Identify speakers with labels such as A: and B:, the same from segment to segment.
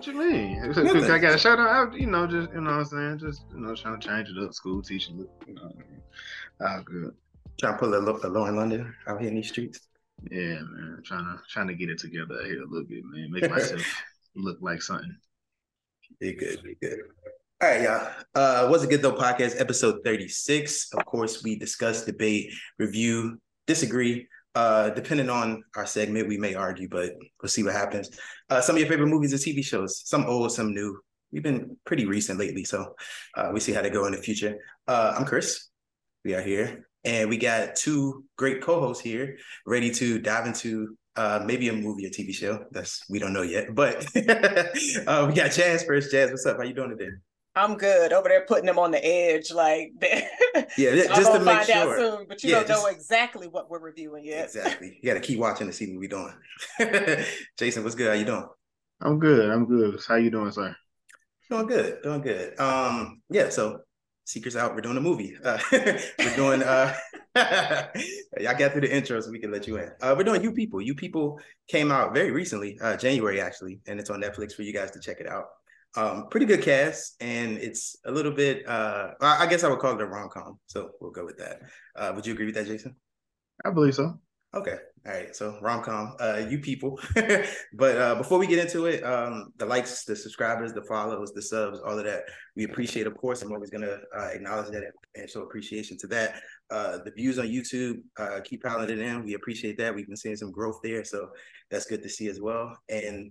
A: What you mean? I got a shout out. You know, just you know what I'm saying. Just you know, trying to change it up. School teaching. You know, what I mean? all good.
B: Trying to pull a look, a low in London out here in these streets.
A: Yeah, man. Trying to trying to get it together out here a little bit, man. Make myself look like something.
B: Be good. Be good. All right, y'all. Uh, Was it Good Though podcast episode 36. Of course, we discuss, debate, review, disagree. Uh, depending on our segment, we may argue, but we'll see what happens. Uh, some of your favorite movies and TV shows, some old, some new. We've been pretty recent lately, so uh, we see how they go in the future. Uh, I'm Chris. We are here, and we got two great co-hosts here, ready to dive into uh, maybe a movie or TV show. That's we don't know yet, but uh, we got Jazz first. Jazz, what's up? How you doing today?
C: I'm good over there putting them on the edge, like
B: yeah, so just to make sure.
C: Soon, but you yeah, don't just, know exactly what we're reviewing yet.
B: Exactly, you got to keep watching to see what we're doing. Jason, what's good? How you doing?
A: I'm good. I'm good. How you doing, sir?
B: Doing good. Doing good. Um, yeah. So, secrets out. We're doing a movie. Uh, we're doing. uh Y'all got through the intro, so we can let you in. Uh, we're doing You People. You People came out very recently, uh, January actually, and it's on Netflix for you guys to check it out. Um, pretty good cast, and it's a little bit. Uh, I guess I would call it a rom com, so we'll go with that. Uh, would you agree with that, Jason?
A: I believe so.
B: Okay. All right. So rom com, uh, you people. but uh, before we get into it, um, the likes, the subscribers, the follows, the subs, all of that, we appreciate. Of course, I'm always gonna uh, acknowledge that and show appreciation to that. Uh, the views on YouTube, uh, keep piling it in. We appreciate that. We've been seeing some growth there, so that's good to see as well. And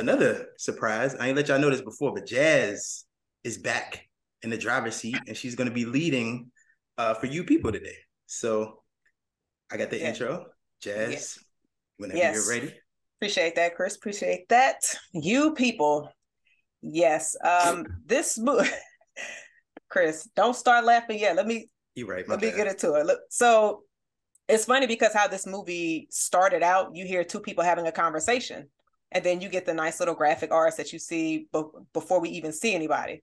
B: another surprise. I ain't let y'all know this before, but Jazz is back in the driver's seat, and she's going to be leading uh, for you people today. So I got the yeah. intro. Jazz, yes. whenever yes. you're ready.
C: Appreciate that, Chris. Appreciate that. You people. Yes. Um, this movie, Chris, don't start laughing yet. Let me
B: You're right.
C: Let bad. me get into it. Look, so it's funny because how this movie started out, you hear two people having a conversation and then you get the nice little graphic arts that you see be- before we even see anybody.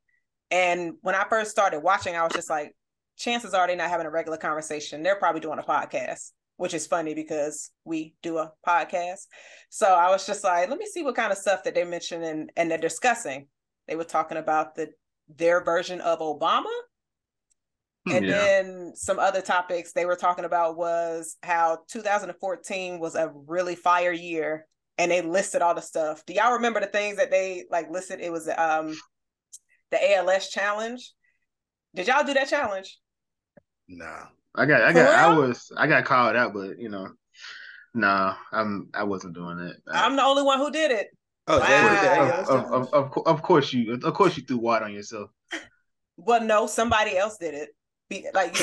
C: And when I first started watching, I was just like, chances are they're not having a regular conversation. They're probably doing a podcast, which is funny because we do a podcast. So I was just like, let me see what kind of stuff that they mentioned and, and they're discussing. They were talking about the their version of Obama. Hmm, and yeah. then some other topics they were talking about was how 2014 was a really fire year and they listed all the stuff. Do y'all remember the things that they like listed? It was um the ALS challenge. Did y'all do that challenge?
A: Nah. I got I got I was I got called out, but you know, nah, I'm I wasn't doing it.
C: I'm the only one who did it.
A: Oh, wow. of, of, of, of, of course you of course you threw water on yourself.
C: Well, no, somebody else did it. Be, Like,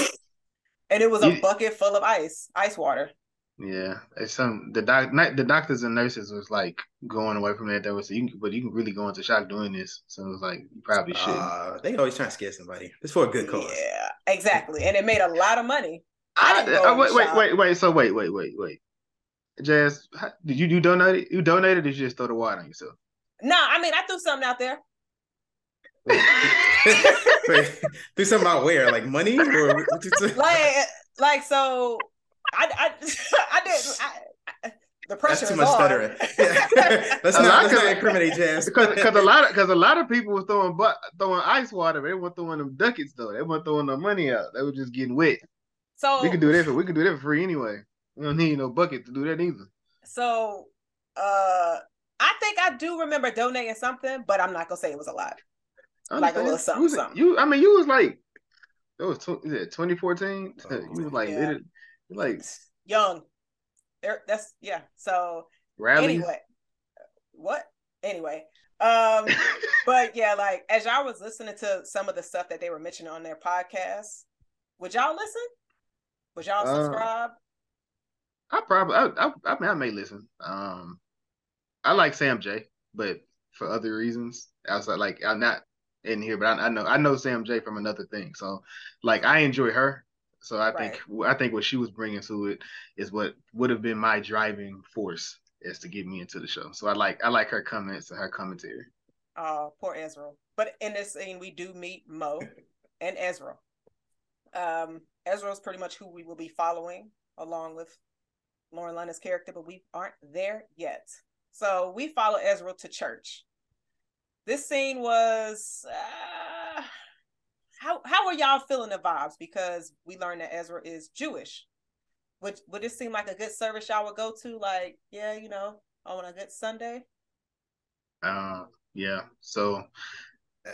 C: and it was a bucket full of ice, ice water.
A: Yeah, it's some the doc the doctors and nurses was like going away from that. That was you, can, but you can really go into shock doing this. So it was like you probably should. Uh,
B: they always trying to scare somebody. It's for a good cause.
C: Yeah, exactly, and it made a lot of money. I
A: didn't uh, wait, wait, wait, wait. So wait, wait, wait, wait. Jazz, did you you donate? You donated? Or did you just throw the water on yourself?
C: No, I mean I threw something out there.
B: Wait, do something out where? Like money or
C: like like so I, I, I didn't. I, the pressure
B: That's too much on. stuttering. Yeah. let's not, let's not incriminate Jazz.
A: Because because a lot of because a lot of people were throwing but throwing ice water. They weren't throwing them ducats though. They weren't throwing the money out. They were just getting wet. So we could do that. For, we could do that for free anyway. We don't need no bucket to do that either.
C: So, uh, I think I do remember donating something, but I'm not gonna say it was a lot. Like a little something,
A: you,
C: something.
A: You, I mean, you was like, it was tw- 2014. Oh, you was like, yeah. Like
C: young. There, that's yeah. So anyway, what? Anyway, um, but yeah, like as y'all was listening to some of the stuff that they were mentioning on their podcast, would y'all listen? Would y'all uh, subscribe?
A: Uh, I probably, I, I, I mean, I may listen. Um, I like Sam Jay, but for other reasons outside, like I'm not in here, but I, I know I know Sam Jay from another thing. So, like, I enjoy her. So I right. think I think what she was bringing to it is what would have been my driving force is to get me into the show. So I like I like her comments and her commentary.
C: Oh, poor Ezra. But in this scene, we do meet Mo and Ezra. Um, Ezra is pretty much who we will be following along with Lauren London's character, but we aren't there yet. So we follow Ezra to church. this scene was uh, how how are y'all feeling the vibes? Because we learned that Ezra is Jewish. Would would it seem like a good service y'all would go to? Like, yeah, you know, on a good Sunday.
A: Uh, yeah. So,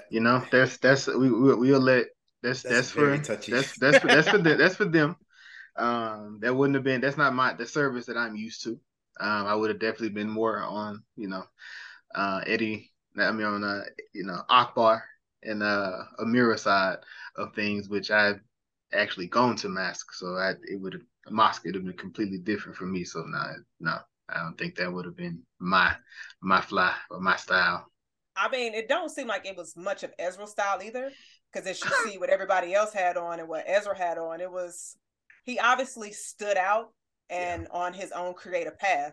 A: you know, that's that's we, we we'll let that's that's, that's for touchy. that's that's for, that's for them, that's for them. Um, that wouldn't have been that's not my the service that I'm used to. Um, I would have definitely been more on you know, uh, Eddie. I mean on uh, you know Akbar and uh Amira side of things, which I've actually gone to mask, so I it would have mosque it would have been completely different for me. So no, no, I don't think that would have been my my fly or my style.
C: I mean, it don't seem like it was much of Ezra's style either, because as you see what everybody else had on and what Ezra had on, it was he obviously stood out and yeah. on his own creative path,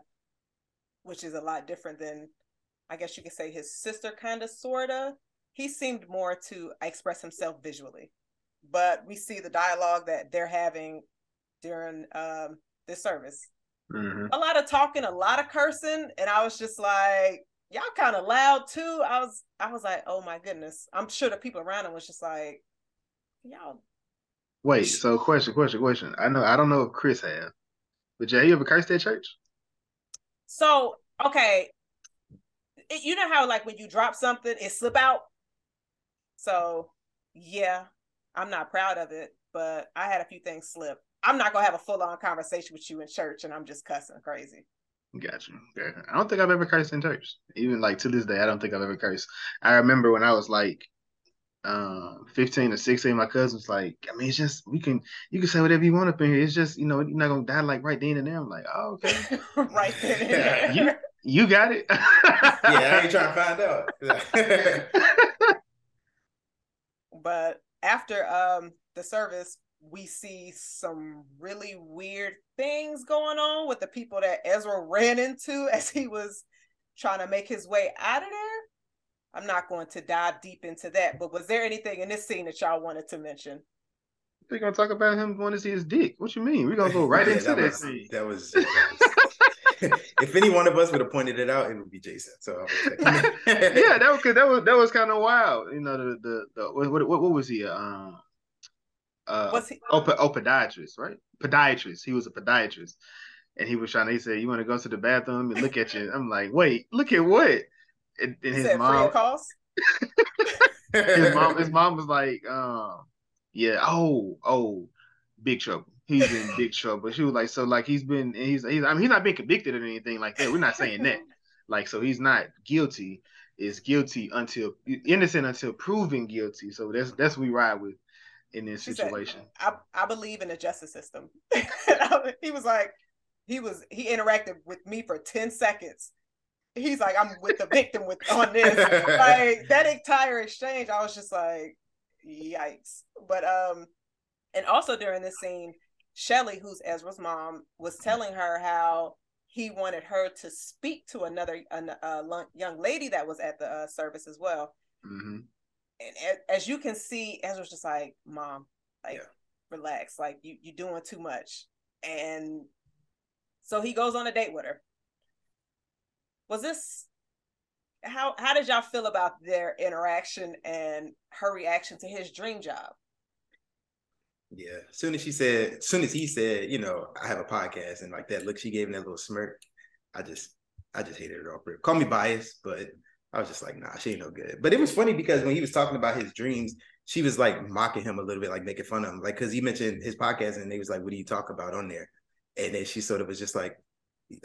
C: which is a lot different than I guess you could say his sister kind of sorta. He seemed more to express himself visually. But we see the dialogue that they're having during um this service. Mm-hmm. A lot of talking, a lot of cursing, and I was just like, y'all kind of loud too. I was I was like, oh my goodness. I'm sure the people around him was just like, y'all.
A: Wait, so question, question, question. I know I don't know if Chris has, but Jay, you ever cursed at church?
C: So okay, it, you know how like when you drop something, it slip out. So yeah, I'm not proud of it, but I had a few things slip. I'm not gonna have a full on conversation with you in church, and I'm just cussing crazy.
A: Gotcha. I don't think I've ever cursed in church. Even like to this day, I don't think I've ever cursed. I remember when I was like um 15 or 16, my cousin's like, I mean, it's just we can you can say whatever you want up in here. It's just, you know, you're not gonna die like right then and there. I'm like, oh, okay.
C: right then and there.
A: You, you got it.
B: yeah, I ain't trying to find
C: out. But after um the service, we see some really weird things going on with the people that Ezra ran into as he was trying to make his way out of there. I'm not going to dive deep into that, but was there anything in this scene that y'all wanted to mention?
A: We're gonna talk about him going to see his dick. What you mean? We're gonna go right yeah, into that.
B: Was, that was. That was if any one of us would have pointed it out, it would be Jason. So
A: yeah, that was that was that was kind of wild. You know, the the, the what, what, what was he? Um, uh, was he? Oh, oh, podiatrist, right? Podiatrist. He was a podiatrist, and he was trying. To, he said, "You want to go to the bathroom and look at you?" I'm like, "Wait, look at what?" And, and his mom. his mom. His mom was like, um, "Yeah, oh, oh, big trouble." He's in big trouble. She was like, "So, like, he's been, he's, he's, I mean, he's not been convicted or anything like that. We're not saying that. Like, so he's not guilty." Is guilty until innocent until proven guilty. So that's that's we ride with in this she situation.
C: Said, I, I believe in the justice system. he was like, he was he interacted with me for 10 seconds. He's like, I'm with the victim with on this. like that entire exchange, I was just like, yikes. But um, and also during this scene, Shelly, who's Ezra's mom, was telling her how he wanted her to speak to another a, young lady that was at the uh, service as well. Mm-hmm and as you can see, Ezra's just like, "Mom, like, yeah. relax. Like, you you doing too much." And so he goes on a date with her. Was this how how did y'all feel about their interaction and her reaction to his dream job?
B: Yeah. As soon as she said, as soon as he said, you know, I have a podcast and like that look, she gave him that little smirk. I just I just hated it all. Call me biased, but I was just like, nah, she ain't no good. But it was funny because when he was talking about his dreams, she was like mocking him a little bit, like making fun of him. Like, cause he mentioned his podcast and they was like, what do you talk about on there? And then she sort of was just like,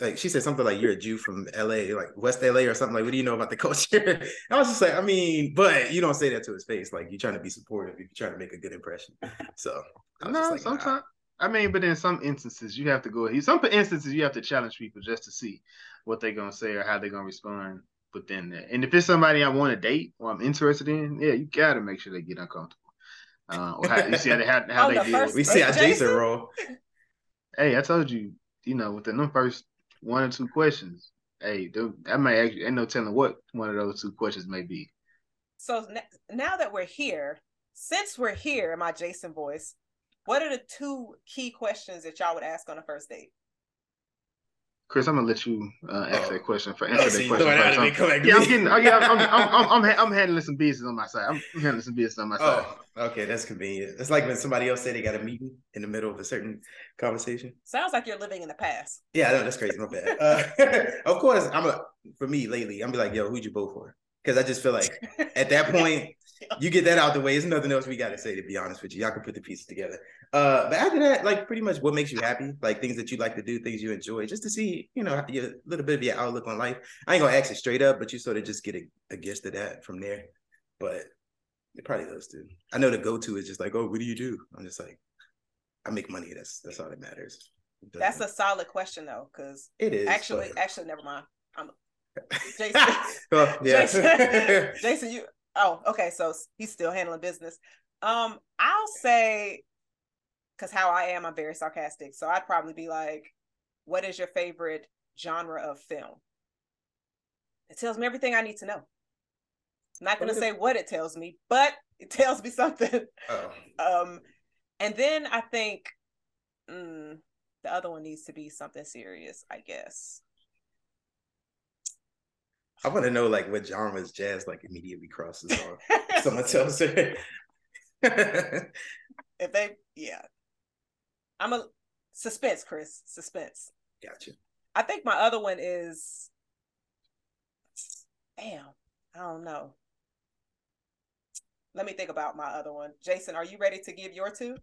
B: like she said something like you're a Jew from LA, like West LA or something. Like, what do you know about the culture? I was just like, I mean, but you don't say that to his face. Like you're trying to be supportive, you're trying to make a good impression. So
A: no, like, sometimes nah. I mean, but in some instances you have to go. Some instances you have to challenge people just to see what they're gonna say or how they're gonna respond within that. And if it's somebody I want to date or I'm interested in, yeah, you gotta make sure they get uncomfortable. Uh, or how, you see how they how, how oh, they deal.
B: We see how Jason roll.
A: Hey, I told you, you know, within the first one or two questions, hey, dude, I might actually ain't no telling what one of those two questions may be.
C: So now that we're here, since we're here my Jason voice, what are the two key questions that y'all would ask on a first date?
A: Chris, I'm gonna let you uh, ask
B: Oh.
A: that question for
B: Oh,
A: answer
B: so
A: that question.
B: throwing it out
A: first. I'm-
B: then come back to
A: yeah, I'm getting. Oh, yeah, I'm, I'm, I'm, I'm, I'm handling some business on my side. I'm handling some business on my side.
B: Oh, okay, that's convenient. It's like when somebody else said they got a meeting in the middle of a certain conversation.
C: Sounds like you're living in the past.
B: Yeah, I know that's crazy. My bad. Uh, of course, I'm a for me lately. I'm be like, yo, who'd you vote for? Because I just feel like at that point, you get that out the way. There's nothing else we got to say. To be honest with you, y'all can put the pieces together. Uh, but after that, like pretty much what makes you happy, like things that you like to do, things you enjoy, just to see, you know, your little bit of your outlook on life. I ain't gonna ask it straight up, but you sort of just get a, a gist of that from there. But it probably those two. I know the go to is just like, oh, what do you do? I'm just like, I make money. That's that's all that matters.
C: That's a solid question though, because
B: it is
C: actually,
B: but-
C: actually, never mind. I'm Jason.
B: well, yeah.
C: Jason, Jason, you. Oh, okay. So he's still handling business. Um, I'll say, because how I am, I'm very sarcastic. So I'd probably be like, "What is your favorite genre of film?" It tells me everything I need to know. I'm not gonna say what it tells me, but it tells me something.
B: oh.
C: Um, and then I think mm, the other one needs to be something serious, I guess.
B: I want to know like what genres jazz like immediately crosses on. Someone tells her.
C: if they, yeah, I'm a suspense, Chris, suspense.
B: gotcha.
C: I think my other one is, damn, I don't know. Let me think about my other one. Jason, are you ready to give your two?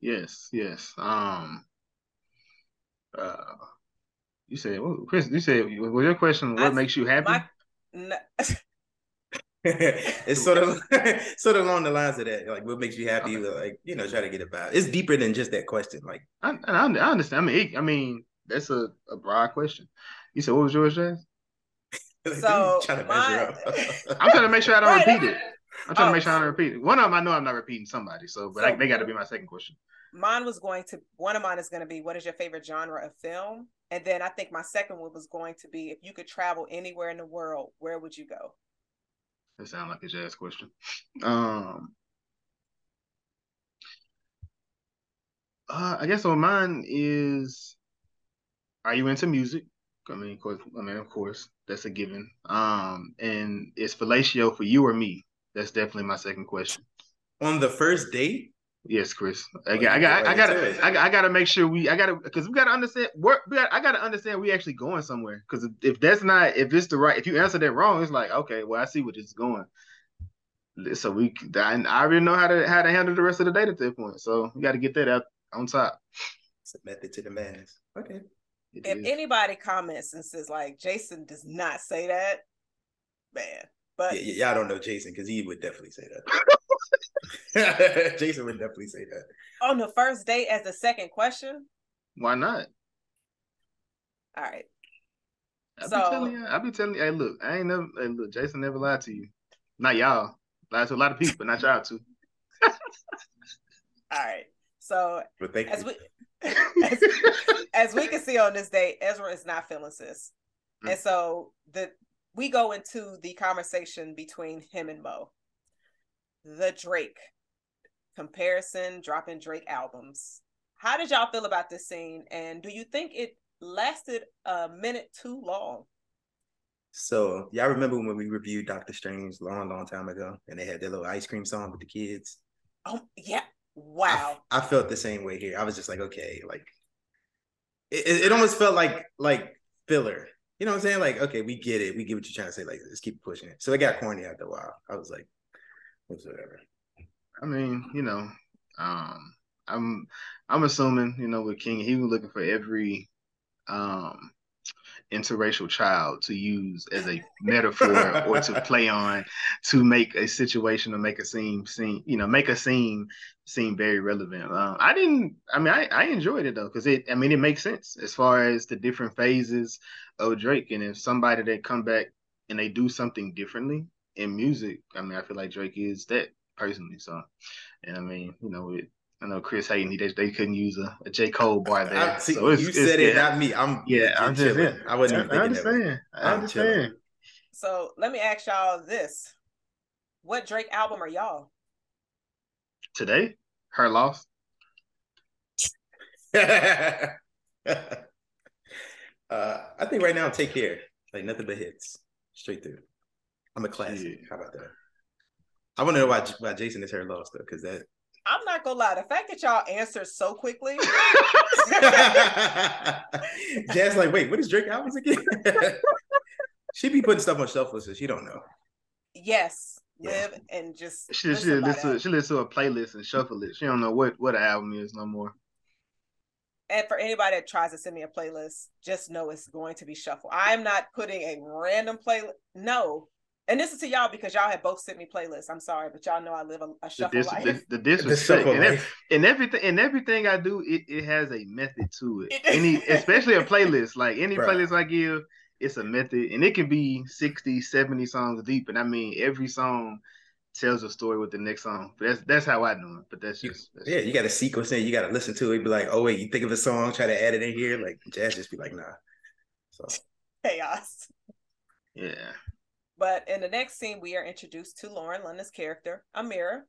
A: Yes, yes. Um, uh, you said, well, Chris, you said, was your question what
C: I-
A: makes you happy?
C: My, n-
B: it's sort of sort of along the lines of that. Like, what makes you happy? Like, you know, try to get about. It's deeper than just that question. Like,
A: I, I, I understand. I mean, it, I mean, that's a, a broad question. You said, what was yours, Jazz?
C: So,
B: trying to
C: my-
B: measure up.
A: I'm trying to make sure I don't repeat it. I'm trying
C: Oh.
A: to make sure I don't oh. repeat it. One of them, I know I'm not repeating somebody, so but I, they got to be my second question.
C: mine was going to one of mine is going to be what is your favorite genre of film and then i think my second one was going to be if you could travel anywhere in the world where would you go
A: That sounds like a jazz question. Um, uh, I guess on mine is, are you into music? I mean, of course, I mean, of course, that's a given. Um, and is fellatio for you or me? That's definitely my second question.
B: On the first date,
A: Yes, Chris.
B: Oh,
A: I
B: Oh,
A: got, I got, I got, I got to make sure we, I got to, because we got to understand. Where, we got, I got to understand we actually going somewhere. Because if, if that's not, if it's the right, if you answer that wrong, it's like, okay, well, I see what it's going. So we, I, I already know how to how to handle the rest of the date at that point. So we got to get that out on top.
B: it's a method to the madness. Okay.
A: It
C: if
A: is.
C: anybody comments and says like jason does not say that man but
B: Yeah, yeah, y'all don't know Jason because he would definitely say that. Jason would definitely say that.
C: on the first date as the second question
A: Why not?
C: all right
A: I
C: So-
A: be telling you, I be telling you, hey, look, I ain't never, hey, look, Jason never lied to you. Not y'all. Lied to a lot of people, but not y'all too.
C: all right so
B: But thank
C: as
B: you.
C: we as, as we can see on this date ezra is not feeling sis
A: Mm.
C: and so the we go into the conversation between him and mo the drake comparison dropping drake albums how did y'all feel about this scene and do you think it lasted a minute too long
B: So y'all remember when we reviewed Doctor Strange long, long time ago, and they had their little ice cream song with the kids?
C: oh yeah wow
B: I, I felt the same way here. I was just like, okay, like it, it, it almost felt like like filler. You know what I'm saying? Like, okay, we get it. We get what you're trying to say. Like, let's keep pushing it. So it got corny after a while. I was like, whatever.
A: I mean, you know, um, I'm I'm assuming, you know, with Kenya, he was looking for every um interracial child to use as a metaphor or to play on to make a situation or make a scene seem, you know, make a scene seem very relevant. Um, I didn't. I mean, I, I enjoyed it though because it. I mean, it makes sense as far as the different phases of Drake, and if somebody that come back and they do something differently in music, I mean, I feel like Drake is that personally. So, and I mean, you know, it, I know Chris Hayden, he they, they couldn't use a, a J Cole bar there.
B: I, see,
A: so it's,
B: you
A: it's-
B: said it,
A: yeah,
B: not me. I'm
A: yeah, I'm just
B: chilling.
A: yeah.
B: I wasn't even
A: I
B: thinking that. way.
A: understand. I
B: I'm
A: understand.
B: chilling.
C: so let me ask y'all this what drake album are y'all
A: Today, her loss.
B: Uh, I think right now, take care. Like nothing but hits, straight through. I'm a classic.
A: Yeah.
B: How about that? I want to know why why Jason is her loss though, because that.
C: I'm not gonna lie. The fact that y'all answered so quickly,
B: Jazz like, wait, what is Drake albums again? she be putting stuff on shuffle, so she don't know.
C: yes,
B: Yeah.
C: live and just
A: She she
C: listen by
A: listen
C: that.
A: she listen to a playlist and shuffle it. She don't know what what an album is no more.
C: And for anybody that tries to send me a playlist, just know it's going to be shuffle. I am not putting a random playlist. No. And this is to y'all because y'all have both sent me playlists. I'm sorry, but y'all know I live a, a
A: The,
C: shuffle
A: dis,
C: life.
A: the, the
B: The
A: disrespect
B: shuffle
A: and, ev-
B: life.
A: and everything and everything I do, it, it has a method to it.
C: It-
A: Any especially a playlist. Like any
B: Bruh.
A: playlist I give, it's a method. And it can be 60, 70 songs deep. And I mean every song tells a story with the next song. But that's that's how I do it. But that's
B: You-
A: just that's
B: Yeah, you got to sequence it. You got to listen to it. Be like, oh wait, you think of a song, try to add it in here. Like Jazz just be like, nah. So
C: chaos.
A: yeah.
C: But in the next scene, we are introduced to Lauren London's character, Amira.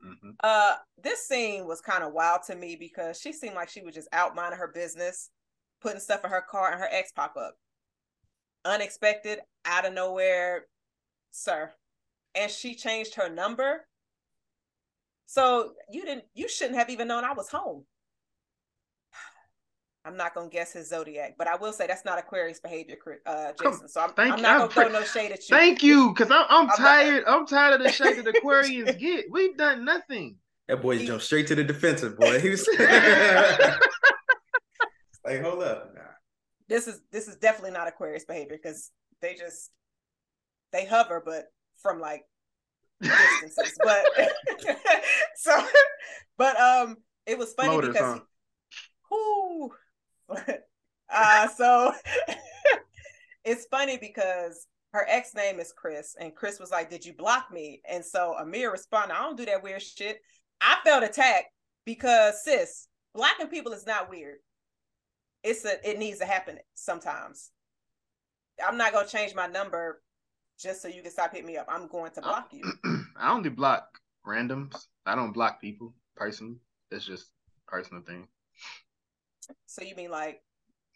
A: hmm
C: Uh, this scene was kind of wild to me because she seemed like she was just out minding her business, putting stuff in her car, and her ex pop up. Unexpected, out of nowhere, sir. And she changed her number. So you didn't you shouldn't have even known I was home. I'm not gonna guess his zodiac, but I will say that's not Aquarius behavior, uh, Jason. So I'm,
A: thank
C: I'm
A: you.
C: not
A: I'm
C: gonna throw no shade at you.
A: Thank you, because I'm I'm
C: not-
A: tired. I'm tired of the shade that Aquarians get. We've done nothing.
B: that boy
C: He-
B: jumped straight to the defensive, boy. He was like, hold up. Nah.
C: this is this is definitely not Aquarius behavior because they just they hover, but from like distances. but so, but um, it was funny
A: Floaters,
C: because
A: huh?
C: whoo, uh, so it's funny because her ex name is Chris, and Chris was like, "Did you block me?" And so Amira responded, "I don't do that weird shit." I felt attacked because sis, blocking people is not weird. It's a it needs to happen sometimes. I'm not gonna change my number just so you can stop hitting me up. I'm going to block you.
A: I only block randoms. I don't block people personally. That's just personal thing.
C: So you mean like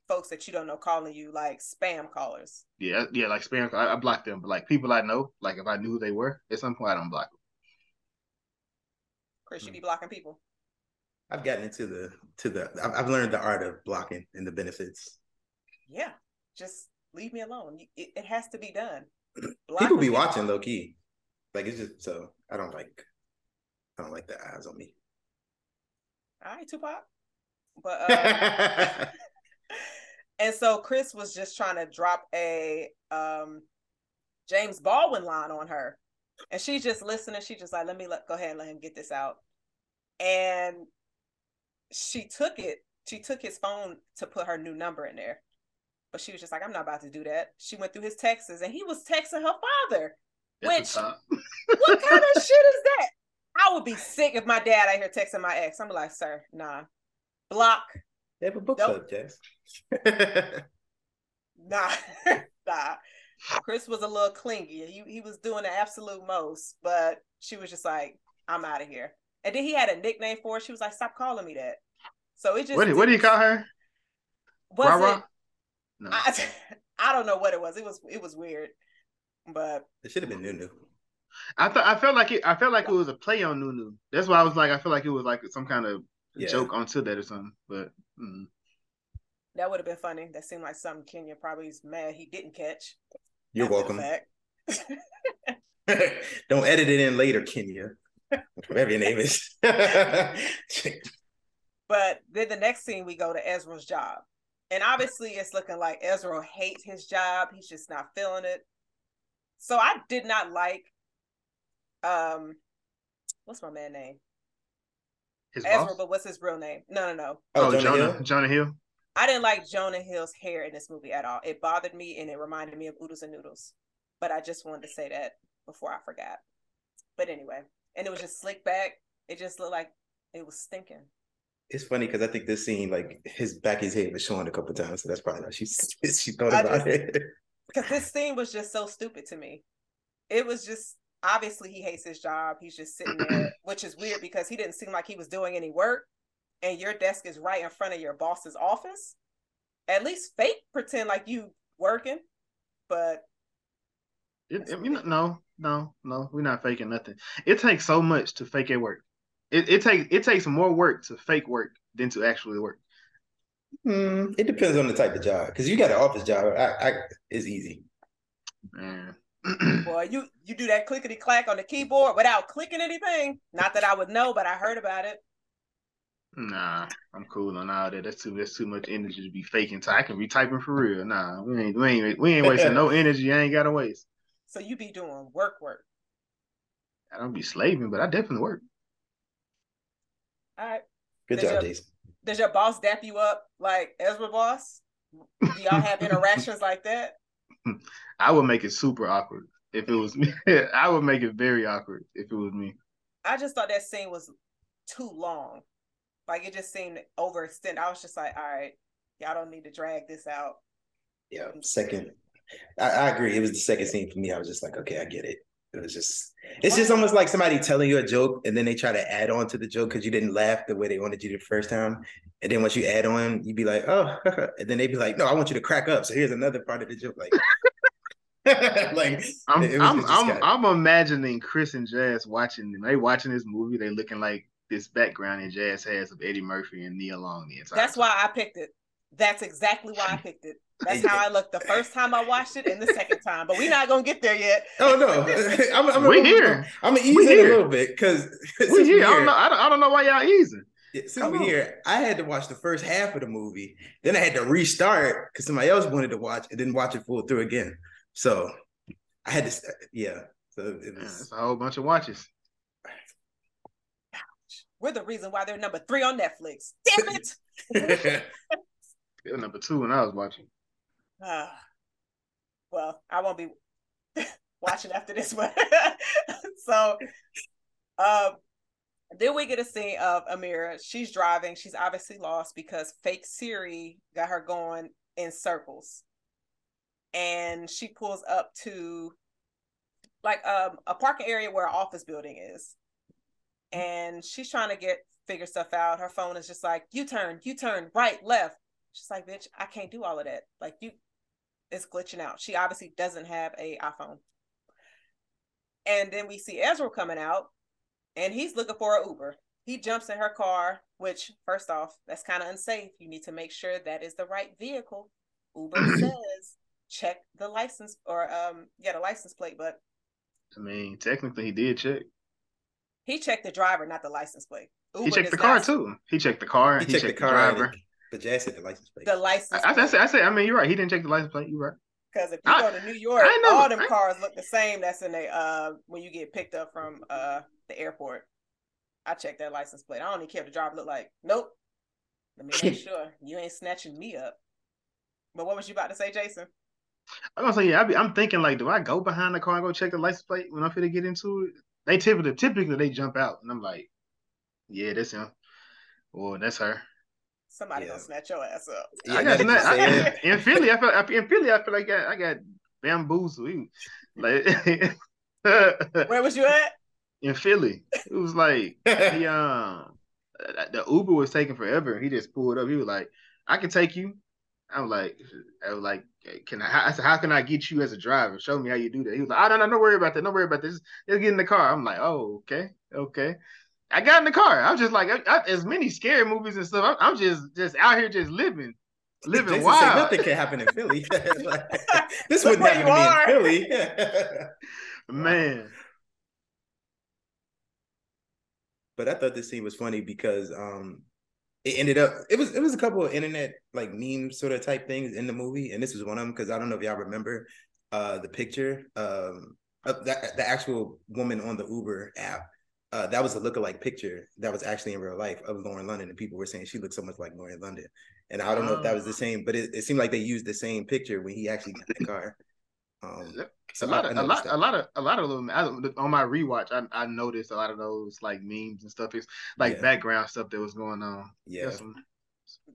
C: folks that you don't know calling you like spam callers?
A: Yeah, yeah, like spam. I, I block them, but like people I know, like if I knew who they were, at some point I don't block them.
C: Chris, you
A: Hmm.
C: be blocking people.
B: I've gotten into the to the. I've, I've learned the art of blocking and the benefits.
C: Yeah, just leave me alone. It, it has to be done.
B: People
C: Blocking
B: be watching low key. Like it's just so I don't like. I don't like the eyes on me.
C: All right, Tupac. But uh, and so Chris was just trying to drop a um James Baldwin line on her. And she's just listening. She just like, let me let go ahead and let him get this out. And she took it, she took his phone to put her new number in there. But she was just like, I'm not about to do that. She went through his texts and he was texting her father.
A: At
C: Which- What kind of shit is that? I would be sick if my dad out here texting my ex. I'm like, sir, nah. Block.
B: They have a book
C: Nope.
B: club, Jazz.
C: Nah, nah. Chris was a little clingy. He he was doing the absolute most, but she was just like, "I'm out of here." And then he had a nickname for her. She was like, "Stop calling me that." So it just
A: What, do- what do you call her?
C: Was
A: Rah
C: it?
A: No.
C: I, I don't know what it was. It was it was weird, but
B: it should have been Nunu.
A: I thought I felt like it. I felt like it was a play on Nunu. That's why I was like, I feel like it was like some kind of
B: Yeah.
A: joke onto that or something. But mm.
C: that would have been funny. That seemed like something Kenya probably is mad he didn't catch.
B: You're welcome.
C: fact.
B: Don't edit it in later, Kenya. Whatever your name is.
C: But then the next scene, we go to Ezra's job. And obviously, it's looking like Ezra hates his job. He's just not feeling it. So I did not like, um, what's my man name?
A: His
C: Ezra,
A: boss.
C: but what's his real name? No, no, no.
A: Oh,
B: Oh, Jonah
A: Jonah,
B: Hill?
A: Jonah Hill.
C: I didn't like Jonah Hill's hair in this movie at all. It bothered me and it reminded me of Oodles and Noodles. But I just wanted to say that before I forgot. But anyway, and it was just slick back. It just looked like it was stinking.
B: It's funny because I think this scene, like his back his head was showing a couple times, so that's probably why she she thought about
C: just-
B: it.
C: because this scene was just so stupid to me. It was just obviously he hates his job. He's just sitting there, which is weird because he didn't seem like he was doing any work, and your desk is right in front of your boss's office. at least fake pretend like you working, but
A: it, it, you know, no, no, no, we're not faking nothing. It takes so much to fake it work. It it takes it takes more work to fake work than to actually work.
B: Mm, it depends on the type of job. Because you got an office job, I, I it's easy.
A: Man.
C: Boy, you you do that clickety clack on the keyboard without clicking anything. Not that I would know, but I heard about it.
A: Nah, I'm cool on all that. That's too that's too much energy to be faking. So I can be typing for real. Nah, we ain't we ain't we ain't wasting no energy. I ain't gotta waste.
C: So you be doing work work.
A: I don't be slaving, but I definitely work.
C: All right.
B: Good
C: Does
B: job,
C: your-
B: Jason.
C: Does your boss dap you up like Ezra boss? Do y'all have interactions like that?
A: I would make it super awkward if it was me. I would make it very awkward if it was me.
C: I just thought that scene was too long. Like it just seemed overextended. I was just like, all right, y'all don't need to drag this out.
B: Yeah, second. I, I agree. It was the second scene for me. I was just like, okay, I get it. It was just, it's just almost like somebody telling you a joke and then they try to add on to the joke because you didn't laugh the way they wanted you to the first time. And then once you add on, you'd be like, oh, and then they'd be like, no, I want you to crack up. So here's another part of the joke. Like, like
A: I'm I'm I'm,
B: got-
A: I'm imagining Chris and Jazz watching they watching this movie. They looking like this background that Jazz has of Eddie Murphy and Nia Long the entire
C: That's
A: time.
C: why I picked it. That's exactly why I picked it. That's how I looked the first time I watched it and the second time. But we're not gonna get there yet.
B: Oh no, I'm, I'm,
A: We
B: I'm,
A: here.
B: I'm gonna ease
A: We
B: in
A: here.
B: a little bit because
A: we here. I don't know. I don't, I don't know why y'all easing.
B: Since
A: Come
B: we
A: on.
B: here, I had to watch the first half of the movie. Then I had to restart because somebody else wanted to watch it and then watch it full through again. So I had to, uh, yeah. So it was.
A: it's a whole bunch of watches.
C: We're the reason why they're number three on Netflix. Damn it.
A: They were number two when I was watching.
C: Ah. well, I won't be watching after this one. so um then we get a scene of Amira. She's driving. She's obviously lost because fake Siri got her going in circles. And she pulls up to like um a parking area where an office building is. And she's trying to get figure stuff out. Her phone is just like, you turn, you turn, right, left. She's like, bitch, I can't do all of that. Like you it's glitching out. She obviously doesn't have a iPhone. And then we see Ezra coming out and he's looking for an Uber. He jumps in her car, which first off, that's kind of unsafe. You need to make sure that is the right vehicle. Uber says check the license or um yeah, the license plate, but
A: I mean, technically, he did check.
C: he checked the driver, not the license plate.
A: He checked the car
C: not-
A: too. He checked the car.
B: he
A: He,
B: checked
A: checked,
B: the
A: the,
B: car,
A: driver.
B: But Jazz said the license plate.
C: The license
A: I, I, I, say, I say, I mean, you're right. He didn't check the license plate. You're right.
C: Because if you
A: I-
C: go to New York,
A: I never-
C: all them
A: I-
C: cars look the same. That's in the uh when you get picked up from uh the airport. I checked that license plate. I don't even care if the driver look like. Nope. Let me make sure you ain't snatching me up. But what was you about to say, Jason?
A: I'm gonna say, yeah. I be, I'm thinking like, do I go behind the car and go check the license plate when I'm finna get into it? They typically, typically they jump out, and I'm like, yeah, that's him, or that's her.
C: Somebody
B: Yeah.
C: gonna snatch your ass up.
B: Yeah,
A: I got,
B: that
A: I got in Philly. I feel in Philly. I feel like I, I got bamboozled. He- Like
C: Where was you at?
A: in Philly, it was like he um the Uber was taking forever. He just pulled up. He was like, "I can take you." I'm like, "I was like, can I?" I said, "How can I get you as a driver? Show me how you do that." He was like, "Oh no, no, don't worry about that. Don't worry about this. Just get in the car." I'm like, "Oh, okay, okay." I got in the car. I'm just like, I, I- as many scary movies and stuff. I'm, I'm just just out here just living, living
B: Jason said
A: wild.
B: nothing can happen in Philly. Like, this wouldn't happen to me in Philly.
A: Man,
B: but I thought this scene was funny because um it ended up it was it was a couple of internet like meme sort of type things in the movie, and this was one of them because I don't know if y'all remember uh the picture um of the actual woman on the Uber app. Uh, that was a lookalike picture that was actually in real life of Lauren London, and people were saying she looked so much like Lauren London. And I don't know if that was the same, but it, it seemed like they used the same picture when he actually got in the car. Um, so
A: a lot
B: I- I
A: of a lot
B: that.
A: a lot of a lot of them I, on my rewatch. I, I noticed a lot of those like memes and stuff. It's like
B: Yeah.
A: background stuff that was going on.
B: Yeah,
A: That's some-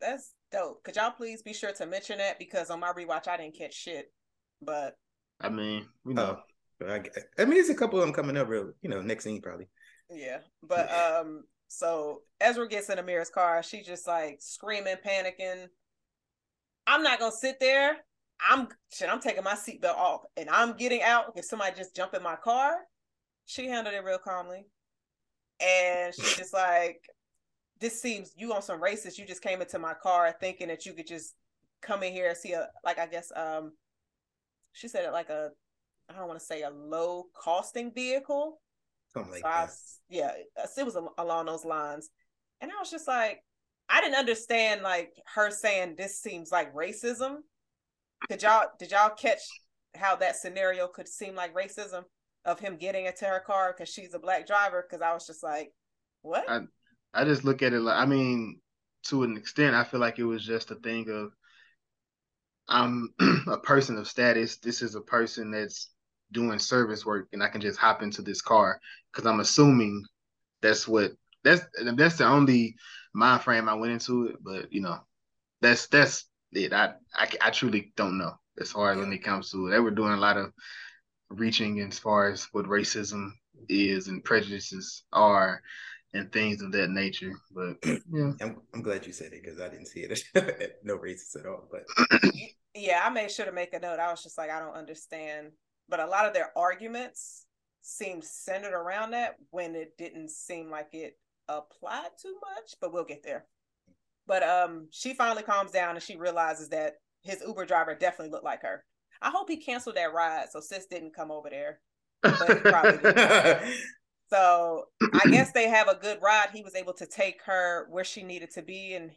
C: That's dope. Could y'all please be sure to mention that because on my rewatch I didn't catch shit. But
A: I mean, you know,
B: Oh, I, I mean, there's a couple of them coming up real, you know, next scene probably.
C: Yeah. But um so Ezra gets in Amira's car. She's just like screaming, panicking. I'm not gonna sit there. I'm shit, I'm taking my seatbelt off and I'm getting out if somebody just jump in my car. She handled it real calmly. And she's just like, this seems you on some racist. You just came into my car thinking that you could just come in here and see a like I guess um she said it like a I don't want to say a low costing vehicle.
B: Something like
C: So I
B: that.
C: s- yeah, uh, it was along those lines. And I was just like, I didn't understand like her saying this seems like racism. Did y'all did y'all catch how that scenario could seem like racism of him getting into her car because she's a black driver? Because I was just like, what?
A: I- I just look at it like I mean, to an extent, I feel like it was just a thing of I'm a person of status. This is a person that's doing service work, and I can just hop into this car because I'm assuming that's what that's that's the only mind frame I went into it. But you know, that's that's it. I I, I truly don't know as far as when it comes to it. They were doing a lot of reaching as far as what racism is and prejudices are and things of that nature. But yeah,
B: I'm, I'm glad you said it because I didn't see it. no racist at all. But
C: yeah, I made sure to make a note. I was just like, I don't understand. But a lot of their arguments seemed centered around that when it didn't seem like it applied too much, but we'll get there. But um she finally calms down and she realizes that his Uber driver definitely looked like her. I hope he canceled that ride so sis didn't come over there. But he probably did. So I guess they have a good ride. He was able to take her where she needed to be and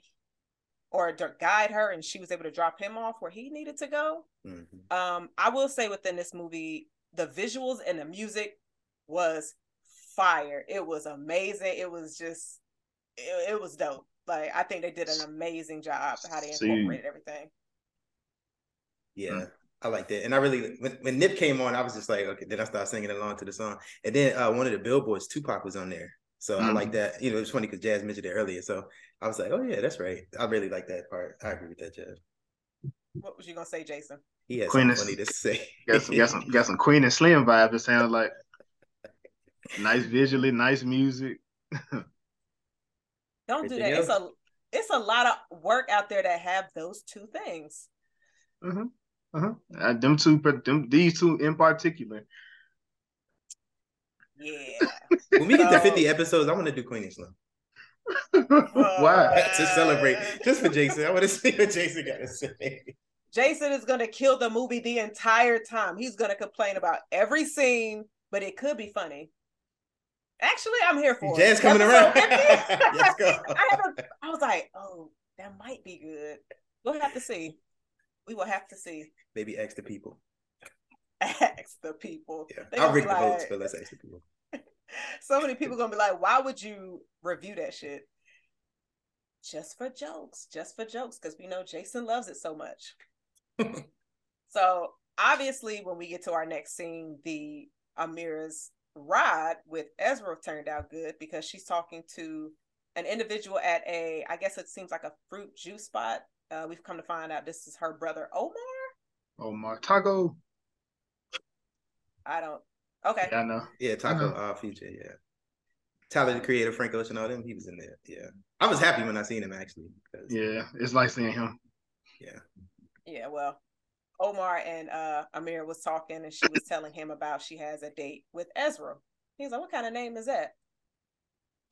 C: or to guide her and she was able to drop him off where he needed to go.
B: Mhm.
C: Um, I will say within this movie, the visuals and the music was fire. It was amazing. It was just it, it was dope. Like I think they did an amazing job how they
A: So you-
C: incorporated everything.
B: Yeah, I like that. And I really when, when Nip came on, I was just like, okay, then I started singing along to the song. And then uh one of the billboards, Tupac was on there. So I like that. You know, it's funny because Jazz mentioned it earlier. So I was like, oh yeah, that's right. I really like that part. I agree with that, Jazz.
C: What was you gonna say, Jason?
B: He had
A: Queen
B: something
A: is-
B: funny to say.
A: got some got some got some Queen and Slim vibes. It sounds like nice visually, nice music.
C: Don't do that. It's a it's a lot of work out there that have those two things.
A: Uh-huh. Uh-huh. Uh, them two, but them these two in particular.
C: Yeah.
B: when we get to 50 episodes, I want to do Queen and Slim
A: Why?
B: Oh, to celebrate just for Jason. I want to see what Jason got to say.
C: Jason is gonna kill the movie the entire time. He's gonna complain about every scene, but it could be funny. Actually, I'm here for it.
B: Jazz
C: it.
B: coming around.
C: Episode 50.
B: Let's go.
C: I haven't. I was like, oh, that might be good. We'll have to see. We will have to see.
B: Maybe ask the people.
C: Ask the people.
B: Yeah, I'll
C: gonna
B: rig the votes, but let's ask the people.
C: So many people gonna be like, why would you review that shit? Just for jokes, just for jokes, because we know Jason loves it so much. so obviously, when we get to our next scene, the Amira's ride with Ezra turned out good because she's talking to an individual at a, I guess it seems like a fruit juice spot. Uh, we've come to find out this is her brother Omar.
A: Omar Taco.
C: I don't. Okay.
A: Yeah, I know.
B: Yeah, Taco
A: Uh-huh.
B: uh, Future, yeah. Tyler the Creator, Frank Ocean, all them, he was in there. Yeah. I was happy when I seen him actually. 'cause-
A: Yeah, it's like seeing him.
C: Yeah. Yeah, well, Omar and uh Amir was talking and she was telling him about she has a date with Ezra. He's like, What kind of name is that?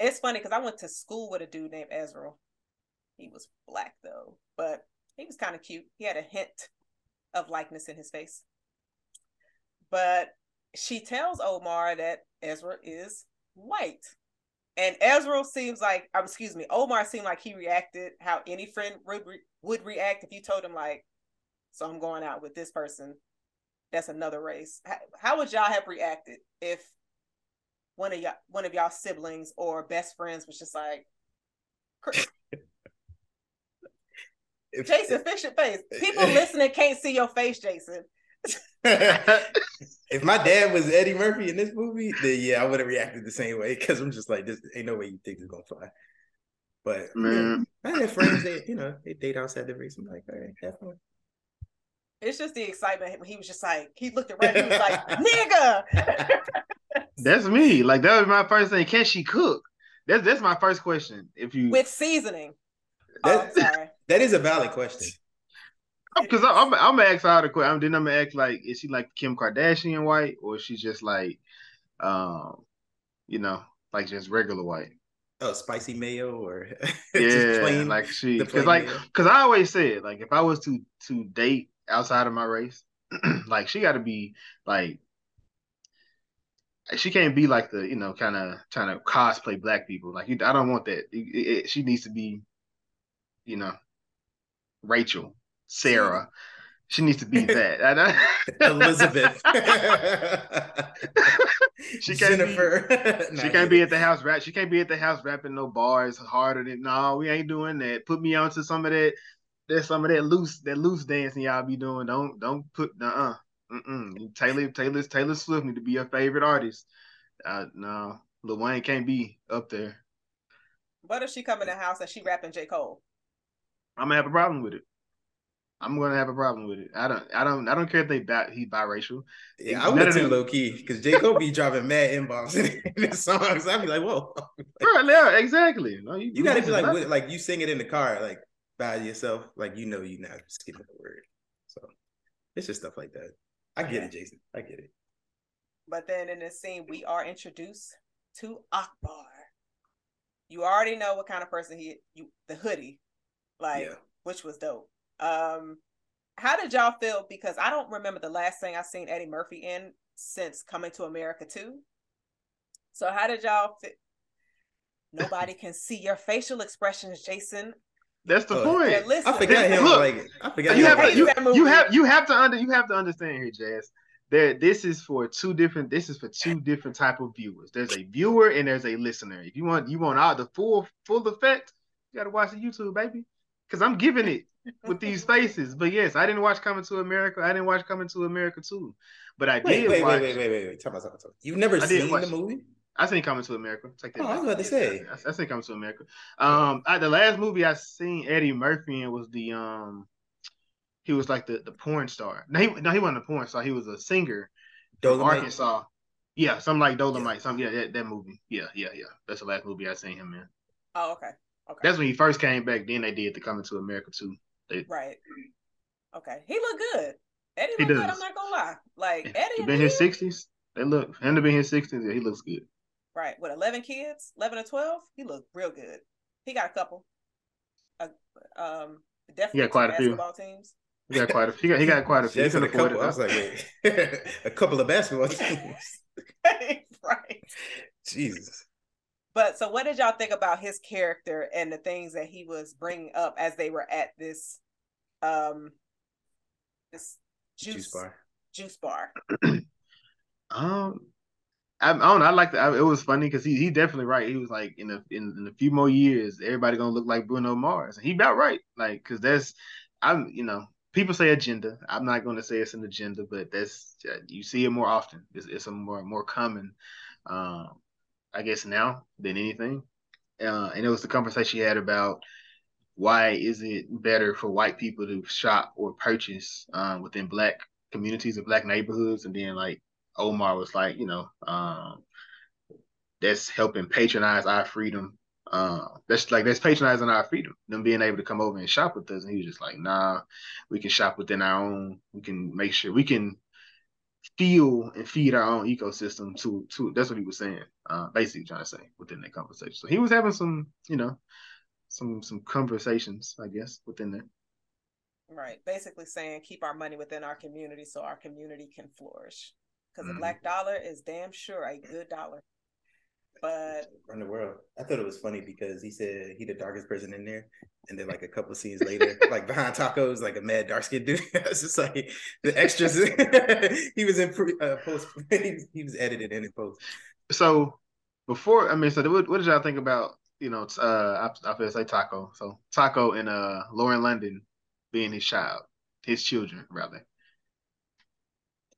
C: It's funny because I went to school with a dude named Ezra. He was black though, but he was kind of cute. He had a hint of likeness in his face. But she tells Omar that Ezra is white. And Ezra seems like, um, excuse me, Omar seemed like he reacted how any friend would, re- would react if you told him, like, so I'm going out with this person. That's another race. How, how would y'all have reacted if one of y'all, one of y'all siblings or best friends was just like,
B: If-
C: Jason, fix your face. People listening can't see your face, Jason.
B: if my dad was Eddie Murphy in this movie, then yeah, I would have reacted the same way because I'm just like, this ain't no way you think it's gonna fly. But
A: Man.
B: yeah, I had friends that you know they date outside the race. I'm like, all right, have fun.
C: It's just the excitement. when He was just like, he looked at around, he was like, nigga.
A: That's me. Like that was my first thing. Can she cook? That's that's my first question. If you
C: With seasoning. Oh,
B: That,
C: sorry.
B: that is a valid question.
A: Because I'm, I'm gonna ask her the question. Then I'm gonna ask like, is she like Kim Kardashian white, or is she just like, um, you know, like just regular white?
B: Oh, spicy mayo or
A: yeah, plain, like she because like because I always said like if I was to to date outside of my race, like she got to be like she can't be like the you know kind of trying to cosplay black people. Like I don't want that. It, it, she needs to be, you know, Rachel, Sarah. She needs to be that.
B: Elizabeth.
A: she can't Jennifer. Be, she can't be at the house rap. She can't be at the house rapping no bars harder than no. We ain't doing that. Put me onto some of that. There's some of that loose that loose dancing y'all be doing. Don't don't put uh uh Mm-mm. Taylor Taylor Taylor Swift need to be your favorite artist. Uh, no, Lil Wayne can't be up there.
C: What if she come in the house and she rapping J Cole?
A: I'm gonna have a problem with it. I'm gonna have a problem with it. I don't, I don't, I don't care if they bat he's biracial.
B: Yeah, I would too low key because J Cole be dropping mad inbox in his songs. I'd be like, whoa,
A: right, yeah, exactly. No,
B: you, you gotta be like, like you sing it in the car, like by yourself, like you know you're not skipping the word. So it's just stuff like that. I get it, Jason. I get it.
C: But then in this scene, we are introduced to Akbar. You already know what kind of person he you the hoodie, like yeah. which was dope. Um, how did y'all feel? Because I don't remember the last thing I seen Eddie Murphy in since coming to America too. So how did y'all fit? Nobody can see your facial expressions, Jason.
A: That's the oh, point.
B: I forgot him. Look, like I forgot.
A: You have, you, you, have you have to under you have to understand here, Jazz. That this is for two different. This is for two different type of viewers. There's a viewer and there's a listener. If you want you want all the full full effect, you got to watch the YouTube, baby. Because I'm giving it with these faces. But yes, I didn't watch Coming to America. I didn't watch Coming to America too. But I
B: wait,
A: did.
B: Wait,
A: watch,
B: wait, wait, wait, wait, wait. Talk about, talk about. You've never seen the movie?
A: I seen Coming to America.
B: Take that. Oh, I was about to say.
A: I, I seen Coming to America. Um, I, the last movie I seen Eddie Murphy in was the um, he was like the the porn star. No, he no, he wasn't a porn star. He was a singer from Arkansas. Yeah, something like Dolomite. Yeah. Something. Yeah, that, that movie. Yeah, yeah, yeah. That's the last movie I seen him in.
C: Oh, okay. Okay.
A: That's when he first came back. Then they did the Coming to America too. They,
C: right. Okay. He looked good. Eddie looked good. I'm not gonna lie. Like Eddie.
A: He been in his sixties. They look. Him to be in his sixties. Yeah, he looks good.
C: Right. With 11 kids, 11 or 12, he looked real good. He got a couple. Uh, um, definitely
A: he got quite a few teams. He got quite a few. He got, he got quite a few.
B: He a couple. I was like, wait, a couple of basketball teams.
C: right.
B: Jesus.
C: But so, what did y'all think about his character and the things that he was bringing up as they were at this, um, this juice, juice bar? Juice bar.
A: um, I, I don't know. I like that. It was funny because he he definitely right. He was like in a in, in a few more years, everybody gonna look like Bruno Mars, and he about right. Like because that's I'm you know people say agenda. I'm not gonna say it's an agenda, but that's you see it more often. It's, it's a more more common, um, I guess now than anything. Uh, and it was the conversation she had about why is it better for white people to shop or purchase um, within black communities or black neighborhoods, and then like Omar was like, you know, um, that's helping patronize our freedom. Uh, that's like that's patronizing our freedom, them being able to come over and shop with us. And he was just like, nah, we can shop within our own. We can make sure we can feel and feed our own ecosystem to to that's what he was saying uh basically trying to say within that conversation so he was having some you know some some conversations i guess within there
C: right basically saying keep our money within our community so our community can flourish because mm-hmm. the black dollar is damn sure a good dollar. But
B: around the world, I thought it was funny because he said he the darkest person in there, and then like a couple scenes later, like behind tacos, like a mad dark skinned dude. it's just like the extras. he was in pre, uh, post. he, was, he was edited in post.
A: So before, I mean, so what, what did y'all think about? You know, uh, I, I feel say Taco. So Taco and uh Lauren London being his child, his children rather.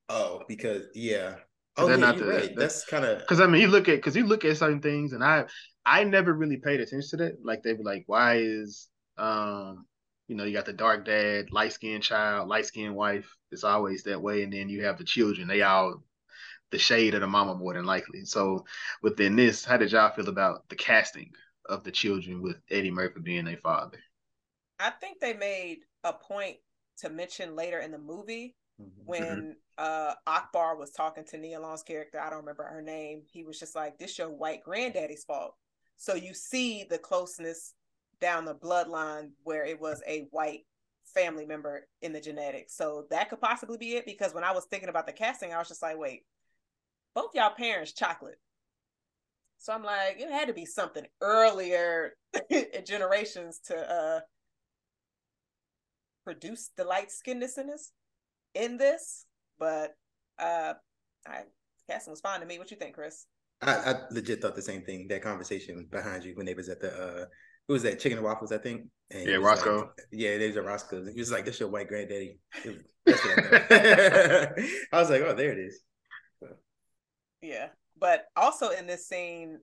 B: Oh, because yeah. Oh, yeah, not the, right. That's kind of
A: because I mean, you look at because you look at certain things, and I I never really paid attention to that. Like they be like, why is um you know you got the dark dad, light skinned child, light skinned wife. It's always that way, and then you have the children. They all the shade of the mama more than likely. So within this, how did y'all feel about the casting of the children with Eddie Murphy being their father?
C: I think they made a point to mention later in the movie. When uh Akbar was talking to Nia Long's character, I don't remember her name. He was just like, "This your white granddaddy's fault." So you see the closeness down the bloodline where it was a white family member in the genetics. So that could possibly be it because when I was thinking about the casting, I was just like, "Wait, both y'all parents chocolate." So I'm like, it had to be something earlier in generations to uh produce the light skinnedness in this in this. But uh I casting was fine to me. What you think, Chris?
B: I, I legit thought the same thing. That conversation behind you when they was at the uh who was that? Chicken and waffles, I think. And
A: Yeah,
B: was
A: Roscoe.
B: Like, yeah, they was at Roscoe's. He was like, "This your white granddaddy." Was- that's what I. I was like, "Oh, there it is."
C: Yeah. But also in this scene,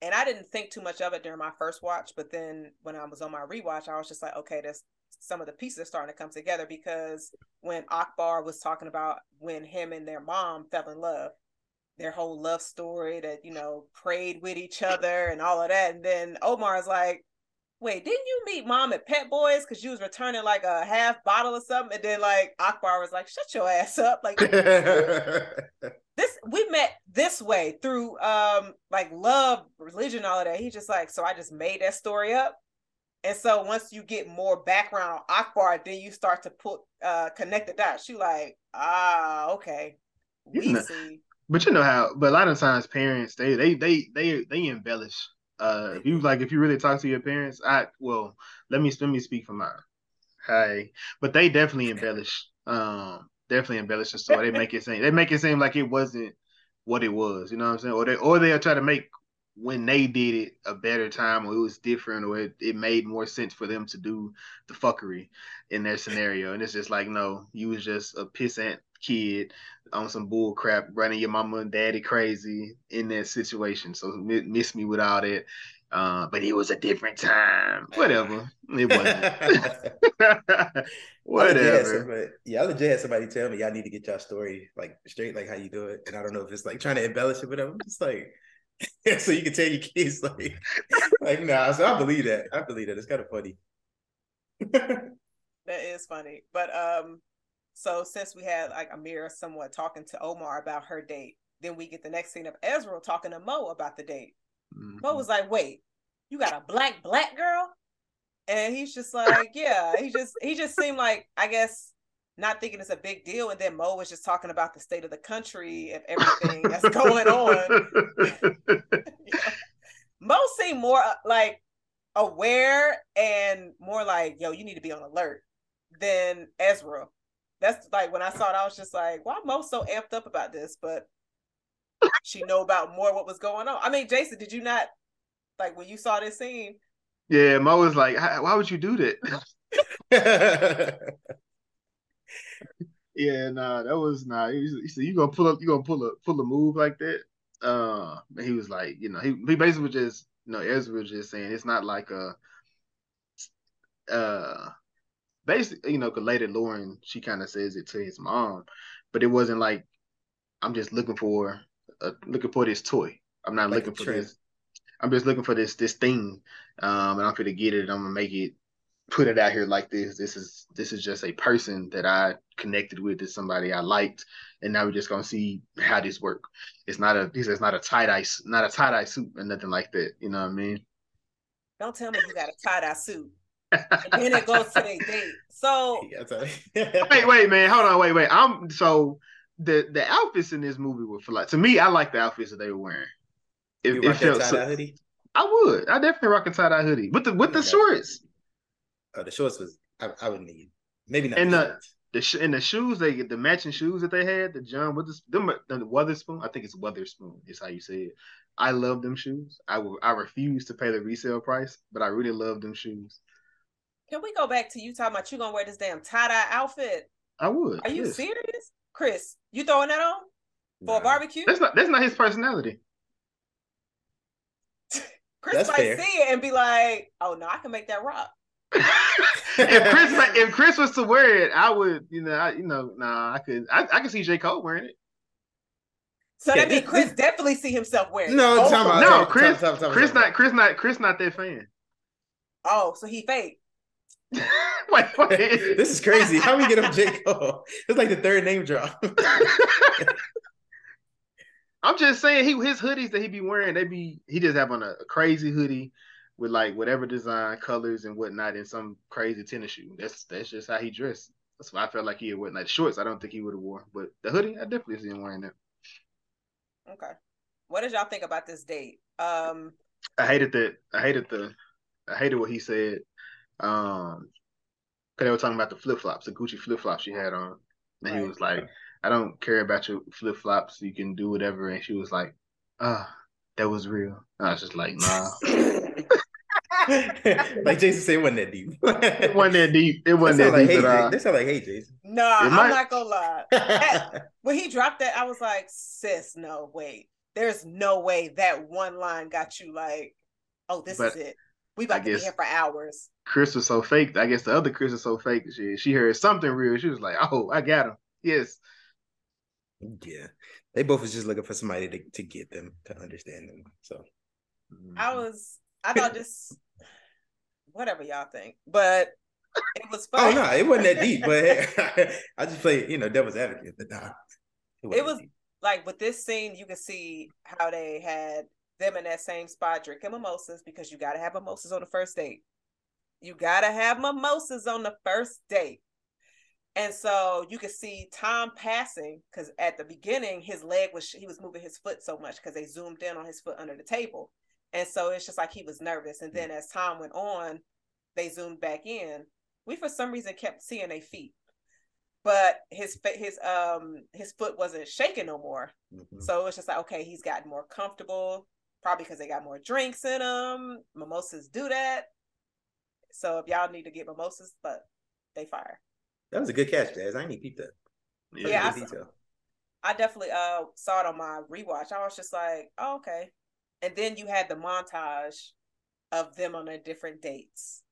C: and I didn't think too much of it during my first watch, but then when I was on my rewatch, I was just like, okay, there's some of the pieces are starting to come together because when Akbar was talking about when him and their mom fell in love, their whole love story that, you know, prayed with each other and all of that. And then Omar is like, wait, didn't you meet mom at Pep Boys? Because you was returning like a half bottle or something. And then like Akbar was like, shut your ass up. Like this we met this way through um like love religion all of that he just like so i just made that story up and so once you get more background on akbar then you start to put uh connect the dots you like ah okay
A: You
C: we
A: know-
C: see
A: But you know how, but a lot of times parents they they they they they embellish. Uh, if you like, if you really talk to your parents, I well, let me let me speak for mine. Hey. but they definitely embellish. Um, definitely embellish the story. They make it seem they make it seem like it wasn't what it was. You know what I'm saying? Or they or they'll try to make when they did it a better time, or it was different, or it, it made more sense for them to do the fuckery in their scenario. And it's just like, no, you was just a pissant kid on some bull crap, running your mama and daddy crazy in that situation. So mi- miss me with all that. Uh, but it was a different time. Whatever. It wasn't.
B: I legit had
A: Whatever.
B: somebody, yeah, I legit had somebody tell me y'all need to get y'all story like straight, like how you do it. And I don't know if it's like trying to embellish it, but I'm just like, so you can tell your kids like, like nah. So I believe that. I believe that. It's kind of funny.
C: that is funny but um so since we had like amira somewhat talking to omar about her date then we get the next scene of ezra talking to mo about the date
A: Mhm.
C: Mo was like, "Wait, you got a black black girl?" And he's just like, "Yeah." He just he just seemed like I guess not thinking it's a big deal. And then Mo was just talking about the state of the country and everything that's going on. Mo seemed more uh, like aware and more like, "Yo, you need to be on alert." Than Ezra. That's like when I saw it, I was just like, "Why Mo so amped up about this?" But she know about more what was going on. I mean, Jason, did you not like when you saw this scene?
A: yeah, Mo was like, "Why would you do that?" Yeah, nah, that was nah. He, was, he said, "You gonna pull up? You gonna pull a pull a move like that?" Uh, and he was like, you know, he he basically just, you know, Ezra was just saying it's not like a, uh, basically, you know, because later Lauren she kind of says it to his mom, but it wasn't like I'm just looking for, uh, looking for this toy. I'm not
B: Like
A: looking for
B: trend.
A: this. I'm just looking for this this thing, um, and I'm gonna get it. I'm gonna make it put it out here like this. This is this is just a person that I connected with. This somebody I liked, and now we're just gonna see how this work. It's not a he says not a tie dye not a tie dye suit or nothing like that. You know what I mean?
C: Don't tell me you got a tie dye suit. And then it goes to their date. So
B: Yeah,
A: wait, wait, man, hold on, wait, wait. I'm so the the outfits in this movie were for like to me. I like the outfits that they were wearing. It,
B: You
A: it
B: rock that
A: felt
B: tie-dye
A: so,
B: hoodie?
A: I would. I definitely rock a tie dye hoodie with the with the
B: Okay.
A: shorts.
B: Oh, the shorts was I, I would need. Maybe not.
A: And
B: the
A: the- sh- and the shoes they get the matching shoes that they had the John Withers them the Weatherspoon I think it's Weatherspoon is how you say it. I love them shoes. I will I refuse to pay the resale price, but I really love them shoes.
C: can we go back to you talking about you gonna wear this damn tie dye outfit?
A: I would.
C: Are you serious, Chris? You throwing that on for a barbecue?
A: That's not that's not his personality.
C: Chris
B: That's
C: might
B: fair.
C: see it and be like, "Oh no, I can make that rock."
A: If Chris ma- if Chris was to wear it, I would you know I, you know nah I could I, I could see J Cole wearing it.
C: So
B: Yeah,
C: that means Chris definitely see himself wearing.
B: No,
C: it.
B: time
C: Oh,
B: out.
A: No,
B: time-
A: Chris
B: time- time- time-
A: Chris
B: time-
A: not Chris not Chris not that fan.
C: Oh, so he fake.
A: wait, wait.
B: this is crazy. How we get on J. Cole? It's like the third name drop.
A: I'm just saying he his hoodies that he be wearing, they be he just have on a, a crazy hoodie with like whatever design, colors and whatnot, in some crazy tennis shoe. That's that's just how he dressed. That's why I felt like he would like shorts. I don't think he would have worn, but the hoodie, I definitely see him wearing that.
C: Okay. What did y'all think about this date? Um,
A: I hated that. I hated the. I hated what he said. Um, because they were talking about the flip flops, the Gucci flip flops she had on, and
C: Right.
A: he was like, "I don't care about your flip flops. You can do whatever." And she was like, "Ah, that was real." I was just like, "Nah,
B: like Jason said, it wasn't that deep.
A: it wasn't that deep. It wasn't
B: sound
A: that
B: like
A: deep
B: hate.
A: at all."
B: That sound like hate, Jason.
C: nah,
A: It
C: I'm
A: might-
C: not gonna lie. When he dropped that, I was like, sis, no, wait. There's no way that one line got you like, oh, this
A: But
C: is it. We about
A: I
C: to be here for hours.
A: Chris was so fake. I guess the other Chris was so fake. She she heard something real. She was like, "Oh, I got him." Yes.
B: yeah, they both was just looking for somebody to, to get them to understand them. So
C: I was, I thought this, whatever y'all think, but it was
B: oh,
C: fun.
B: Oh no, it wasn't that deep, but I just played, you know, devil's advocate. But nah, wasn't
C: It was-
B: deep.
C: like with this scene, you can see how they had them in that same spot drinking mimosas because you got to have mimosas on the first date. You got to have mimosas on the first date. And so you could see Tom passing because at the beginning, his leg was, he was moving his foot so much because they zoomed in on his foot under the table. And so it's just like he was nervous. And then as time went on, they zoomed back in. We, for some reason, kept seeing a feet but his his um his foot wasn't shaking no more.
B: Mhm.
C: So it's just like okay, he's gotten more comfortable, probably because they got more drinks in them. Mimosas do that. So if y'all need to get mimosas, but they fire.
B: That was a good catch, Jazz. I need peeped that.
C: Yeah,
B: Good
C: I-
B: detail.
C: I definitely uh saw it on my rewatch. I was just like, oh, okay. And then you had the montage of them on their different dates.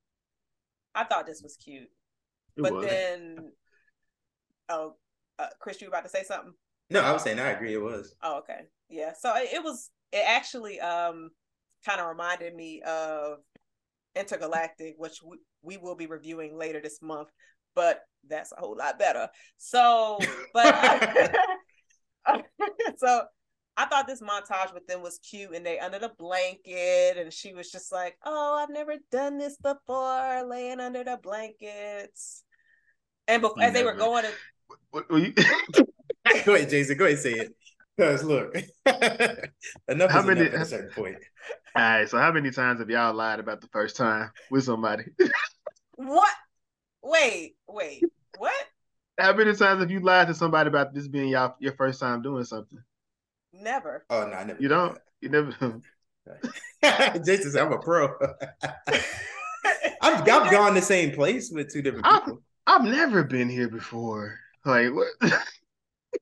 C: I thought this was cute,
A: It
C: but
A: was.
C: then, oh, uh, Chris, you about to say something?
B: No, I was saying I agree. It was.
C: Oh, okay. Yeah. So it, it was it actually um kind of reminded me of Intergalactic, which we, we will be reviewing later this month, but that's a whole lot better. So, but so I thought this montage with them was cute and they under the blanket and she was just like, "Oh, I've never done this before, laying under the blankets." And before, as they were going to
A: What- what you-
B: Go ahead, Jason. Go ahead, say it. Cause look, enough
A: How
B: is
A: many-
B: enough at a certain point.
A: All right. So how many times have y'all lied about the first time with somebody?
C: what? Wait, wait, what?
A: how many times have you lied to somebody about this being y'all your first time doing something?
C: Never.
B: Oh no, I never.
A: You don't. You never.
B: Jason said, "I'm a pro." I've, I've gone the same place with two different
A: I've-
B: people.
A: I've never been here before. Like what?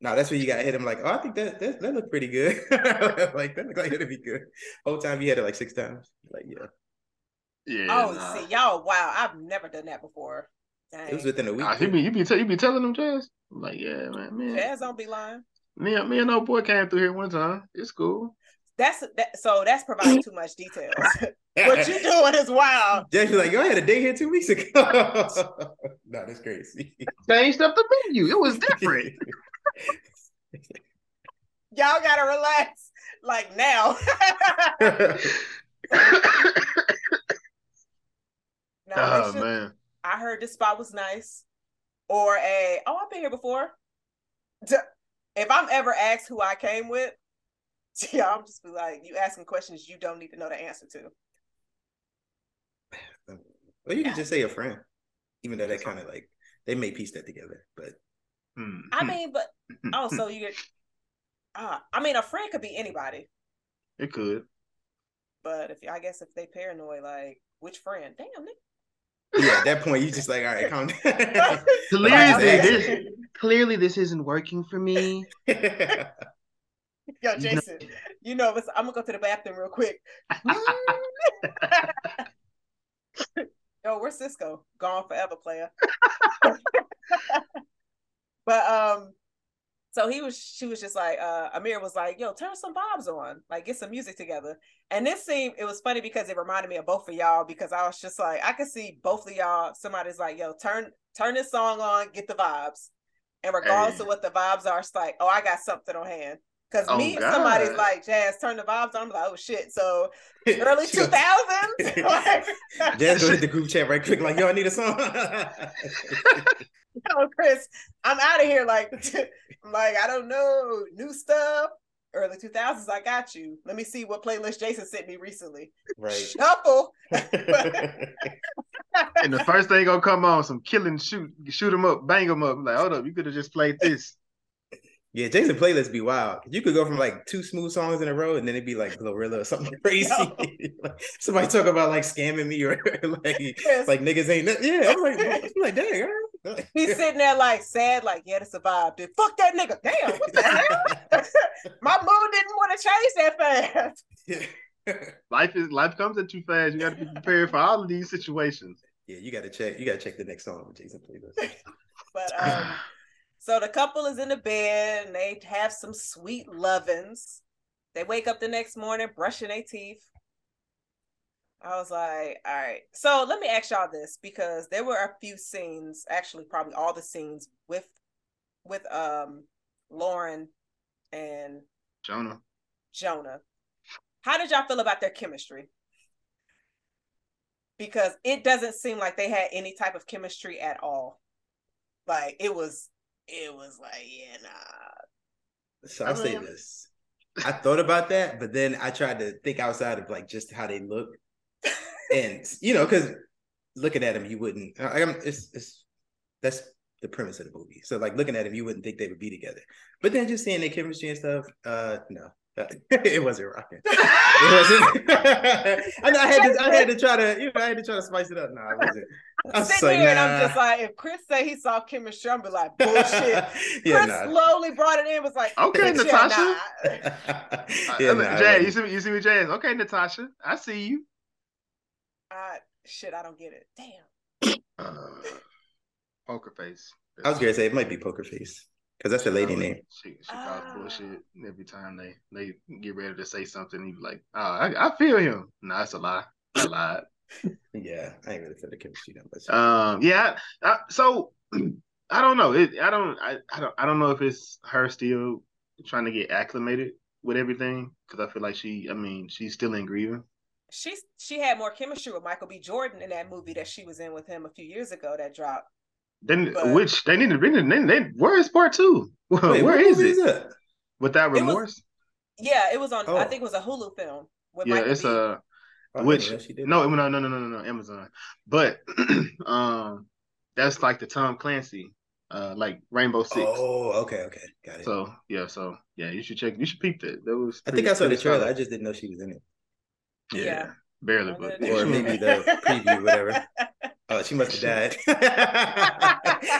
B: No, that's where you got to hit him. Like, oh, I think that that, that looked pretty good. like that looked like it'd be good. Whole time you had it like six times. Like, yeah,
A: yeah.
C: Oh,
A: nah.
C: see, y'all, wow, I've never done that before. Dang.
B: it was within a week.
A: Nah, you be you be te- you be telling them Jazz. I'm like yeah, man, man.
C: Jazz don't be lying.
A: Me and me and old boy came through here one time. It's cool.
C: That's that. So that's providing too much details. what you doing is wild.
B: Jack's like, yo, I had a day here two weeks ago. no, that's crazy.
A: Changed up the menu. It was different.
C: Y'all gotta relax. Like now. now
A: oh
C: Alicia,
A: man.
C: I heard this spot was nice. Or a oh, I've been here before. D- If I'm ever asked who I came with, yeah, I'm just be like, you asking questions you don't need to know the answer to.
B: well, you can just say a friend, even though that kind of like they may piece that together. But
A: Hmm.
C: I mean, but oh, so you get uh I mean a friend could be anybody.
A: it could.
C: But if I guess if they paranoid, like which friend? Damn, nigga.
B: Yeah, at that point, you just like, all right, calm down.
A: Clearly,
B: Right.
A: this, clearly this isn't working for me.
C: Yo,
A: know-
C: Jason, you know, I'm gonna go to the bathroom real quick. Yo, where's Cisco? Gone forever, player. but um, So he was, she was just like, uh, Amir was like, yo, turn some vibes on, like get some music together. And this seemed, it was funny because it reminded me of both of y'all because I was just like, I could see both of y'all. Somebody's like, yo, turn, turn this song on, get the vibes. And regardless
A: Hey.
C: of what the vibes are, it's like, oh, I got something on hand. Because
A: Oh,
C: me, if somebody's like, Jazz, turn the vibes on, I'm like, oh shit. So early
B: She
C: 2000s? like,
B: Jazz go hit the group chat right quick, like, yo, I need a song.
C: oh, Chris, I'm out of here. Like, I'm like, I don't know, new stuff. Early 2000s, I got you. Let me see what playlist Jason sent me recently.
B: right.
C: Shuffle.
A: And the first thing gonna come on, some killing, shoot, shoot them up, bang them up. Like, hold up, you could have just played this.
B: Yeah, Jason playlist be wild. You could go from like two smooth songs in a row, and then it'd be like Glorilla or something crazy. like, somebody talk about like scamming me or like
C: Chris,
B: like niggas ain't. nothing. Yeah, I'm like, I'm like, dang. all right.
C: he's sitting there like sad, like, yeah, to survive. Dude, fuck that nigga. Damn, what the hell? My mood didn't want to change that fast. Yeah.
A: Life is life comes at too fast. You got to be prepared for all of these situations.
B: yeah, you gotta check. You gotta check the next song with Jason playlist.
C: But um, so the couple is in the bed and they have some sweet lovins. They wake up the next morning brushing their teeth. I was like, all right. So let me ask y'all this because there were a few scenes, actually probably all the scenes with with um Lauren and
A: Jonah.
C: Jonah. How did y'all feel about their chemistry? Because it doesn't seem like they had any type of chemistry at all. Like it was, it was like, yeah, nah.
B: So I'll say this. I thought about that, but then I tried to think outside of like just how they look, and you know, because looking at them, you wouldn't. I, I'm, it's, it's that's the premise of the movie. So like looking at them, you wouldn't think they would be together. But then just seeing their chemistry and stuff, uh, no, it wasn't rocking. It wasn't. I, know I had to. I had to try to. You know, I had to try to spice it up. No, it wasn't. I
C: I'm
B: was
C: sitting
B: like,
C: there and
B: nah.
C: I'm just like, if Chris say he saw chemistry, I'm be like, bullshit.
B: yeah,
C: Chris
B: nah.
C: slowly brought it in, was like,
A: Okay, Natasha.
C: nah.
B: yeah,
A: Uh,
B: nah,
A: Jay, you see, me- you see me, Jazz. Okay, Natasha, I see you.
C: I, shit, I don't get it. Damn.
A: Uh, poker face.
B: I was gonna say it might be Poker Face because that's the lady name.
A: She, she calls
C: Ah.
A: bullshit every time they they get ready to say something. You be like, oh, I, I feel him. No, it's a lie. I lied.
B: Yeah, I ain't really feel the chemistry that much.
A: Um, yeah. I, so I don't know. It. I don't. I, I don't. I don't know if it's her still trying to get acclimated with everything because I feel like she. I mean, she's still in grieving.
C: She's she had more chemistry with Michael B. Jordan in that movie that she was in with him a few years ago that dropped.
A: Then
C: But-
A: which they need to. They, need- they, where is part two?
B: Wait,
A: where
B: what
A: is
B: movie
A: it?
B: that?
A: Without
C: It was-
A: remorse.
C: Yeah, it was on. I
B: Oh.
C: think it was a Hulu film with
A: yeah,
C: Michael
A: it's
C: B.
A: a.
B: Oh,
A: Which
B: didn't she did
A: no, no, no, no, no, no, no, Amazon. But um, that's like the Tom Clancy, uh, like Rainbow Six.
B: Oh, okay, okay, got it.
A: So yeah, so yeah, you should check. You should peep that. That was.
B: I think I saw the trailer.
A: solid.
B: I just didn't know she was in it.
A: yeah,
C: Yeah.
A: barely, but
C: the-
A: yeah,
B: Or maybe the preview, whatever. Oh, she must have died.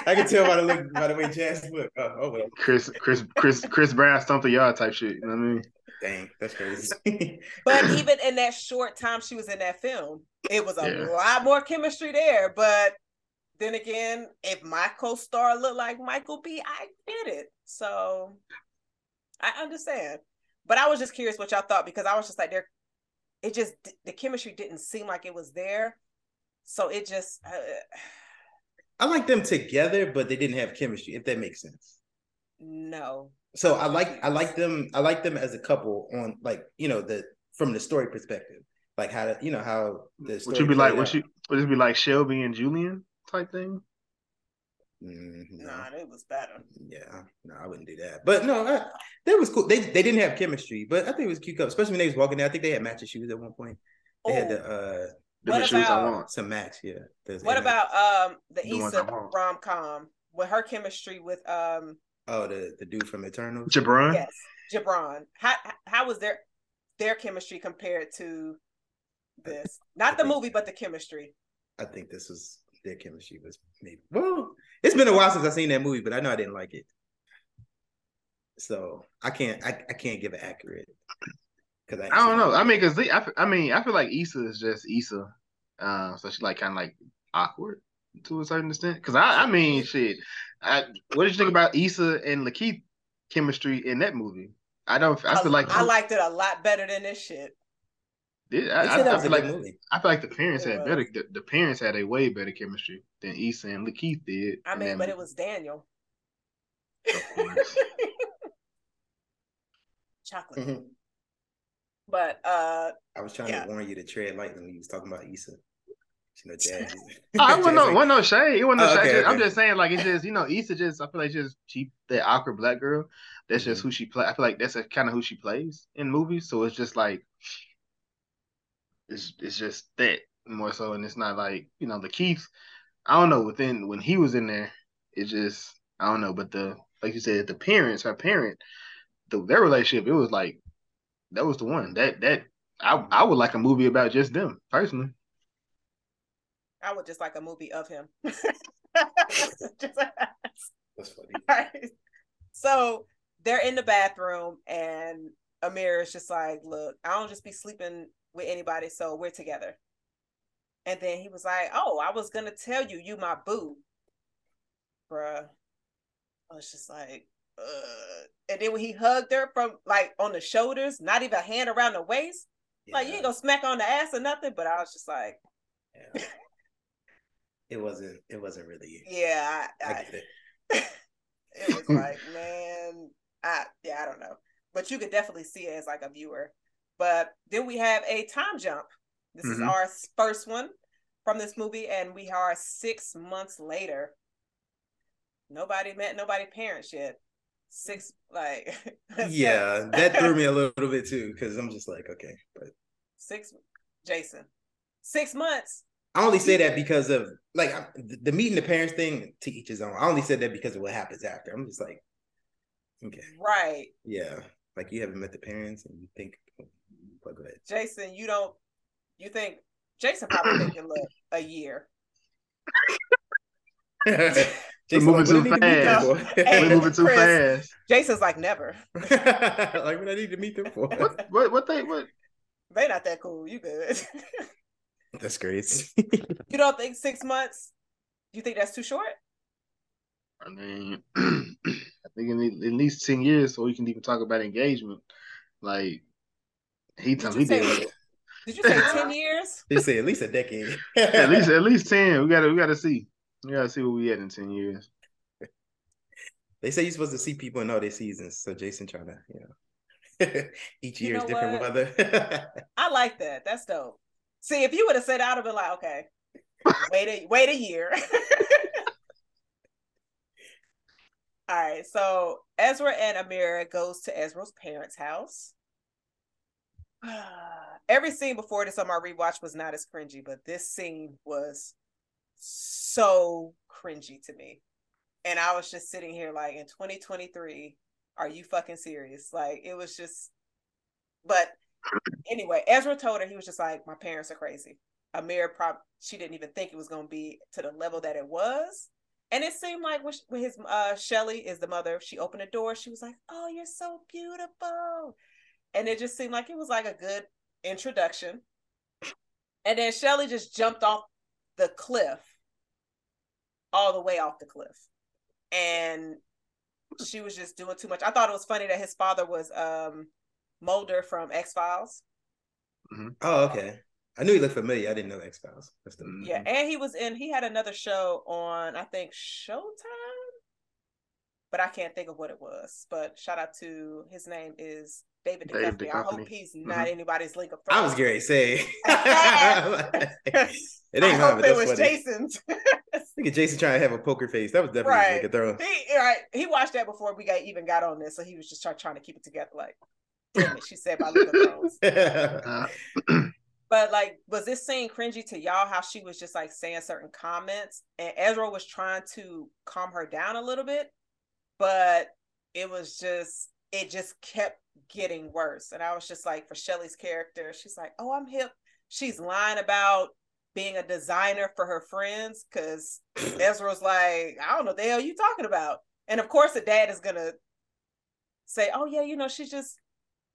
B: I can tell by the look, by the way Jazz look. Oh, oh well.
A: Chris, Chris, Chris, Chris Brown stumped a yard type shit. You know what I mean?
B: Dang, that's crazy.
C: But even in that short time she was in that film, it was a
A: Yeah.
C: lot more chemistry there. But then again, if my co-star looked like Michael B, I get it. So I understand. But I was just curious what y'all thought because I was just like, there, it just the chemistry didn't seem like it was there. So it just uh,
B: I like them together, but they didn't have chemistry. If that makes sense.
C: no.
B: So I like I like them I like them as a couple on like you know the from the story perspective, like how to, you know how the story
A: Would you be like?
B: played
A: Would
B: out.
A: you? Would it be like Shelby and Julian type thing?
B: Mm, no.
C: Nah, it was better.
B: Yeah, no, I wouldn't do that. But no, I, that was cool. They they didn't have chemistry, but I think it was cute, especially when they was walking there. I think they had matching shoes at one point. They had the
C: Oh,
B: uh
A: Different
C: What
A: shoes I
C: about-
A: want.
B: some Max, yeah. Those
C: what
B: Air Max.
C: about um the
A: The
C: Issa rom com with her chemistry with um
B: oh the the dude from Eternals?
A: Jabron.
C: Yes, Jabron. How how was their their chemistry compared to this? Not the movie, but the chemistry.
B: I think this was their chemistry was maybe. Well, it's been a while since I've seen that movie, but I know I didn't like it. So I can't I, I can't give it accurate because
A: I I, don't know. I mean, because I, I mean, I feel like Issa is just Issa, uh, so she's like kind of like awkward to a certain extent. Because I, I mean, shit. I, what did you think about Issa and Lakeith chemistry in that movie. I don't. I
C: I,
A: feel like
C: I liked it a lot better than this shit.
A: It- I, I, I feel like
B: movie.
A: I feel like the parents
C: It
A: had
C: was.
A: better. The, the parents had a way better chemistry than Issa and Lakeith did.
C: I mean,
A: that
C: but it was Daniel.
A: Of course.
C: Chocolate.
B: Mhm.
C: But uh
B: I was trying
C: Yeah.
B: to warn you to tread lightly when you was talking about Issa. You know, Jazz.
A: Oh, wasn't no,
B: Jazz-
A: wasn't no shade. It wasn't no
B: Oh,
A: shade.
B: okay,
A: I'm just saying, like, it's just you know, Issa just I feel like just she that awkward black girl. That's just
B: Mm-hmm.
A: who she play. I feel like that's a kind of who she plays in movies. So it's just like it's it's just that more so, and it's not like you know the Keith. I don't know within when he was in there, it just I don't know, but the like you said, the parents, her parent, the their relationship, it was like that was the one that that I I would like a movie about just them personally.
C: I would just like a movie of him. Just-
B: That's funny.
C: Right. So they're in the bathroom, and Amir is just like, "Look, I don't just be sleeping with anybody, so we're together." And then he was like, "Oh, I was gonna tell you, you my boo, bruh." I was just like, Ugh. and then when he hugged her from like on the shoulders, not even a hand around the waist, like you ain't gonna smack on the ass or nothing. But I was just like,
B: Yeah. It wasn't. It wasn't really.
C: yeah, I,
B: I
C: I,
B: get it.
C: it was like, man, I yeah, I don't know. But you could definitely see it as like a viewer. But then we have a time jump. This is
A: Mhm.
C: our first one from this movie, and we are six months later. Nobody met nobody parents yet. Six like
B: Yeah, that threw me a little bit too because I'm just like, okay, but
C: six Jason. Six months.
B: I only say that because of like the the meeting the parents thing. To each his own. I only said that because of what happens after. I'm just like, okay,
C: Right.
B: yeah, like you haven't met the parents and you think, but go
C: Jason, you don't you think Jason probably thinking look a year.
B: ahead.
A: We're moving
B: like,
A: too
B: what I need to meet them
A: fast.
B: for?
C: Hey,
A: We're moving too
C: Chris.
A: fast.
C: Jason's like never.
B: like what I need to meet them for.
A: What what what they what
C: They not that cool. You good.
B: That's great.
C: you don't think six months? You think that's too short?
A: I mean, I think in at least ten years, so we can even talk about engagement. Like he
C: Did
A: told
C: you
A: he
C: say
A: did
C: did you say 10 years?
B: they say at least a decade.
A: at least at least ten. We gotta we gotta see. We gotta see where we at in ten years.
B: They say you're supposed to see people in all their seasons. So Jason trying to, you know, each
C: You
B: year is different
C: what?
B: weather.
C: I like that. That's dope. See, if you would have said I'd have been like, okay, wait a wait a year. All right, so Ezra and Amira goes to Ezra's parents' house. Every scene before this on my rewatch was not as cringy, but this scene was so cringy to me. And I was just sitting here like in 2023, are you fucking serious? Like it was just but anyway, Ezra told her he was just like, My parents are crazy. Amir prob she didn't even think it was gonna be to the level that it was. And it seemed like when his uh Shelly is the mother, she opened the door, she was like, Oh, you're so beautiful. And it just seemed like it was like a good introduction. And then Shelly just jumped off the cliff, all the way off the cliff. And she was just doing too much. I thought it was funny that his father was um Mulder from X Files. Mm-hmm.
B: oh, okay. I knew he looked familiar. I didn't know X Files. The
C: Yeah, mm-hmm. and he was in. He had another show on, I think Showtime, but I can't think of what it was. But shout out to his name is David
A: David
C: Duchovny. I hope he's mm-hmm. not anybody's link of
B: I was
C: friends.
B: going to say. it ain't
C: I
B: mine,
C: hope
B: but
C: it
B: that's
C: was
B: funny.
C: Jason's.
B: Look at Jason trying to have a poker face. That was definitely
C: Right.
B: like a throw.
C: he right. He watched that before we got even got on this, so he was just try, trying to keep it together. Like, damn it, she said by Thrones.
A: Uh,
C: But like, was this scene cringy to y'all? How she was just like saying certain comments, and Ezra was trying to calm her down a little bit, but it was just it just kept getting worse. And I was just like, for Shelly's character, she's like, "Oh, I'm hip." She's lying about being a designer for her friends because Ezra's like, "I don't know what the hell you talking about." And of course, the dad is gonna say, "Oh yeah, you know, she's just."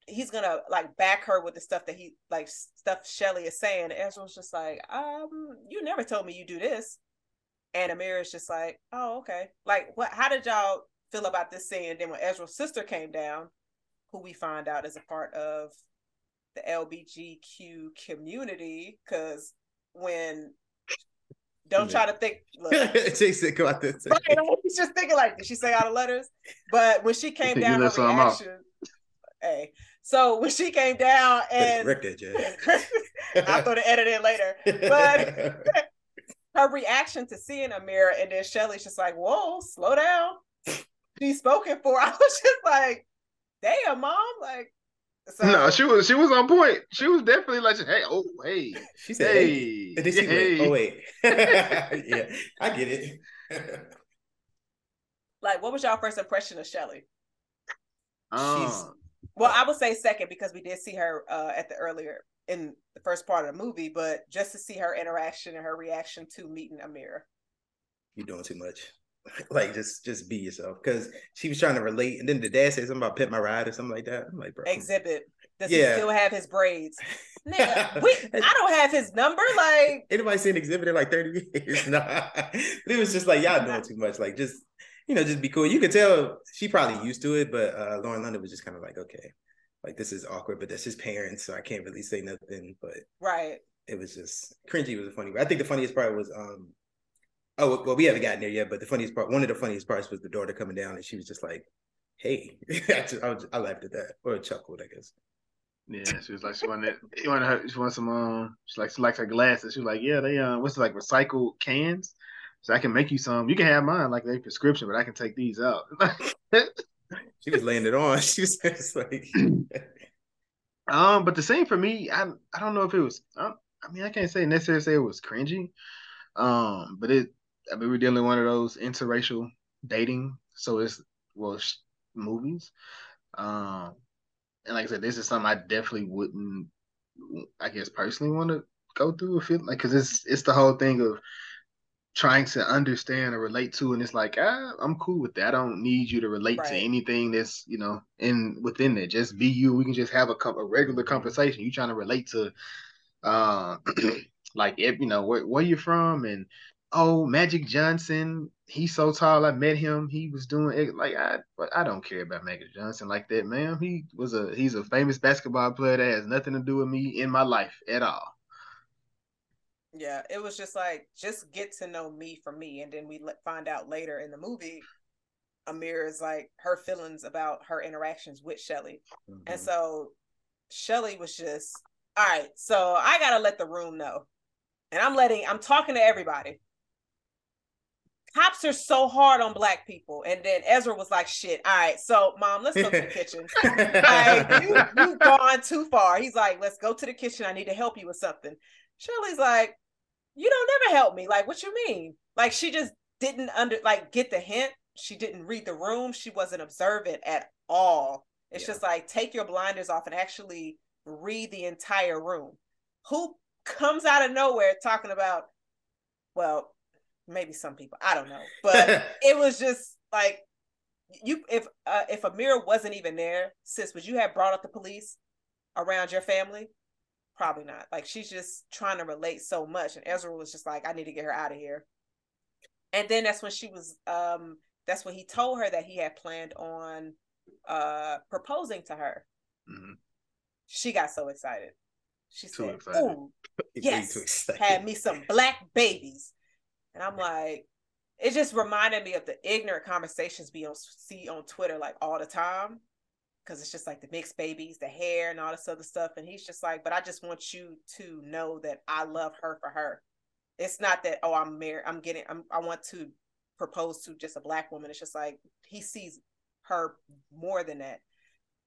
C: He's gonna like back her with the stuff that he like stuff Shelly is saying. Ezra's just like, um, you never told me you do this. And Amir is just like, oh, okay. Like, what? How did y'all feel about this scene. And then when Ezra's sister came down, who we find out is a part of the LBGQ community, because when don't try to think. Look,
B: Jason, come out this.
C: right, he's just thinking like, did she say all the letters? But when she came down, her reaction. Hey, so when she came down and
B: Rick did, yeah.
C: I'll throw the edit in later, but her reaction to seeing Amira and then Shelly's just like, "Whoa, slow down." She's spoken for. I was just like, "Damn, mom!" Like,
A: so, no, she was she was on point. She was definitely like, "Hey, oh, hey."
B: She said, "Hey." hey. she hey. "Oh, wait." yeah, I get it.
C: like, what was y'all first impression of Shelly?
A: Um, She's
C: well, I would say second because we did see her uh, at the earlier in the first part of the movie, but just to see her interaction and her reaction to meeting Amira.
B: You're doing too much. like just just be yourself because she was trying to relate, and then the dad said something about Pimp My Ride or something like that. I'm like, bro,
C: Xzibit. Does yeah. he still have his braids? Nigga, we, I don't have his number. Like
B: anybody seen Xzibit in like 30 years? nah. it was just like y'all doing too much. Like just you know, just be cool. You could tell she probably used to it, but uh, Lauren London was just kind of like, okay, like this is awkward, but that's his parents, so I can't really say nothing. But
C: right,
B: it was just cringy. Was a funny. I think the funniest part was um, oh well, we haven't gotten there yet, but the funniest part, one of the funniest parts was the daughter coming down, and she was just like, hey, I, just, I, was, I laughed at that or chuckled, I guess.
A: Yeah, she was like she wanted she wanted her she wanted some um she like she likes her glasses. She was like, yeah, they um what's it like recycled cans. So I can make you some. You can have mine like a prescription, but I can take these out.
B: she was laying it on. She was like,
A: um. But the same for me. I I don't know if it was. Um, I mean, I can't say necessarily say it was cringy. Um, but it. I mean, we're dealing with one of those interracial dating, so it's well sh- movies. Um, and like I said, this is something I definitely wouldn't. I guess personally want to go through or feel like because it's it's the whole thing of trying to understand or relate to and it's like ah, i'm cool with that. I don't need you to relate right. to anything that's you know in within it. Just be you. We can just have a, a regular conversation. You trying to relate to uh like if you know where, where you from and oh magic johnson he's so tall. I met him. He was doing it like i but i don't care about magic johnson like that man he was a he's a famous basketball player that has nothing to do with me in my life at all
C: yeah, it was just like just get to know me for me, and then we find out later in the movie, Amir is like her feelings about her interactions with Shelly, mm-hmm. and so Shelly was just all right. So I gotta let the room know, and I'm letting I'm talking to everybody. Cops are so hard on black people, and then Ezra was like, "Shit, all right, so mom, let's go to the kitchen. like you, you've gone too far." He's like, "Let's go to the kitchen. I need to help you with something." Shelly's like, you don't never help me. Like, what you mean? Like, she just didn't under like get the hint. She didn't read the room. She wasn't observant at all. It's yeah. just like take your blinders off and actually read the entire room. Who comes out of nowhere talking about? Well, maybe some people. I don't know, but it was just like you. If uh, if Amira wasn't even there, sis, would you have brought up the police around your family? Probably not. Like she's just trying to relate so much. And Ezra was just like, I need to get her out of here. And then that's when she was um that's when he told her that he had planned on uh proposing to her. Mm-hmm. She got so excited. She Too said, Ooh, yes, had me some black babies. And I'm like, it just reminded me of the ignorant conversations we on, see on Twitter like all the time because it's just like the mixed babies, the hair, and all this other stuff. And he's just like, but I just want you to know that I love her for her. It's not that oh I'm married, I'm getting, I'm, I want to propose to just a black woman. It's just like he sees her more than that.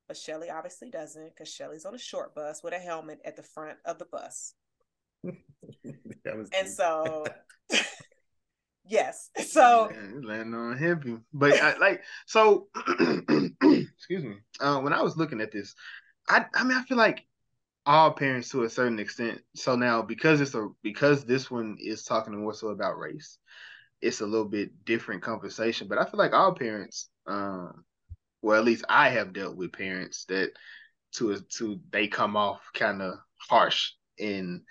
C: But Shelly obviously doesn't because Shelly's on a short bus with a helmet at the front of the bus. and so Yes. So
A: landing on heavy, but I, like so. excuse me. Uh, when I was looking at this, I I mean I feel like all parents to a certain extent. So now because it's a because this one is talking more so about race, it's a little bit different conversation. But I feel like all parents, um, well at least I have dealt with parents that to to they come off kind of harsh in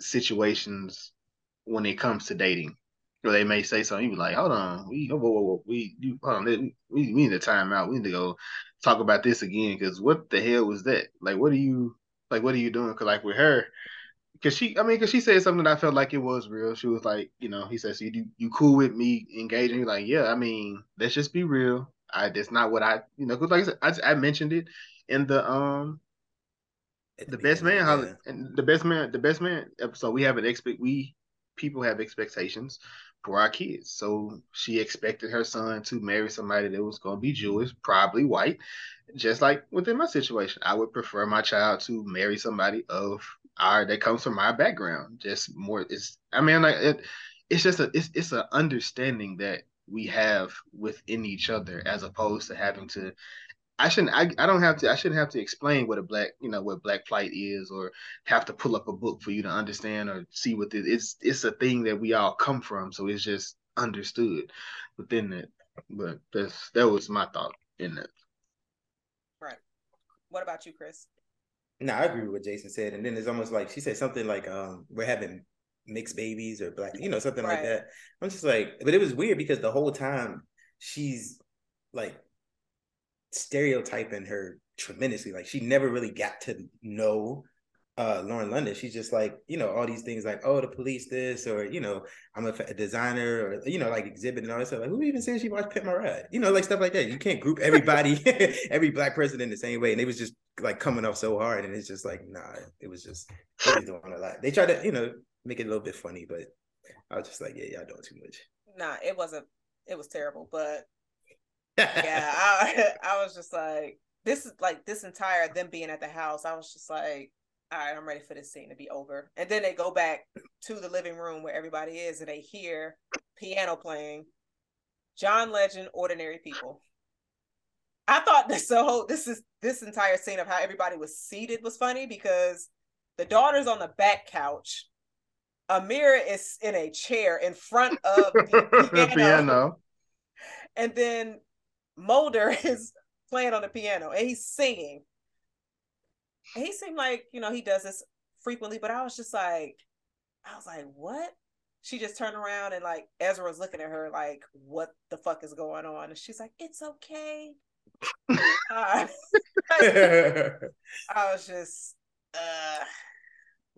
A: situations when it comes to dating or they may say something. You be like, hold on, we whoa, whoa, whoa, we you hold on, we, we need a timeout. We need to go talk about this again because what the hell was that? Like, what are you like? What are you doing? Because like with her, because she, I mean, because she said something that I felt like it was real. She was like, you know, he said, so you you cool with me engaging? You're Like, yeah, I mean, let's just be real. I that's not what I, you know, because like I said, I, I mentioned it in the um the, the best man, and the best man, the best man episode. We have an expect we people have expectations for our kids. So she expected her son to marry somebody that was going to be Jewish, probably white. Just like within my situation, I would prefer my child to marry somebody of our that comes from our background. Just more, it's I mean, like it, it's just a it's it's an understanding that we have within each other as opposed to having to I shouldn't. I, I don't have to. I shouldn't have to explain what a black, you know, what black flight is, or have to pull up a book for you to understand or see what this. It's it's a thing that we all come from, so it's just understood within it. But that's that was my thought in that.
C: Right. What about you, Chris?
B: No, I agree with what Jason said, and then it's almost like she said something like, "Um, we're having mixed babies or black, you know, something right. like that." I'm just like, but it was weird because the whole time she's like stereotyping her tremendously. Like she never really got to know uh Lauren London. She's just like, you know, all these things like, oh, the police this, or you know, I'm a, a designer, or you know, like Xzibit and all this stuff. Like, who even says she watched Pimp My Ride? You know, like stuff like that. You can't group everybody, every black person in the same way. And it was just like coming off so hard, and it's just like, nah, it was just they doing a lot. They tried to, you know, make it a little bit funny, but I was just like, yeah, y'all doing too much.
C: Nah, it wasn't. It was terrible, but yeah, I I was just like, this is like this entire them being at the house. I was just like, all right, I'm ready for this scene to be over. And then they go back to the living room where everybody is, and they hear piano playing. John Legend, Ordinary People. I thought this whole this is this entire scene of how everybody was seated was funny because the daughter's on the back couch. Amira is in a chair in front of the piano. piano. And then Mulder is playing on the piano and he's singing. And he seemed like, you know, he does this frequently, but I was just like, I was like, what? She just turned around and like Ezra was looking at her like, what the fuck is going on? And she's like, it's okay. uh, I was just, uh,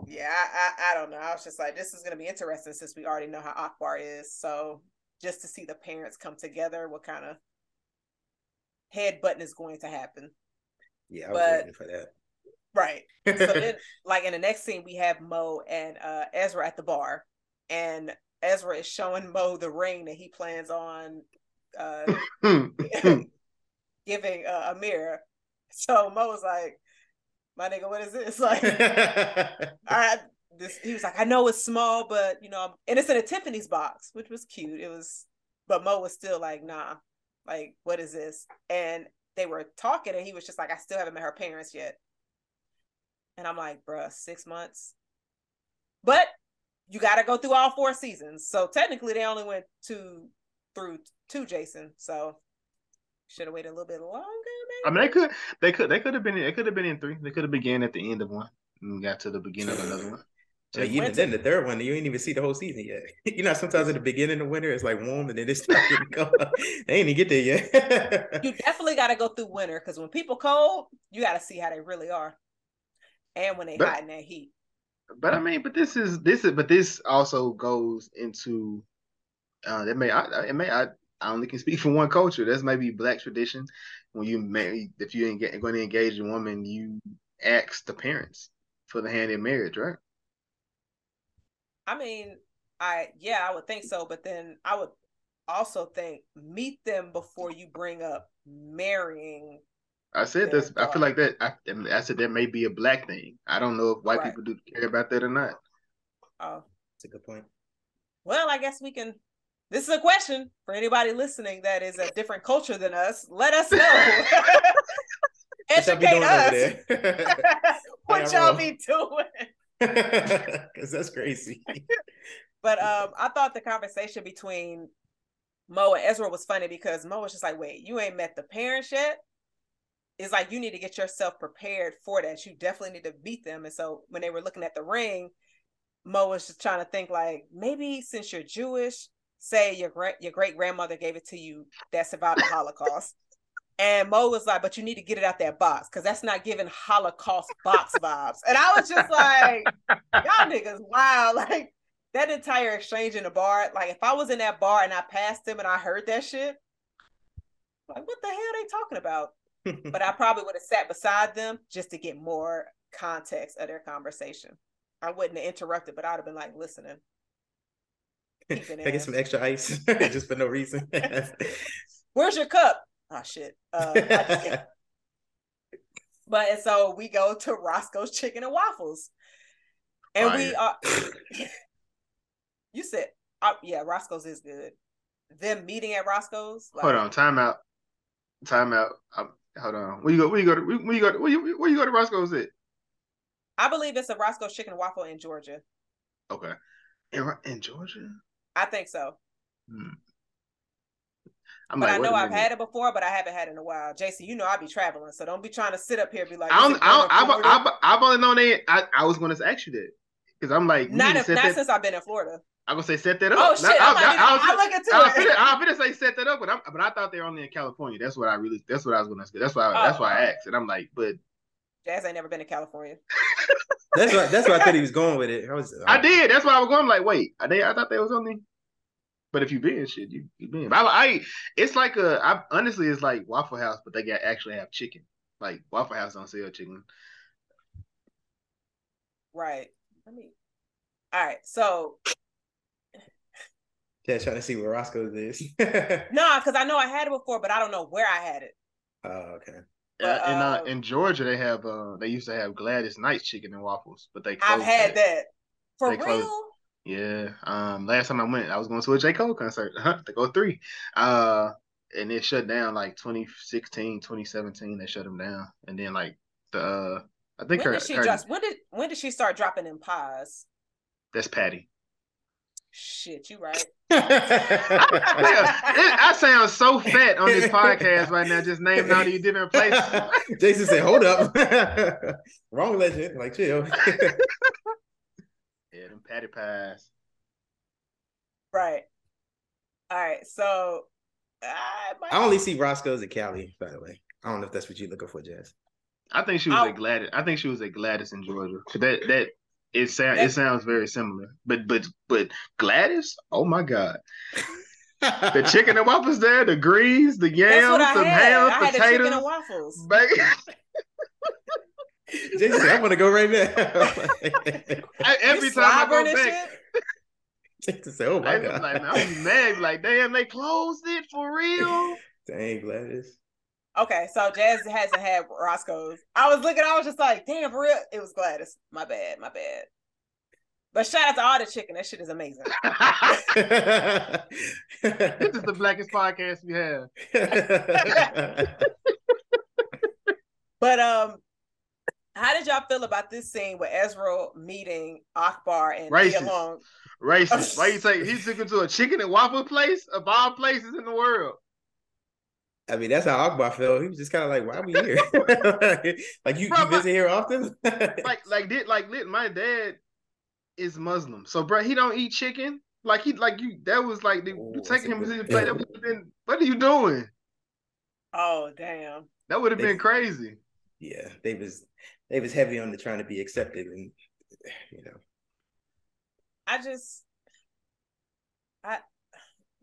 C: yeah, I, I, I don't know. I was just like, this is gonna be interesting since we already know how Akbar is. So just to see the parents come together, what kind of headbutting is going to happen.
B: Yeah, I was but, waiting for that.
C: Right. So then, like in the next scene, we have Mo and uh, Ezra at the bar, and Ezra is showing Mo the ring that he plans on uh, giving uh, Amir. So Mo was like, "My nigga, what is this?" Like, I this he was like, "I know it's small, but you know, and it's in a Tiffany's box, which was cute. It was, but Mo was still like, "Nah, like, what is this? And they were talking, and he was just like, I still haven't met her parents yet. And I'm like, bruh, six months. But you got to go through all four seasons. So technically, they only went two through two, Jason. So should have waited a little bit longer. Maybe?
A: I mean, they could, they could, they could have been, it could have been in three. They could have began at the end of one and got to the beginning of another one.
B: So even then, the third one, you ain't even see the whole season yet. you know, sometimes at the beginning of winter, it's like warm, and then it's starting to go. they ain't even get there
C: yet. you definitely got to go through winter because when people cold, you got to see how they really are, and when they but, hot in that heat.
A: But I mean, but this is this is, but this also goes into uh it may I it may I I only can speak for one culture. That's maybe black tradition. When you may if you ain't going to engage a woman, you ask the parents for the hand in marriage, right?
C: I mean, I yeah, I would think so, but then I would also think meet them before you bring up marrying.
A: I said this. Daughter. I feel like that. I, I said that may be a black thing. I don't know if white right. people do care about that or not.
C: Oh,
B: that's a good point.
C: Well, I guess we can. This is a question for anybody listening that is a different culture than us. Let us know. Educate us. what y'all be doing?
B: Because that's crazy.
C: but um, I thought the conversation between Mo and Ezra was funny because Mo was just like, "Wait, you ain't met the parents yet." It's like you need to get yourself prepared for that. You definitely need to meet them. And so when they were looking at the ring, Mo was just trying to think like maybe since you're Jewish, say your great your great grandmother gave it to you that survived the Holocaust. And Mo was like, but you need to get it out that box because that's not giving Holocaust box vibes. And I was just like, y'all niggas, wow. Like that entire exchange in the bar, like if I was in that bar and I passed him and I heard that shit, like what the hell are they talking about? but I probably would have sat beside them just to get more context of their conversation. I wouldn't have interrupted, but I'd have been like listening.
B: I get some extra ice just for no reason?
C: Where's your cup? Oh shit. Uh, but and so we go to Roscoe's Chicken and Waffles, and Fire. we are. you said, uh, yeah, Roscoe's is good. Them meeting at Roscoe's.
A: Like, hold on, time out, time out. Um, hold on. Where you go? Where you go? To, where you go? To, where you, where you go to Roscoe's? It.
C: I believe it's a Roscoe's Chicken and Waffle in Georgia.
A: Okay, in, in Georgia.
C: I think so. Hmm. I'm but like, I know I've had it before, but I haven't had it in a while. Jason, you know I be traveling, so don't be trying to sit up here and be like.
A: I don't, I don't, I've, I've, I've, only known it. I, I was going to ask you that because I'm like,
C: not if, not that, since I've been in Florida.
A: I'm gonna say set that up.
C: Oh shit!
A: I,
C: I, I, I, I look into
A: I, it. I'm gonna say set that up, but I'm, but I thought they were only in California. That's what I really. That's what I was gonna say. That's why. Oh, that's why I oh. asked, and I'm like, but
C: Jazz ain't never been to California.
B: that's what. That's why I thought he was going with it. I was.
A: I did. That's why I was going. Like, wait, I, they, I thought they was only. But if you been shit, you you been. I, I it's like a. I honestly, it's like Waffle House, but they got actually have chicken. Like Waffle House don't sell chicken.
C: Right. I mean, all right. So.
B: Yeah, trying to see where Roscoe's is.
C: no, because I know I had it before, but I don't know where I had it.
B: Oh, okay.
A: But, uh, in uh, in Georgia, they have uh they used to have Gladys Knight's chicken and waffles, but they
C: I've had that, that. for they real. Closed.
A: Yeah. Um. Last time I went, I was going to a J Cole concert. to go three. Uh. And it shut down like 2016, 2017. They shut them down, and then like the uh, I think
C: when
A: her,
C: did she
A: her,
C: just when did when did she start dropping in pies?
A: That's Patti.
C: Shit, you right.
A: I, I sound so fat on this podcast right now, just naming all these different places.
B: Jason said, "Hold up, wrong legend." Like, chill.
A: Yeah, them patty pies.
C: Right. All right. So,
B: I, I only see Roscoe's at Cali. By the way, I don't know if that's what you're looking for, Jazz.
A: I think she was oh. at Gladys. I think she was at Gladys in Georgia. That that it sounds it sounds very similar. But but but Gladys, oh my god. the chicken and waffles there, the greens, the yams, the ham, I potatoes, chicken and waffles.
B: Jason, I'm gonna go right now.
A: Every time I go back.
B: Jason said, "Oh my I, god!"
A: Like, I'm mad. Like, damn, they closed it for real.
B: Dang, Gladys.
C: Okay, so Jazz hasn't had Roscoe's. I was looking, I was just like, damn, for real. It was Gladys. My bad, my bad. But shout out to all the chicken. That shit is amazing.
A: this is the blackest podcast we have.
C: but um, how did y'all feel about this scene with Ezra meeting Akbar and
A: Racist. Long? Racist. Why you say he took him to a chicken and waffle place of all places in the world?
B: I mean, that's how Akbar felt. He was just kind of like, "Why are we here? like, you, bro, you visit here often?"
A: like, like did like lit. My dad is Muslim, so bro, he don't eat chicken. Like he, like you, that was like the, oh, taking him to the plate. Been, what are you doing?
C: Oh damn!
A: That would have been crazy.
B: Yeah, they was they was heavy on the trying to be accepted, and you know.
C: I just, I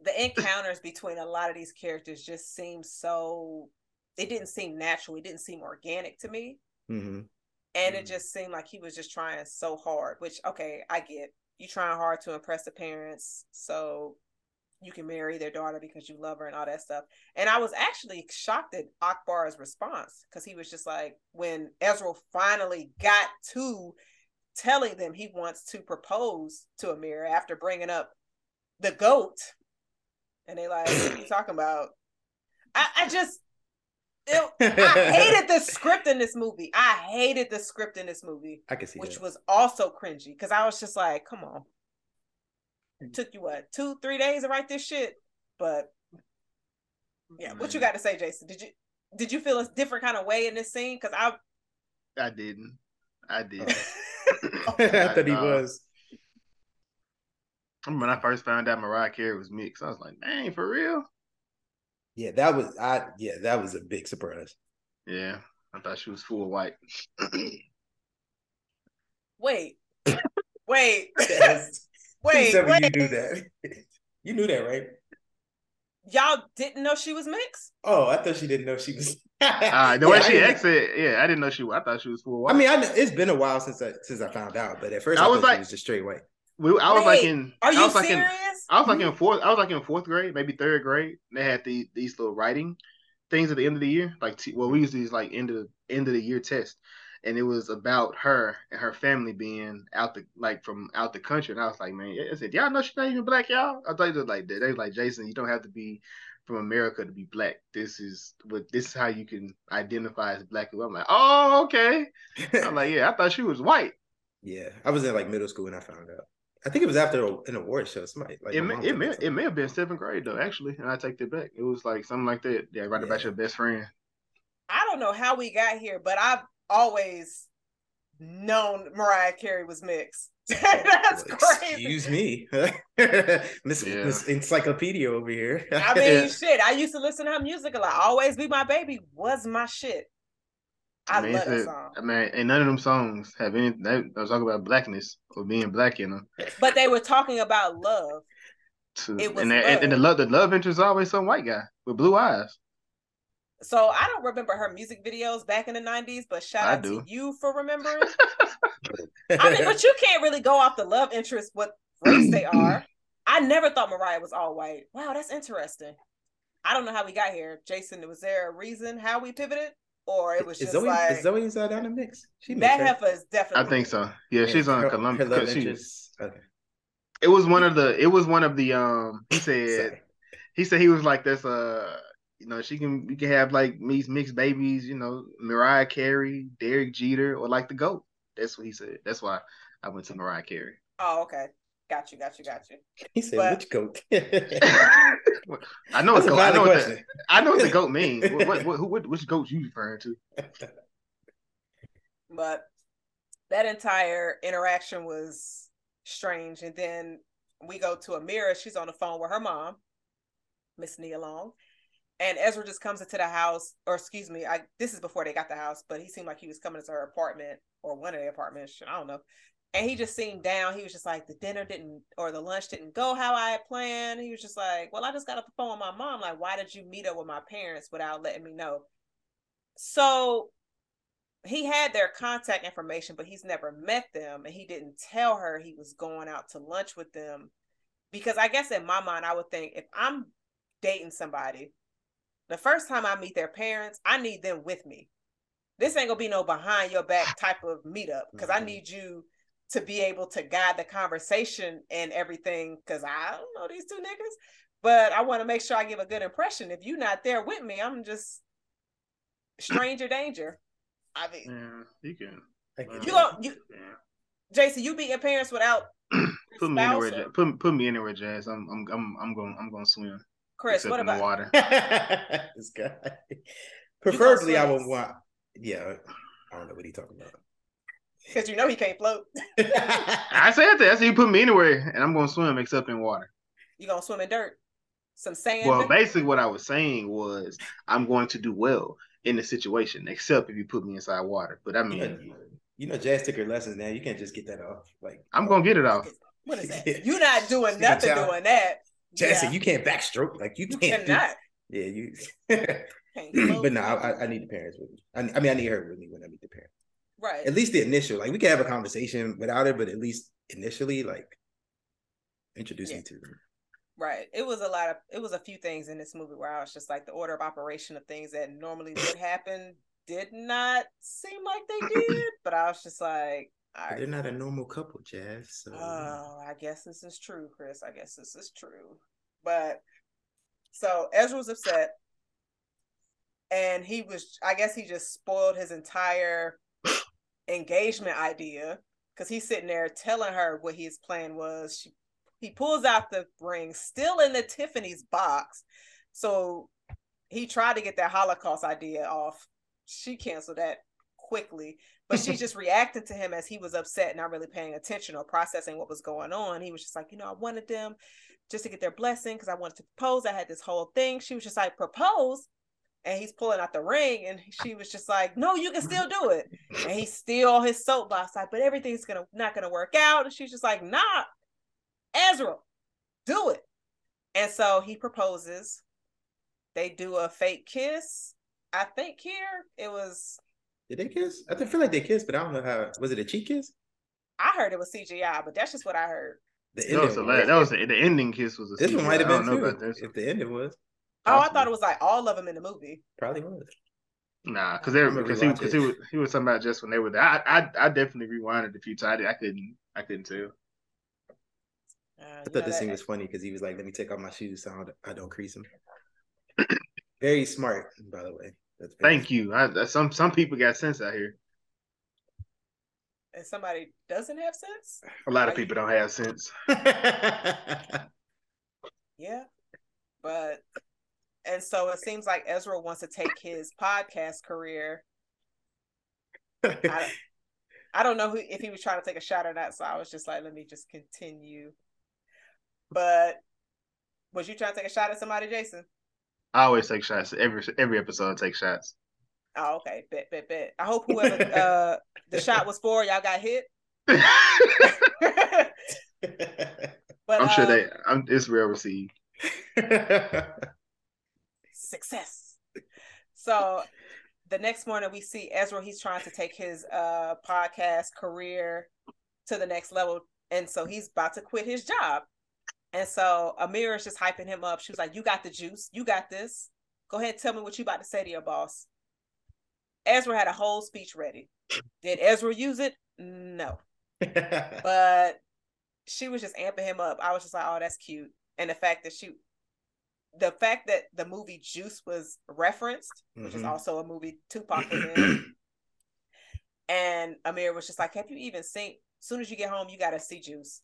C: the encounters between a lot of these characters just seem so it didn't seem natural it didn't seem organic to me
B: mm-hmm.
C: and mm-hmm. it just seemed like he was just trying so hard which okay i get you trying hard to impress the parents so you can marry their daughter because you love her and all that stuff and i was actually shocked at akbar's response because he was just like when ezra finally got to telling them he wants to propose to amir after bringing up the goat and they like, what are you talking about? I, I just it, I hated the script in this movie. I hated the script in this movie.
B: I can see
C: which
B: that.
C: was also cringy because I was just like, come on. It took you what two, three days to write this shit? But yeah, what you mm. got to say, Jason? Did you did you feel a different kind of way in this scene? Because I
A: I didn't. I did. Oh.
B: I thought he was.
A: when I first found out Mariah Carey was mixed, I was like, "Man, for real?"
B: Yeah, that was I. Yeah, that was a big surprise.
A: Yeah, I thought she was full white.
C: wait, wait,
B: Yes.
C: Wait,
B: Tell me
C: wait.
B: You knew that. you knew that, right?
C: Y'all didn't know she was mixed?
B: Oh, I thought she didn't know she was.
A: Uh, the
B: Yeah,
A: way
B: I
A: she
B: didn't-
A: exited, yeah, I didn't know she. I thought she was full white.
B: I mean, I know, it's been a while since I since I found out, but at first I,
A: I was
B: thought
A: like-
B: she was just straight white.
A: we, I was like
C: Wait,
A: in.
C: Are
A: I
C: you
A: was like in.
C: serious?
A: I was like in fourth. I was like in fourth grade, maybe third grade. They had the, these little writing things at the end of the year, like t- well, we used these like end of the end of the year test, and it was about her and her family being out the like from out the country. And I was like, man, I said, y'all know she's not even black, y'all. I thought they was like that. They was like, Jason, you don't have to be from America to be black. This is what this is how you can identify as black. I'm like, oh, okay. I'm like, yeah, I thought she was white.
B: yeah, I was in like middle school when I found out. I think it was after an award show. Somebody like
A: it may, it may, it may have been seventh grade though, actually, and I take that back. It was like something like that. Yeah, right about your best friend.
C: I don't know how we got here, but I've always known Mariah Carey was mixed. That's
B: Well,
C: crazy.
B: Excuse me, Miss
A: Yeah.
B: Miss Encyclopedia over here.
C: I mean,
A: Yeah.
C: shit. I used to listen to her music a lot. Always be my baby was my shit. I,
A: mean,
C: love
A: it's
C: that song.
A: I mean, and none of them songs have any. They, they was talking about blackness or being black in them.
C: But they were talking about love.
A: To,
C: It was
A: and, that- and, and the love, the love interest is always some white guy with blue eyes.
C: So I don't remember her music videos back in the 90s, but shout
A: I
C: out
A: do.
C: to you for remembering. I mean, but you can't really go off the love interest what race they are. I never thought Mariah was all white. Wow, that's interesting. I don't know how we got here. Jason, was there a reason how we pivoted? Or it was
B: is
C: just
B: Zoe
C: like
B: is Zoe inside down the mix? She
C: that
B: mixed,
C: heifer is definitely
A: I think so. Yeah, she's on
B: her,
A: Columbia.
B: Her love
A: she-
B: Okay.
A: it was one of the. It was one of the. Um, he said. He said he was like this uh you know she can we can have like mixed mixed babies you know mariah carey derek jeter or like the goat that's what he said that's why i went to mariah carey
C: Oh, okay. Got you, got you, got you.
B: He said,
C: But-
B: "Which goat?"
A: i know
B: That's
A: what
B: a
A: goat, I know what,
B: question.
A: the, I know what the goat means what, what, what, who, what which goat you referring to
C: But that entire interaction was strange. And then we go to Amira. She's on the phone with her mom, Miss Nia Long. And Ezra just comes into the house, or excuse me, I this is before they got the house, but he seemed like he was coming into her apartment or one of the apartments. I don't know. And he just seemed down. He was just like, the dinner didn't or the lunch didn't go how I had planned. He was just like, Well, I just got off the phone with my mom. Like, why did you meet up with my parents without letting me know? So he had their contact information, but he's never met them, and he didn't tell her he was going out to lunch with them. Because I guess in my mind, I would think if I'm dating somebody, the first time I meet their parents, I need them with me. This ain't gonna be no behind your back type of meetup because I
B: Mhm.
C: need you to be able to guide the conversation and everything. Because I don't know these two niggas, but I want to make sure I give a good impression. If you're not there with me, I'm just stranger danger. I mean,
A: yeah you can
B: I
C: you
B: that.
C: go, you,
A: yeah.
C: Jason, you beat your parents without
A: put me anywhere
C: spouse or-
A: put, put me anywhere jazz i'm i'm i'm, I'm going i'm going to swim
C: Chris.
A: except
C: What
A: in
C: about
A: water
B: this guy. Preferably, I would want. Yeah, I don't know what he talking about.
C: because you know he can't float.
A: i said that i said you put me anywhere and i'm going to swim except in water
C: You gonna swim in dirt, some sand.
A: Well, basically, what I was saying was I'm going to do well in the situation, except if you put me inside water. But I
B: you, know,
A: mean,
B: you know, Jazz took her lessons now. You can't just get that off. Like
A: I'm gonna get it off.
C: what is that? You're not doing nothing doing that.
B: Jazz
C: Yeah.
B: you can't backstroke. Like you
C: You
B: can't. do-
C: cannot.
B: Yeah, you. But no, I, I need the parents with me. I, I mean, I need her with me when I meet the parents.
C: right.
B: At least the initial. Like we can have a conversation without it, but at least initially, like introduce
C: Yeah.
B: me to her.
C: Right. It was a lot of it was a few things in this movie where I was just like the order of operation of things that normally would happen did not seem like they did. But I was just like, right.
B: they're not a normal couple, Jazz. So
C: Oh, I guess this is true, Chris. I guess this is true. But so Ezra was upset. And he was, I guess he just spoiled his entire engagement idea because he's sitting there telling her what his plan was. She, he pulls out the ring, still in the Tiffany's box. So he tried to get that Holocaust idea off. She canceled that quickly. But she just reacted to him as he was upset, not really paying attention or processing what was going on. He was just like, you know, I wanted them just to get their blessing because I wanted to propose. I had this whole thing. She was just like, propose. And he's pulling out the ring, and she was just like, "No, you can still do it." And he's still on his soapbox, like, "But everything's gonna not gonna work out." And she's just like, "Nah, Ezra, do it." And so he proposes. They do a fake kiss. I think here it was.
B: Did they kiss? I feel like they kissed, but I don't know how. Was it a cheek kiss?
C: I heard it was CGI, but that's just what I heard.
A: The that was, the last, that was the, the, ending kiss was a
B: this CGI. one might have been too. If the ending was.
C: Oh, I thought it was like all of them in the movie.
B: Probably was.
A: Nah, because because he, cause he was he was talking about just when they were there. I I, I definitely rewinded a few times. I couldn't I couldn't tell.
B: Uh, I thought this scene was funny because he was like, "Let me take off my shoes so I don't, I don't crease them." very smart, by the way.
A: Thank you. I, some some people got sense out here.
C: And somebody doesn't have sense.
A: A lot of people don't have sense.
C: yeah, but and so it seems like Ezra wants to take his podcast career. I, I don't know who, if he was trying to take a shot or not, so I was just like, let me just continue. But was you trying to take a shot at somebody, Jason?
A: I always take shots. Every every episode, I take shots.
C: Oh, okay. Bet, bet, bet. I hope whoever uh, the shot was for, y'all got hit. but
A: I'm sure they. I'm, it's well received.
C: Success. So the next morning we see Ezra. He's trying to take his uh, podcast career to the next level, and so he's about to quit his job. And so Amira is just hyping him up. She was like, You got the juice. You got this. Go ahead, tell me what you about to say to your boss. Ezra had a whole speech ready. Did Ezra use it? No. but she was just amping him up. I was just like, Oh, that's cute. And the fact that she the fact that the movie Juice was referenced, which mm-hmm. is also a movie Tupac was in. and Amir was just like, Have you even seen? As soon as you get home, you gotta see Juice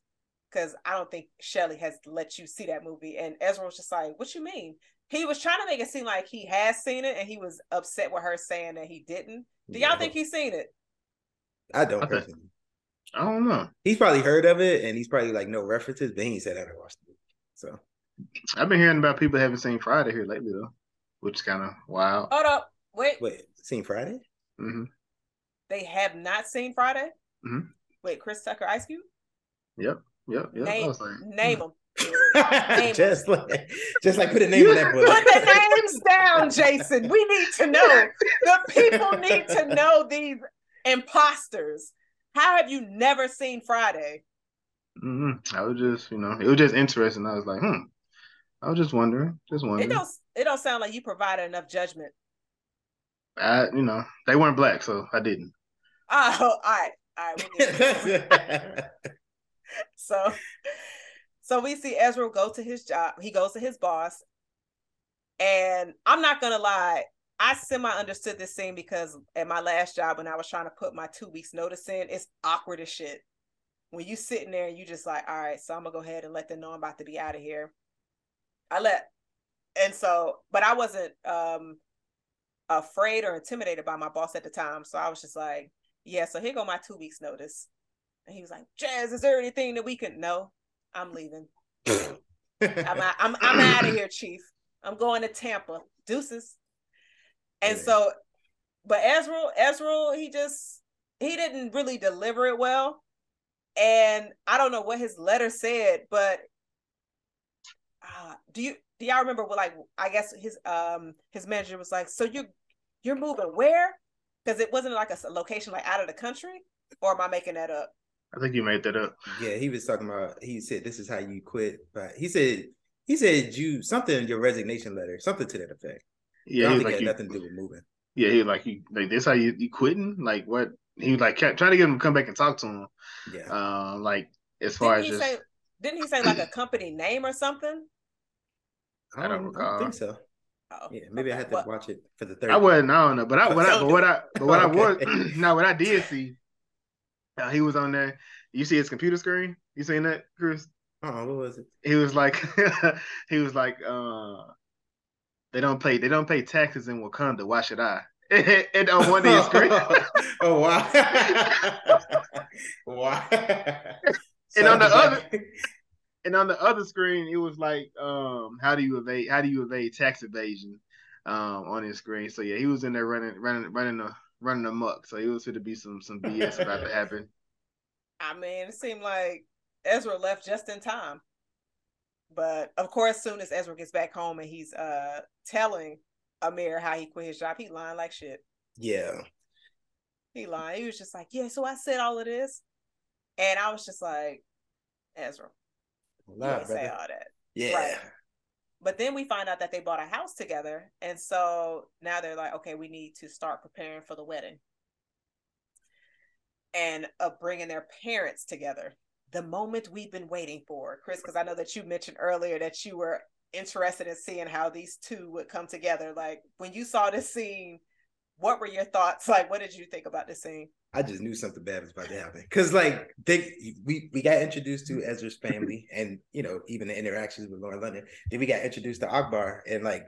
C: because I don't think Shelly has let you see that movie. And Ezra was just like, "What you mean?" He was trying to make it seem like he has seen it, and he was upset with her saying that he didn't. Do y'all think he's seen it?
B: I don't okay. personally.
A: I don't know.
B: He's probably heard of it, and he's probably like no references, but he said I haven't watched the movie. So
A: I've been hearing about people haven't seen Friday here lately though, which is kind of wild.
C: Hold up, wait,
B: wait, seen Friday?
A: Mm-hmm.
C: They have not seen Friday.
A: Mm-hmm.
C: Wait, Chris Tucker, Ice Cube.
A: Yep. Yep. Yep.
C: Name,
A: like,
C: name them.
B: name just them. like, just like put a name on that book.
C: Put the names down, Jason. We need to know. The people need to know these imposters. How have you never seen Friday?
A: Mm-hmm. I was just, you know, it was just interesting. I was like, hmm. I was just wondering, just wondering.
C: It don't, it don't sound like you provided enough judgment.
A: I, you know, they weren't black, so I didn't.
C: Oh, all right, all right. so so we see Ezra go to his job. He goes to his boss. And I'm not gonna lie, I semi understood this scene because at my last job when I was trying to put my two weeks notice in, it's awkward as shit. When you sitting there and you just like, all right, so I'm gonna go ahead and let them know I'm about to be out of here. I let and so, but I wasn't um afraid or intimidated by my boss at the time. So I was just like, yeah, so here go my two weeks notice. And he was like, Jazz, is there anything that we can know? I'm leaving. I'm, out, I'm I'm out of here, Chief. I'm going to Tampa. Deuces. And yeah. so, but Ezra, Ezra, he just he didn't really deliver it well. And I don't know what his letter said, but uh, do you do y'all remember what like I guess his um his manager was like, so you you're moving where? Because it wasn't like a location like out of the country, or am I making that up?
A: I think you made that up.
B: Yeah, he was talking about. He said this is how you quit. But he said he said you something in your resignation letter, something to that effect.
A: Yeah,
B: he
A: was
B: like, had nothing to do with moving.
A: Yeah, he was like, he like this how you you quitting? Like what? He was like kept trying to get him to come back and talk to him.
B: Yeah.
A: Um, like as far
C: didn't
A: as just,
C: say, didn't he say like a company name or something?
B: I don't, I don't, I think so. Oh, yeah, maybe okay. I had to what? watch it for the third.
A: I wasn't. I don't know, but I, what I, but what I, but what okay. I was, now what I did see uh, he was on there. You see his computer screen? You seen that, Chris?
B: Oh, what was it?
A: He was like, he was like, uh, they don't pay, they don't pay taxes in Wakanda. Why should I? and, on one of his screen.
B: oh wow! wow!
A: and on the other, and on the other screen, it was like, um, how do you evade? How do you evade tax evasion? Um, on his screen. So yeah, he was in there running, running, running the running amok. So it was going to be some some BS about to happen.
C: I mean, it seemed like Ezra left just in time. But of course, soon as Ezra gets back home and he's uh telling Amir how he quit his job, he lying like shit.
B: Yeah.
C: He lying. He was just like, Yeah, so I said all of this. And I was just like, Ezra. Lie, you say all that.
B: Yeah. Right.
C: But then we find out that they bought a house together. And so now they're like, okay, we need to start preparing for the wedding and of bringing their parents together. The moment we've been waiting for, Chris, because I know that you mentioned earlier that you were interested in seeing how these two would come together. Like when you saw this scene, what were your thoughts? Like, what did you think about this scene?
B: I just knew something bad was about to happen because, like, they we we got introduced to Ezra's family, and you know, even the interactions with Lauren London. Then we got introduced to Akbar, and like,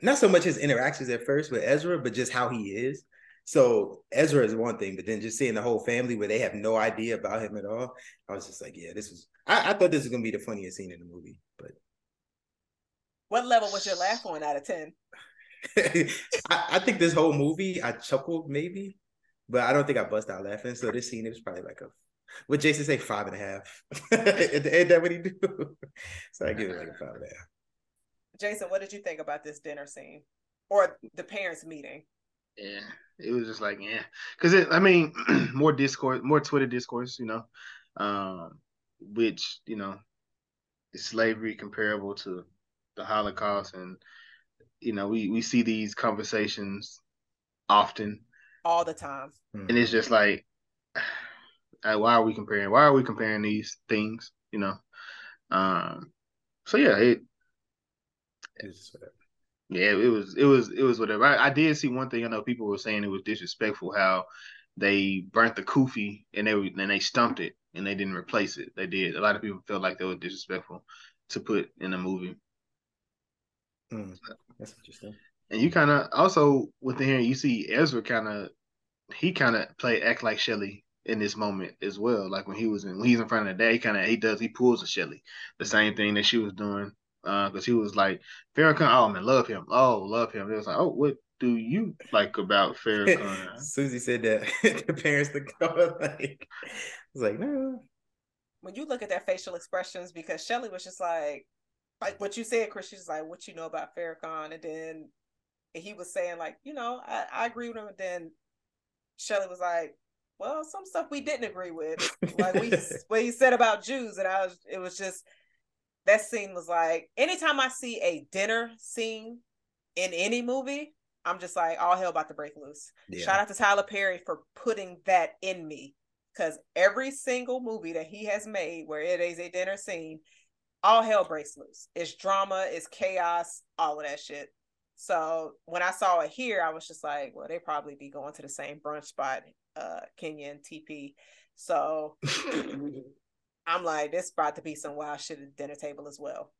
B: not so much his interactions at first with Ezra, but just how he is. So Ezra is one thing, but then just seeing the whole family where they have no idea about him at all, I was just like, yeah, this was. I, I thought this was gonna be the funniest scene in the movie, but.
C: What level was your laugh on out of ten?
B: I, I, think this whole movie, I chuckled maybe, but I don't think I bust out laughing. So this scene, it was probably like a, what Jason say, five and a half. Ain't that what he do? so I give it like a five and a half.
C: Jason, what did you think about this dinner scene or the parents meeting?
A: Yeah, it was just like yeah, because I mean, more discourse, more Twitter discourse, you know, um, which you know, is slavery comparable to the Holocaust, and you know, we we see these conversations often,
C: all the time,
A: and it's just like, why are we comparing? Why are we comparing these things? You know, um, so yeah, it. It's, yeah, it was it was it was whatever. I, I, did see one thing. I know people were saying it was disrespectful how they burnt the kufi and they and they stumped it and they didn't replace it. They did. A lot of people felt like they were disrespectful to put in a movie.
B: Mm, that's interesting.
A: And you kind of also within here you see Ezra kind of he kind of play act like Shelly in this moment as well. Like when he was in when he's in front of the day, he kind of he does he pulls a Shelly, the same thing that she was doing because uh, he was like Farrakhan. Oh man, love him. Oh, love him. It was like, oh, what do you like about Farrakhan?
B: Susie said that the parents the go like, I was like, no.
C: When you look at their facial expressions, because Shelly was just like, like what you said, Chris. She's like, what you know about Farrakhan, and then he was saying like, you know, I, I agree with him. And then Shelly was like, well, some stuff we didn't agree with, like we what he said about Jews, and I was, it was just that scene was like anytime I see a dinner scene in any movie, I'm just like all hell about to break loose. Yeah. Shout out to Tyler Perry for putting that in me. Cause every single movie that he has made where it is a dinner scene, all hell breaks loose. It's drama, it's chaos, all of that shit. So when I saw it here, I was just like, well, they probably be going to the same brunch spot, uh, Kenya and TP. So I'm like, this about to be some wild shit at the dinner table as well.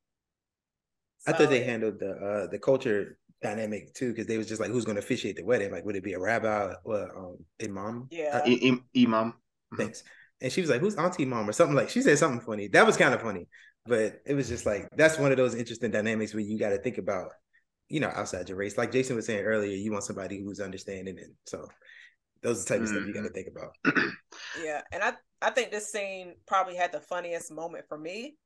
B: So, I thought they handled the uh the culture dynamic too, because they was just like, who's going to officiate the wedding? Like, would it be a rabbi or um, imam?
C: Yeah,
A: uh, I- imam.
B: Thanks. And she was like, "Who's Auntie Mom?" or something like. She said something funny. That was kind of funny, but it was just like that's one of those interesting dynamics where you got to think about, you know, outside your race. Like Jason was saying earlier, you want somebody who's understanding, and so those are the type mm-hmm. of stuff you got to think about.
C: yeah, and I I think this scene probably had the funniest moment for me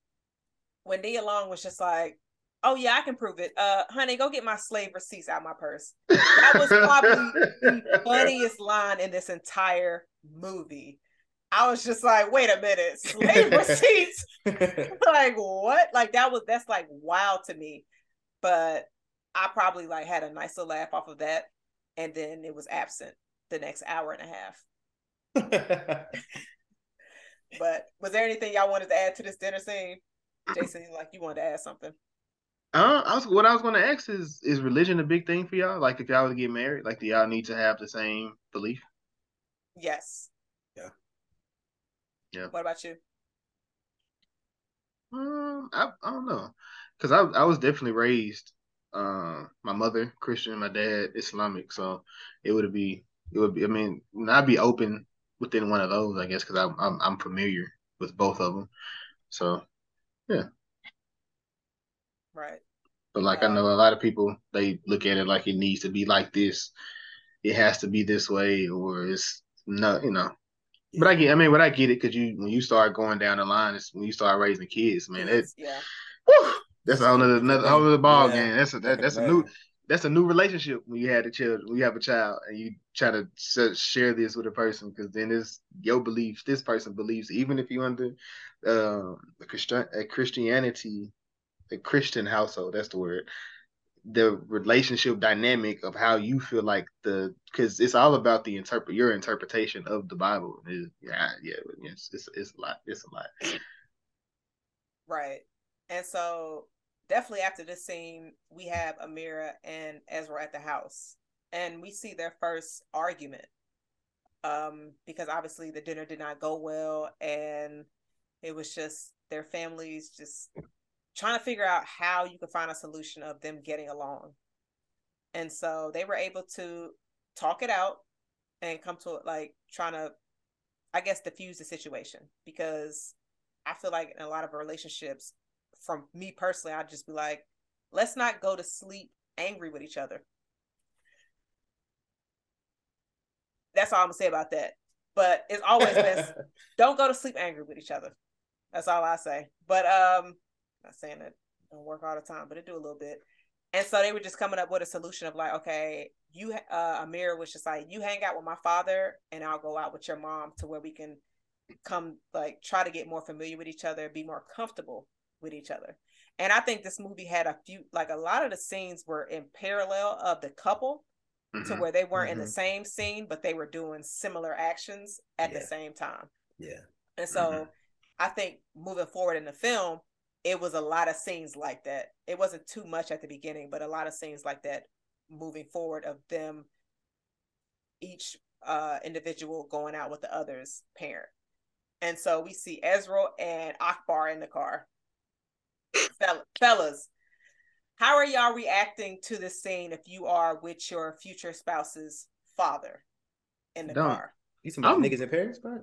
C: when Nia Long was just like, "Oh yeah, I can prove it. Uh, honey, go get my slave receipts out my purse." That was probably the funniest line in this entire movie. I was just like, "Wait a minute, slave receipts? like what? Like that was that's like wild to me." But I probably like had a nice little laugh off of that, and then it was absent the next hour and a half. But was there anything y'all wanted to add to this dinner scene? Jason, like you wanted to add something.
A: Uh, I was what I was going to ask is is religion a big thing for y'all? Like if y'all were to get married, like do y'all need to have the same belief?
C: Yes.
B: Yeah.
C: What about you?
A: Um, I I don't know, cause I I was definitely raised um, my mother Christian, my dad Islamic, so it would be it would be. I mean, I'd be open within one of those, I guess, because I'm, I'm I'm familiar with both of them. So, yeah.
C: Right.
A: But like I know a lot of people, they look at it like it needs to be like this. It has to be this way, or it's not, you know. But I get, I mean, but I get it because you when you start going down the line, it's when you start raising kids, man. It,
C: yeah.
A: Whew, that's a whole other another whole other ball
B: Yeah.
A: game. That's a that, that's a new that's a new relationship when you had a child when you have a child and you try to share this with a person because then it's your beliefs. This person believes even if you under um a Christian a Christianity a Christian household. That's the word. The relationship dynamic of how you feel like the because it's all about the interpret your interpretation of the Bible. Is yeah yeah it's, it's it's a lot it's a lot.
C: Right. And so definitely after this scene, we have Amira and Ezra at the house. And we see their first argument. Um, because obviously the dinner did not go well and it was just their families just trying to figure out how you could find a solution of them getting along. And so they were able to talk it out and come to like trying to I guess diffuse the situation because I feel like in a lot of relationships, from me personally, I'd just be like, let's not go to sleep angry with each other. That's all I'm gonna say about that. But it's always best don't go to sleep angry with each other. That's all I say. But um, not saying that don't work all the time, but it do a little bit. And so they were just coming up with a solution of like, okay, you uh Amir was just like, you hang out with my father and I'll go out with your mom to where we can come like try to get more familiar with each other, be more comfortable with each other. And I think this movie had a few like a lot of the scenes were in parallel of the couple to
A: Mhm.
C: where they weren't in the
B: Mhm.
C: same scene, but they were doing similar actions at the same time.
B: Yeah.
C: And so I think moving forward in the film, it was a lot of scenes like that. It wasn't too much at the beginning, but a lot of scenes like that moving forward of them each uh individual going out with the other's parent. And so we see Ezra and Akbar in the car. Fellas, how are y'all reacting to this scene if you are with your future spouse's father in the
A: Don't.
C: car?
B: You some niggas in Paris, bro?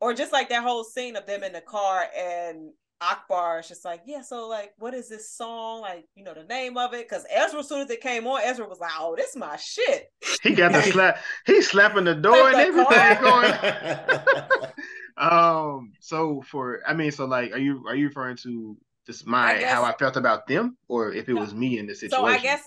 C: or just like that whole scene of them in the car and Akbar is just like, yeah, so like, what is this song? Like, you know, the name of it? Because Ezra, as soon as it came on, Ezra was like, oh, this my shit.
A: He got the slap. He's slapping the door and everything going. Um. So for I mean, so like, are you are you referring to just my
C: I guess-
A: how I felt about them, or if it
C: No.
A: was me in the situation?
C: So I guess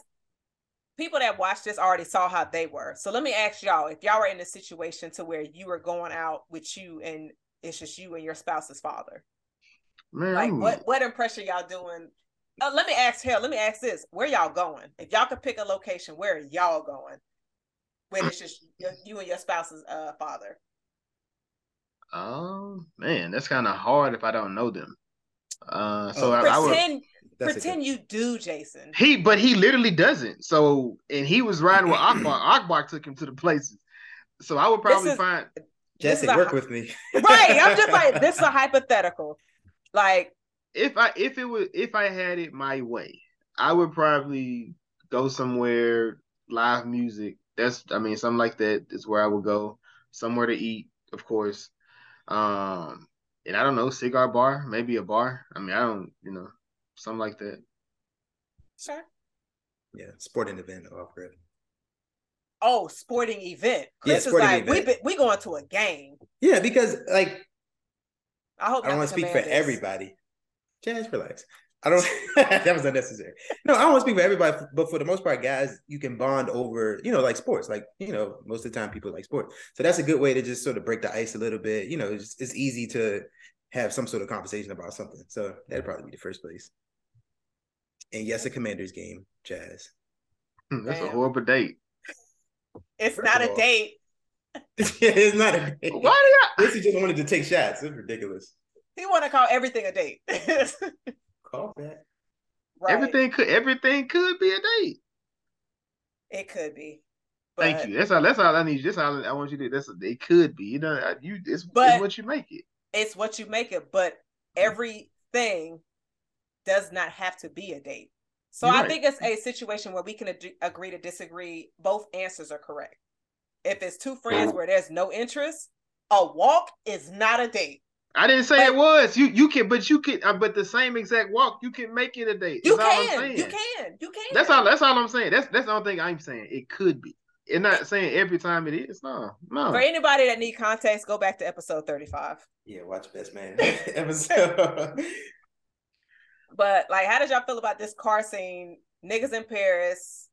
C: people that watched this already saw how they were. So let me ask y'all, if y'all were in a situation to where you were going out with you and it's just you and your spouse's father,
A: man,
C: like
A: I'm-
C: what what impression y'all doing? Uh, let me ask hell. Let me ask this: Where y'all going? If y'all could pick a location, where are y'all going? When it's just you- you and your spouse's uh, father.
A: Oh man, that's kind of hard if I don't know them. Uh, so I, I would.
C: Pretend,
B: That's
C: pretend you do, Jason.
A: He, but he literally doesn't. So, and he was riding with Akbar. Akbar took him to the places. So I would probably
C: is-
A: find.
C: This
B: Jesse,
C: is a-
B: work with me.
C: right. I'm just like, this is a hypothetical. Like,
A: if I if it was if I had it my way, I would probably go somewhere live music. That's I mean something like that is where I would go. Somewhere to eat, of course. Um, and I don't know cigar bar, maybe a bar. I mean I don't you know something like that.
C: sure.
B: Yeah, sporting event off grid.
C: Oh, sporting event.
B: Yeah,
C: Chris is
B: sporting
C: like, we
B: event.
C: be, we going to a game.
B: Yeah, because like
C: I hope
B: I don't want to speak for
C: this.
B: everybody. Just relax. I don't. that was unnecessary. No, I don't want to speak for everybody, but for the most part, guys, you can bond over, you know, like sports. Like you know, most of the time people like sports, so that's a good way to just sort of break the ice a little bit. You know, it's, it's easy to have some sort of conversation about something. So that'd probably be the first place. And yes, a Commanders game, Jazz.
A: Hmm, that's a horrible date.
C: It's
B: First
C: not a
B: all-
C: date.
B: it's not a date.
A: Why do
B: This is just wanted to take shots. It's ridiculous.
C: He want to call everything a date.
B: Call that.
C: right.
A: everything could everything could be a date?
C: It could be.
A: Thank you. That's all. That's all I need. That's all I want you to. That's it. Could be. You know. You. It's,
C: But-
A: it's what you make it.
C: It's what you make it. But everything does not have to be a date. So You're I right. think it's a situation where we can ad- agree to disagree. Both answers are correct. If it's two friends where there's no interest, a walk is not a date.
A: I didn't say but, it was. You you can, but you can, uh, but the same exact walk, you can make it a date.
C: You can, you can, you can.
A: That's all. That's all I'm saying. That's that's the only thing I'm saying. It could be. It's not saying every time it is. No, no.
C: For anybody that need context, go back to episode 35.
B: Yeah, watch Best Man episode.
C: but like, how did y'all feel about this car scene? Niggas in Paris,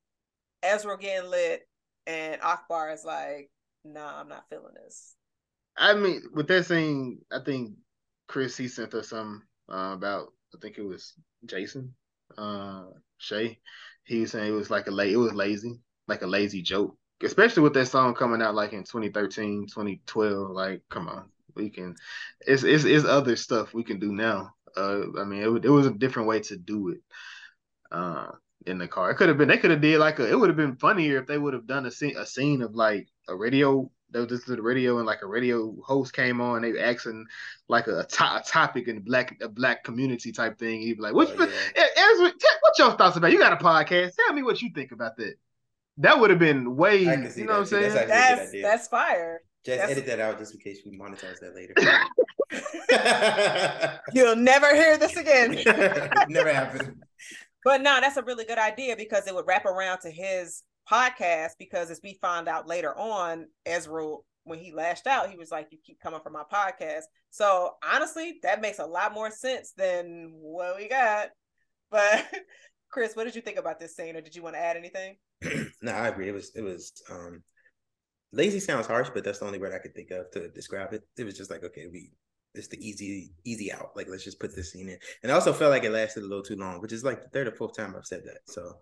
C: Ezra getting lit, and Akbar is like, "Nah, I'm not feeling this."
A: I mean, with that scene, I think Chris he sent us some uh, about. I think it was Jason, uh, Shay. He was saying it was like a late. It was lazy, like a lazy joke. Especially with that song coming out like in 2013, 2012. Like, come on, we can. It's it's, it's other stuff we can do now. Uh, I mean, it, it was a different way to do it. Uh, in the car, it could have been. They could have did like a. It would have been funnier if they would have done a scene, a scene of like a radio they were just to the radio and like a radio host came on. They were asking like a, to- a topic in black a black community type thing. He'd be like, "What, oh, yeah. Ezra, what your thoughts about? You got a podcast? Tell me what you think about that." That would have been way. You know that. what I'm saying?
C: That's that's, that's fire.
B: Just
C: that's...
B: edit that out just in case we monetize that later.
C: You'll never hear this again.
B: never happened.
C: But no, that's a really good idea because it would wrap around to his podcast because as we found out later on, Ezra when he lashed out, he was like, "You keep coming for my podcast." So honestly, that makes a lot more sense than what we got. But Chris, what did you think about this scene, or did you want to add anything?
B: no, I agree. It was it was um lazy sounds harsh, but that's the only word I could think of to describe it. It was just like, okay, we it's the easy easy out. Like let's just put this scene in. And I also felt like it lasted a little too long, which is like the third or fourth time I've said that. So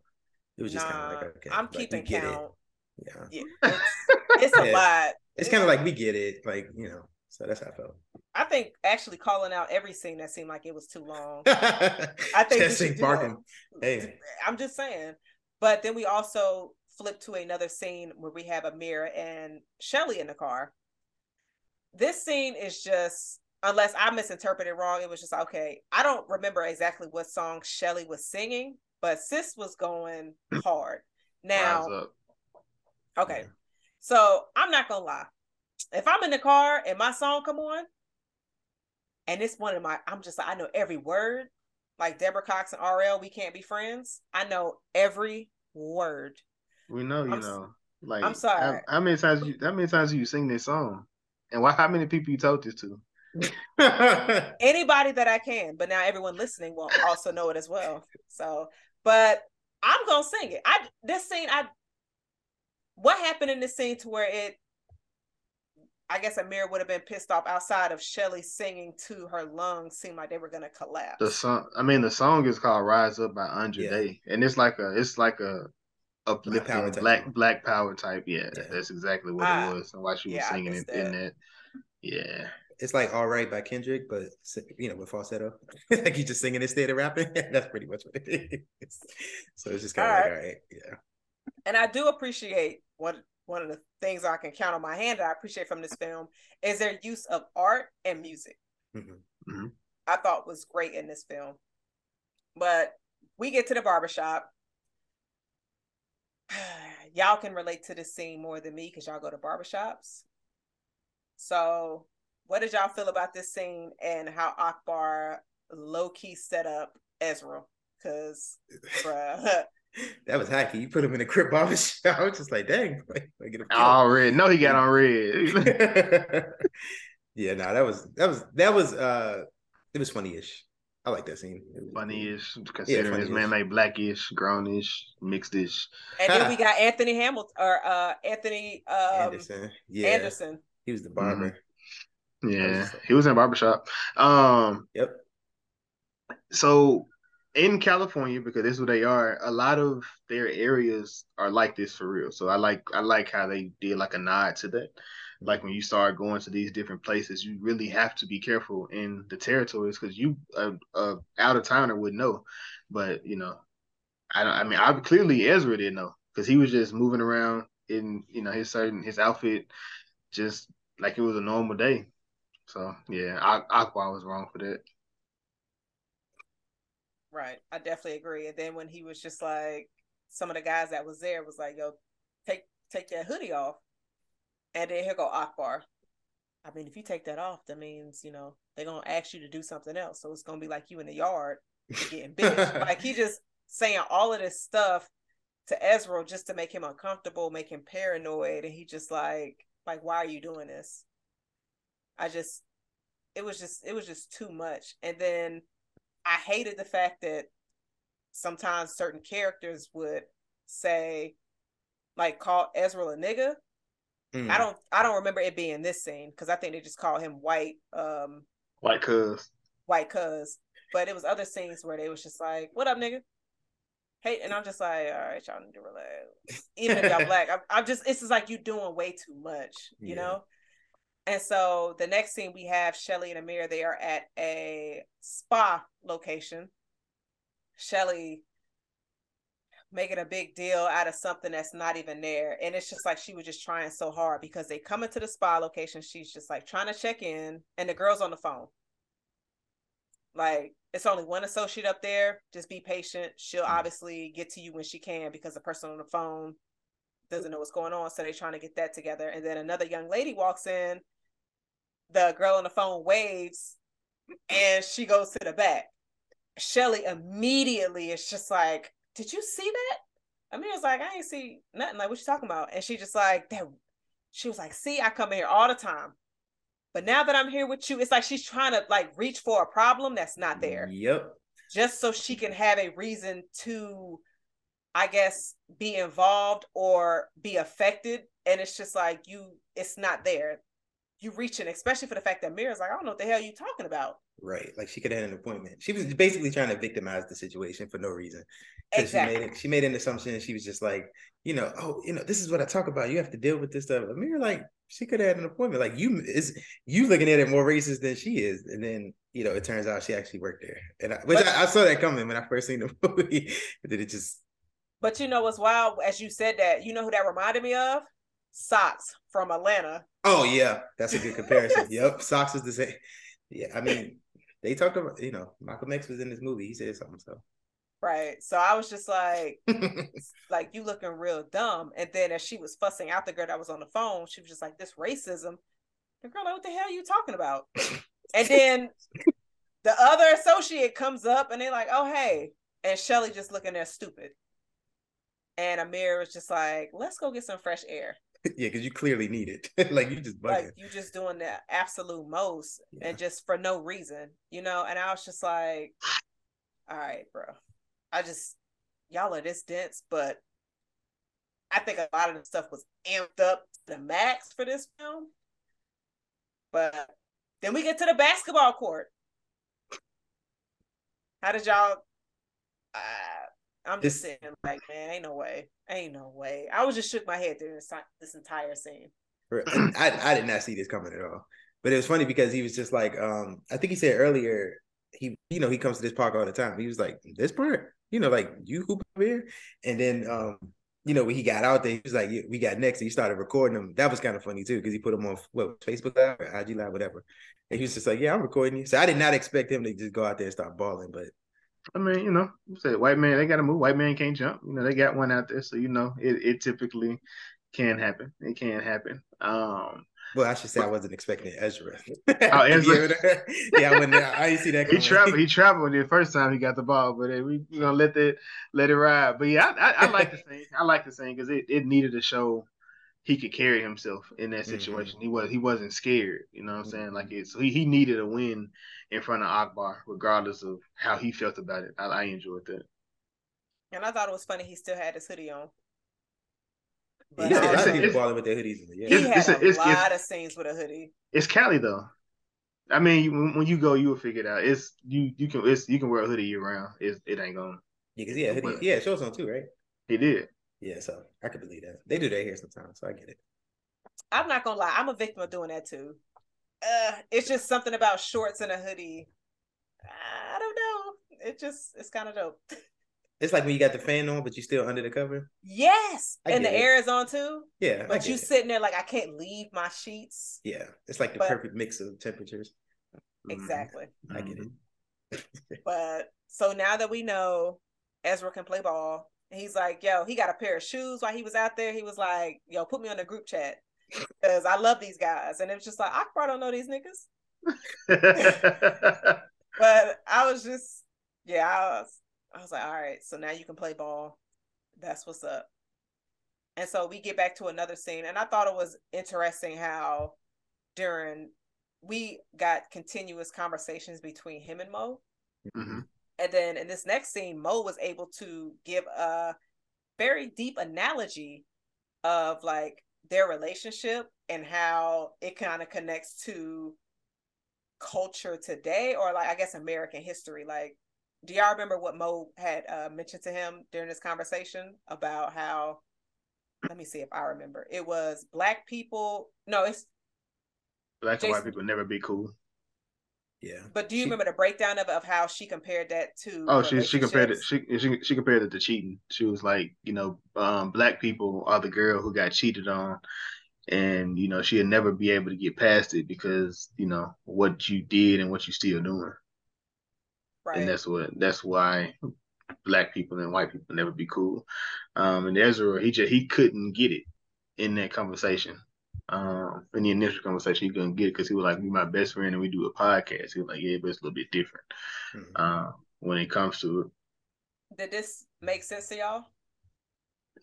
B: it was just nah, kind of like okay,
C: I'm
B: like,
C: keeping count.
B: It.
C: Yeah, yeah it's, it's a lot.
B: It's, kind of like we get it, like you know. So that's how I felt.
C: I think actually calling out every scene that seemed like it was too long. I think
B: Testing barking. Hey,
C: I'm just saying. But then we also flip to another scene where we have Amir and Shelly in the car. This scene is just unless I misinterpreted wrong, it was just okay. I don't remember exactly what song Shelly was singing, but sis was going hard. Now, okay, so I'm not gonna lie. If I'm in the car and my song come on, and it's one of my, I'm just like I know every word. Like Deborah Cox and RL, we can't be friends. I know every word.
A: We know you I'm, know. Like
C: I'm sorry.
A: How, how, many times you? How many times you sing this song? And why? How many people you told this to?
C: Anybody that I can, but now everyone listening will also know it as well. So but I'm gonna sing it. I this scene, I what happened in this scene to where it I guess Amir would have been pissed off outside of Shelly singing to her lungs seemed like they were gonna collapse.
A: The song I mean the song is called Rise Up by Andra yeah. Day. And it's like a it's like a uplifting black black, black power type. Yeah, yeah, that's exactly what it ah, was. And why she was yeah, singing it in that. Yeah
B: it's like "All Right" by Kendrick, but you know with falsetto, like he's just singing instead of rapping. That's pretty much what it is. So it's just kind of like, all right, yeah.
C: And I do appreciate what one of the things I can count on my hand that I appreciate from this film is their use of art and music. Mm-hmm. Mm-hmm. I thought was great in this film. But we get to the barbershop. y'all can relate to this scene more than me because y'all go to barbershops. So what did y'all feel about this scene and how Akbar low key set up Ezra? Because,
B: that was hacky. You put him in a Crip barbershop. I was just like, dang,
A: I get Oh, red. No, he got on red.
B: yeah, no, that was that was that was uh it was funny-ish. I like that scene.
A: Funny-ish, considering yeah, this man like blackish, grownish, mixedish.
C: And then we got Anthony Hamilton or uh Anthony um, Anderson. Yeah. Anderson.
B: He was the barber. Mm-hmm.
A: Yeah, he was in a barbershop. Um,
B: yep.
A: So in California, because this is where they are, a lot of their areas are like this for real. So I like I like how they did like a nod to that. Like when you start going to these different places, you really have to be careful in the territories because you a, a out of towner would know. But you know, I don't. I mean, I clearly Ezra didn't know because he was just moving around in you know his certain his outfit, just like it was a normal day. So yeah, Akbar was wrong for that.
C: Right. I definitely agree. And then when he was just like some of the guys that was there was like, yo, take take that hoodie off. And then here go Akbar. I mean, if you take that off, that means, you know, they're gonna ask you to do something else. So it's gonna be like you in the yard getting bit. like he just saying all of this stuff to Ezra just to make him uncomfortable, make him paranoid, and he just like, like, why are you doing this? I just it was just it was just too much. And then I hated the fact that sometimes certain characters would say like call Ezra a nigga. Mm. I don't I don't remember it being this scene because I think they just call him white um
A: white cuz
C: white cuz. But it was other scenes where they was just like, "What up, nigga?" Hey, and I'm just like, all right, y'all need to relax. Even if y'all black, I'm, I'm, just it's just like you doing way too much, you yeah. know. And so the next scene we have Shelly and Amir. They are at a spa location. Shelly making a big deal out of something that's not even there. And it's just like she was just trying so hard because they come into the spa location. She's just like trying to check in, and the girl's on the phone. Like it's only one associate up there. Just be patient. She'll mm. obviously get to you when she can because the person on the phone doesn't know what's going on. So they're trying to get that together. And then another young lady walks in the girl on the phone waves and she goes to the back. Shelly immediately is just like, Did you see that? I mean, it's like, I ain't see nothing. Like, what you talking about? And she just like, that she was like, See, I come here all the time. But now that I'm here with you, it's like she's trying to like reach for a problem that's not there.
B: Yep.
C: Just so she can have a reason to, I guess, be involved or be affected. And it's just like you, it's not there you reaching, especially for the fact that Mira's like, I don't know what the hell you talking about.
B: Right. Like she could have had an appointment. She was basically trying to victimize the situation for no reason.
C: Exactly.
B: She made, it, she made an assumption. And she was just like, you know, oh, you know, this is what I talk about. You have to deal with this stuff. Amir, like, she could have had an appointment. Like you is you looking at it more racist than she is. And then, you know, it turns out she actually worked there. And I, which but, I, I, saw that coming when I first seen the movie. That it just
C: But you know what's wild? As you said that, you know who that reminded me of? Sox from Atlanta.
B: Oh yeah, that's a good comparison. yep, Socks is the same. Yeah, I mean, they talked about you know Malcolm X was in this movie. He said something so.
C: Right. So I was just like, like you looking real dumb. And then as she was fussing out the girl that was on the phone, she was just like, this racism. The girl, like, what the hell are you talking about? and then the other associate comes up and they're like, oh hey. And Shelly just looking there stupid. And Amir was just like, let's go get some fresh air.
B: yeah, because you clearly need it. like you just bugging. Like
C: you just doing the absolute most yeah. and just for no reason, you know. And I was just like, all right, bro. I just y'all are this dense, but I think a lot of the stuff was amped up to the max for this film. But then we get to the basketball court. How did y'all? Uh, I'm just sitting like, man, ain't no way, ain't no way. I was just shook my head through this, this entire scene.
B: I I did not see this coming at all. But it was funny because he was just like, um, I think he said earlier, he you know he comes to this park all the time. He was like, this part, you know, like you hoop here, and then um, you know, when he got out there, he was like, we got next. And he started recording them. That was kind of funny too, because he put them on what Facebook Live or IG Live, whatever. And he was just like, yeah, I'm recording you. So I did not expect him to just go out there and start balling, but
A: I mean, you know, say white man, they got to move. White man can't jump. You know, they got one out there, so you know, it, it typically can happen. It can happen. Um,
B: well, I should say I wasn't expecting Ezra. Oh, Ezra. yeah, I, I didn't see that.
A: Coming. He traveled. He traveled the first time he got the ball, but uh, we you know let that let it ride. But yeah, I, I, I like the thing. I like the thing because it, it needed to show he could carry himself in that mm-hmm. situation. Mm-hmm. He was he wasn't scared. You know what I'm mm-hmm. saying? Like it, so he, he needed a win in front of Akbar, regardless of how he felt about it. I, I enjoyed that.
C: And I thought it was funny he still had his hoodie on.
B: But yeah, it's, it's, it's, with their hoodies.
C: Yeah. He had it's, a lot of scenes with a hoodie.
A: It's Cali though. I mean, when, you go, you will figure it out. It's you. You can. It's you can wear a hoodie year round. It's, it ain't gonna.
B: Yeah, because yeah, hoodie, yeah, shows on too, right?
A: He did.
B: Yeah, so I can believe that. They do that here sometimes, so I get it.
C: I'm not gonna lie, I'm a victim of doing that too. Uh, it's just something about shorts and a hoodie. I don't know. It just it's kind of dope.
B: It's like when you got the fan on, but you still under the cover.
C: Yes, and the it. air is on too.
B: Yeah,
C: but you it. sitting there like I can't leave my sheets.
B: Yeah, it's like the but, perfect mix of temperatures.
C: Exactly.
B: I get it.
C: but so now that we know Ezra can play ball, he's like, yo, he got a pair of shoes while he was out there. He was like, yo, put me on the group chat because I love these guys. And it was just like, Akbar don't know these niggas. but I was just, yeah, I was, I was like, all right, so now you can play ball. That's what's up. And so we get back to another scene, and I thought it was interesting how during we got continuous conversations between him and Mo. Mm-hmm. And then in this next scene, Mo was able to give a very deep analogy of like their relationship and how it kind of connects to culture today or like I guess American history. Like, do y'all remember what Mo had uh, mentioned to him during this conversation about how? Let me see if I remember. It was black people. No, it's
A: black Jason, and white people never be cool.
B: Yeah.
C: But do you she, remember the breakdown of, of how she compared that to?
A: Oh, she she compared it. She, she she compared it to cheating. She was like, you know, um, black people are the girl who got cheated on, and you know she'll never be able to get past it because you know what you did and what you still doing. Right. And that's what that's why black people and white people never be cool. Um, and Ezra, he just he couldn't get it in that conversation um, in the initial conversation, he couldn't get it because he was like, "Be my best friend," and we do a podcast. He was like, "Yeah, but it's a little bit different mm-hmm. uh, when it comes to
C: it." Did this make sense to y'all?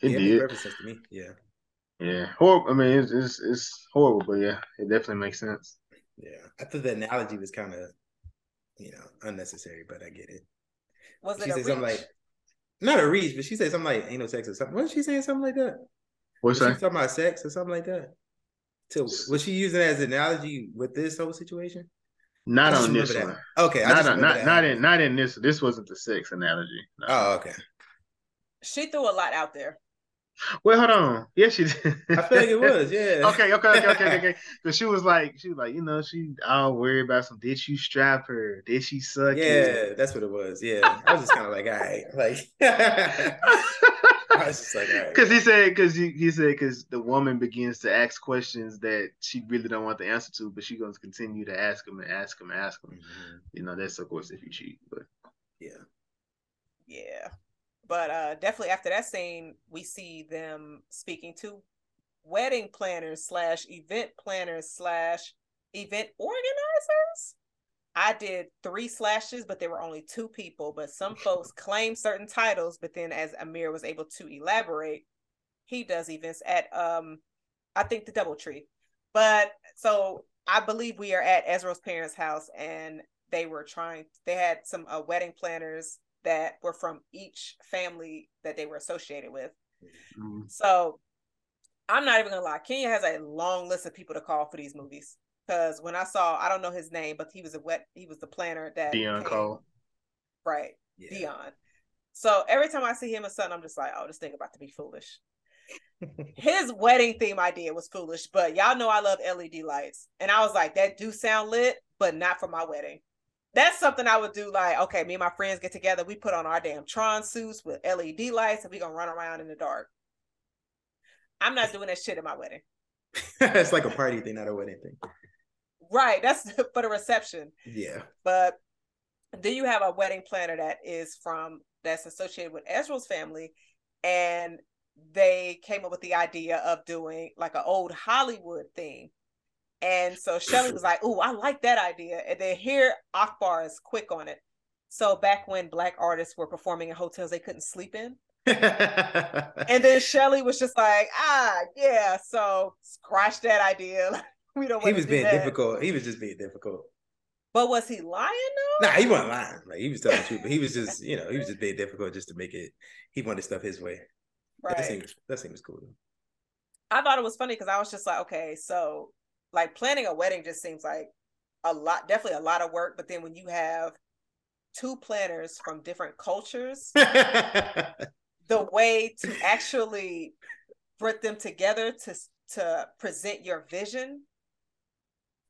A: It yeah, did.
B: It sense to me. Yeah.
A: Yeah, horrible. I mean, it's, it's it's horrible, but yeah, it definitely makes sense.
B: Yeah, I thought the analogy was kind of, you know, unnecessary, but I get it.
C: Was
B: she
C: it
B: said something like, not a reach, but she said something like, "Ain't no sex" or something. Wasn't she saying something like that?
A: What's that?
B: She talking about sex or something like that. So was she using it as an analogy with this whole situation?
A: Not on this one.
B: Okay,
A: not on, not not in not in this. This wasn't the sex analogy.
B: No. Oh, okay.
C: She threw a lot out there.
A: Well, hold on. Yes, she did.
B: I feel like it was. Yeah.
A: okay. Okay. Okay. Okay. Okay. Because she was like, she was like, you know, she all worried about some. Did you strap her? Did she suck?
B: Yeah,
A: it?
B: that's what it was. Yeah, I was just kind of like, all right, like.
A: I was just like, because he said, because he, he said, because the woman begins to ask questions that she really don't want the answer to, but she going to continue to ask him and ask him and ask him. Mm-hmm. You know, that's of course if you cheat, but
B: yeah,
C: yeah, but uh definitely after that scene, we see them speaking to wedding planners slash event planners slash event organizers. I did three slashes, but there were only two people. But some folks claim certain titles, but then as Amir was able to elaborate, he does events at um I think the Double Tree. But so I believe we are at Ezra's parents' house and they were trying they had some uh, wedding planners that were from each family that they were associated with. Mm-hmm. So I'm not even gonna lie, Kenya has a long list of people to call for these movies because when I saw, I don't know his name, but he was a wet, he was the planner that
A: Deon Cole,
C: right? Yeah. Deon. So every time I see him or something, I'm just like, oh, this thing about to be foolish. his wedding theme idea was foolish, but y'all know I love LED lights, and I was like, that do sound lit, but not for my wedding. That's something I would do. Like, okay, me and my friends get together, we put on our damn Tron suits with LED lights, and we gonna run around in the dark. I'm not doing that shit at my wedding.
B: it's like a party thing, not a wedding thing.
C: Right. That's for the reception.
B: Yeah.
C: But then you have a wedding planner that is from that's associated with Ezra's family, and they came up with the idea of doing like an old Hollywood thing. And so Shelly was like, "Oh, I like that idea." And then here Akbar is quick on it. So back when black artists were performing in hotels they couldn't sleep in. and then Shelly was just like, "Ah, yeah." So scratch that idea. we don't.
B: He was being
C: that.
B: difficult. He was just being difficult.
C: But was he lying though?
B: Nah, he wasn't lying. Like he was telling the truth, but he was just, you know, he was just being difficult just to make it. He wanted stuff his way. Right. That seems that seems cool.
C: I thought it was funny because I was just like, okay, so like planning a wedding just seems like a lot, definitely a lot of work. But then when you have two planners from different cultures, the way to actually put them together to to present your vision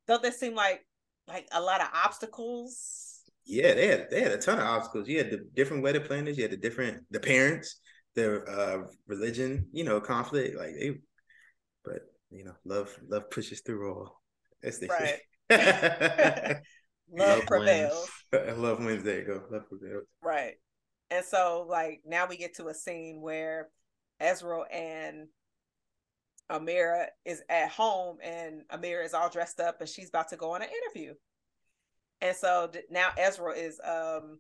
C: don't they seem like like a lot of obstacles?
B: Yeah, they had they had a ton of obstacles. You had the different wedding planners, you had the different the parents, their uh religion, you know, conflict. Like they but you know, love love pushes through all. That's the
C: right. love,
A: Love
C: prevails.
B: I love Wednesday. Go love prevails.
C: Right. And so like now we get to a scene where Ezra and Amira is at home and Amira is all dressed up and she's about to go on an interview. And so now Ezra is um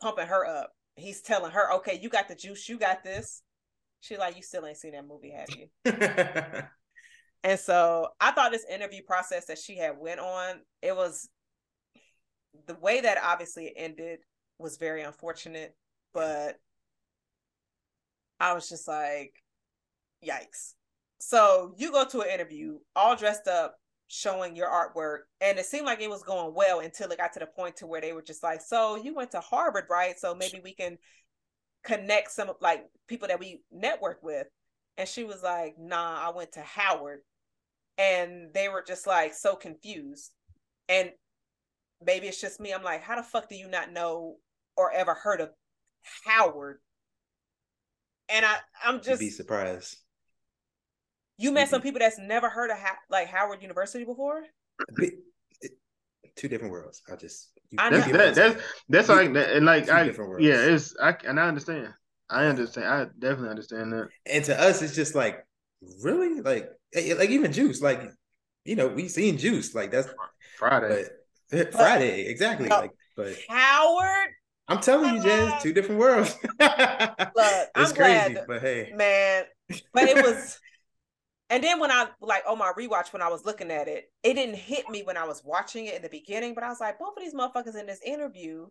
C: pumping her up. He's telling her, "Okay, you got the juice, you got this." She like, "You still ain't seen that movie, have you?" And so I thought this interview process that she had went on, it was the way that obviously it ended was very unfortunate, but I was just like, yikes. So you go to an interview all dressed up, showing your artwork, and it seemed like it was going well until it got to the point to where they were just like, so you went to Harvard, right? So maybe we can connect some like people that we network with. And she was like, nah, I went to Howard. And they were just like so confused. And maybe it's just me. I'm like, how the fuck do you not know or ever heard of Howard? And I, I'm
B: You'd
C: just
B: be surprised.
C: You met some mm-hmm. people that's never heard of ha- like Howard University before.
B: Two different worlds. I just you-
C: I
A: That's that, that's that's like that, and like
B: two
A: I
B: different worlds.
A: yeah, it's I and I understand. I understand. I definitely understand that.
B: and to us, it's just like really like eh, eh like even Juice. Like you know, we seen Juice. Like that's
A: Friday.
B: but eh, Friday exactly.
C: No.
B: Like but
C: Howard,
B: I'm telling you, Jazz, two different worlds.
C: Look, I'm
B: it's
C: glad-
B: crazy, but hey,
C: man. But it was and then when I like on my rewatch when I was looking at it, it didn't hit me when I was watching it in the beginning, but I was like, both of these motherfuckers in this interview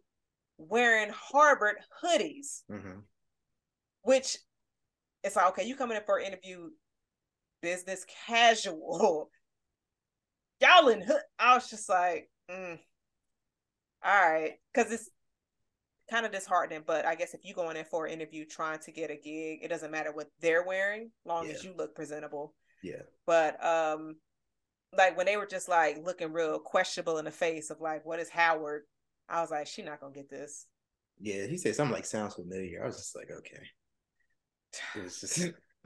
C: wearing Harvard hoodies,
B: Mhm.
C: which it's like, okay, you coming in for an interview, business casual. Y'all in hood. I was just like, mm, all right, because it's kind of disheartening. But I guess if you going in for an interview trying to get a gig, it doesn't matter what they're wearing, long as you look presentable.
B: Yeah,
C: But um, like when they were just like looking real questionable in the face of like, what is Howard? I was like, she not gonna get this.
B: yeah. He said something like sounds familiar. I was just like, okay. It was just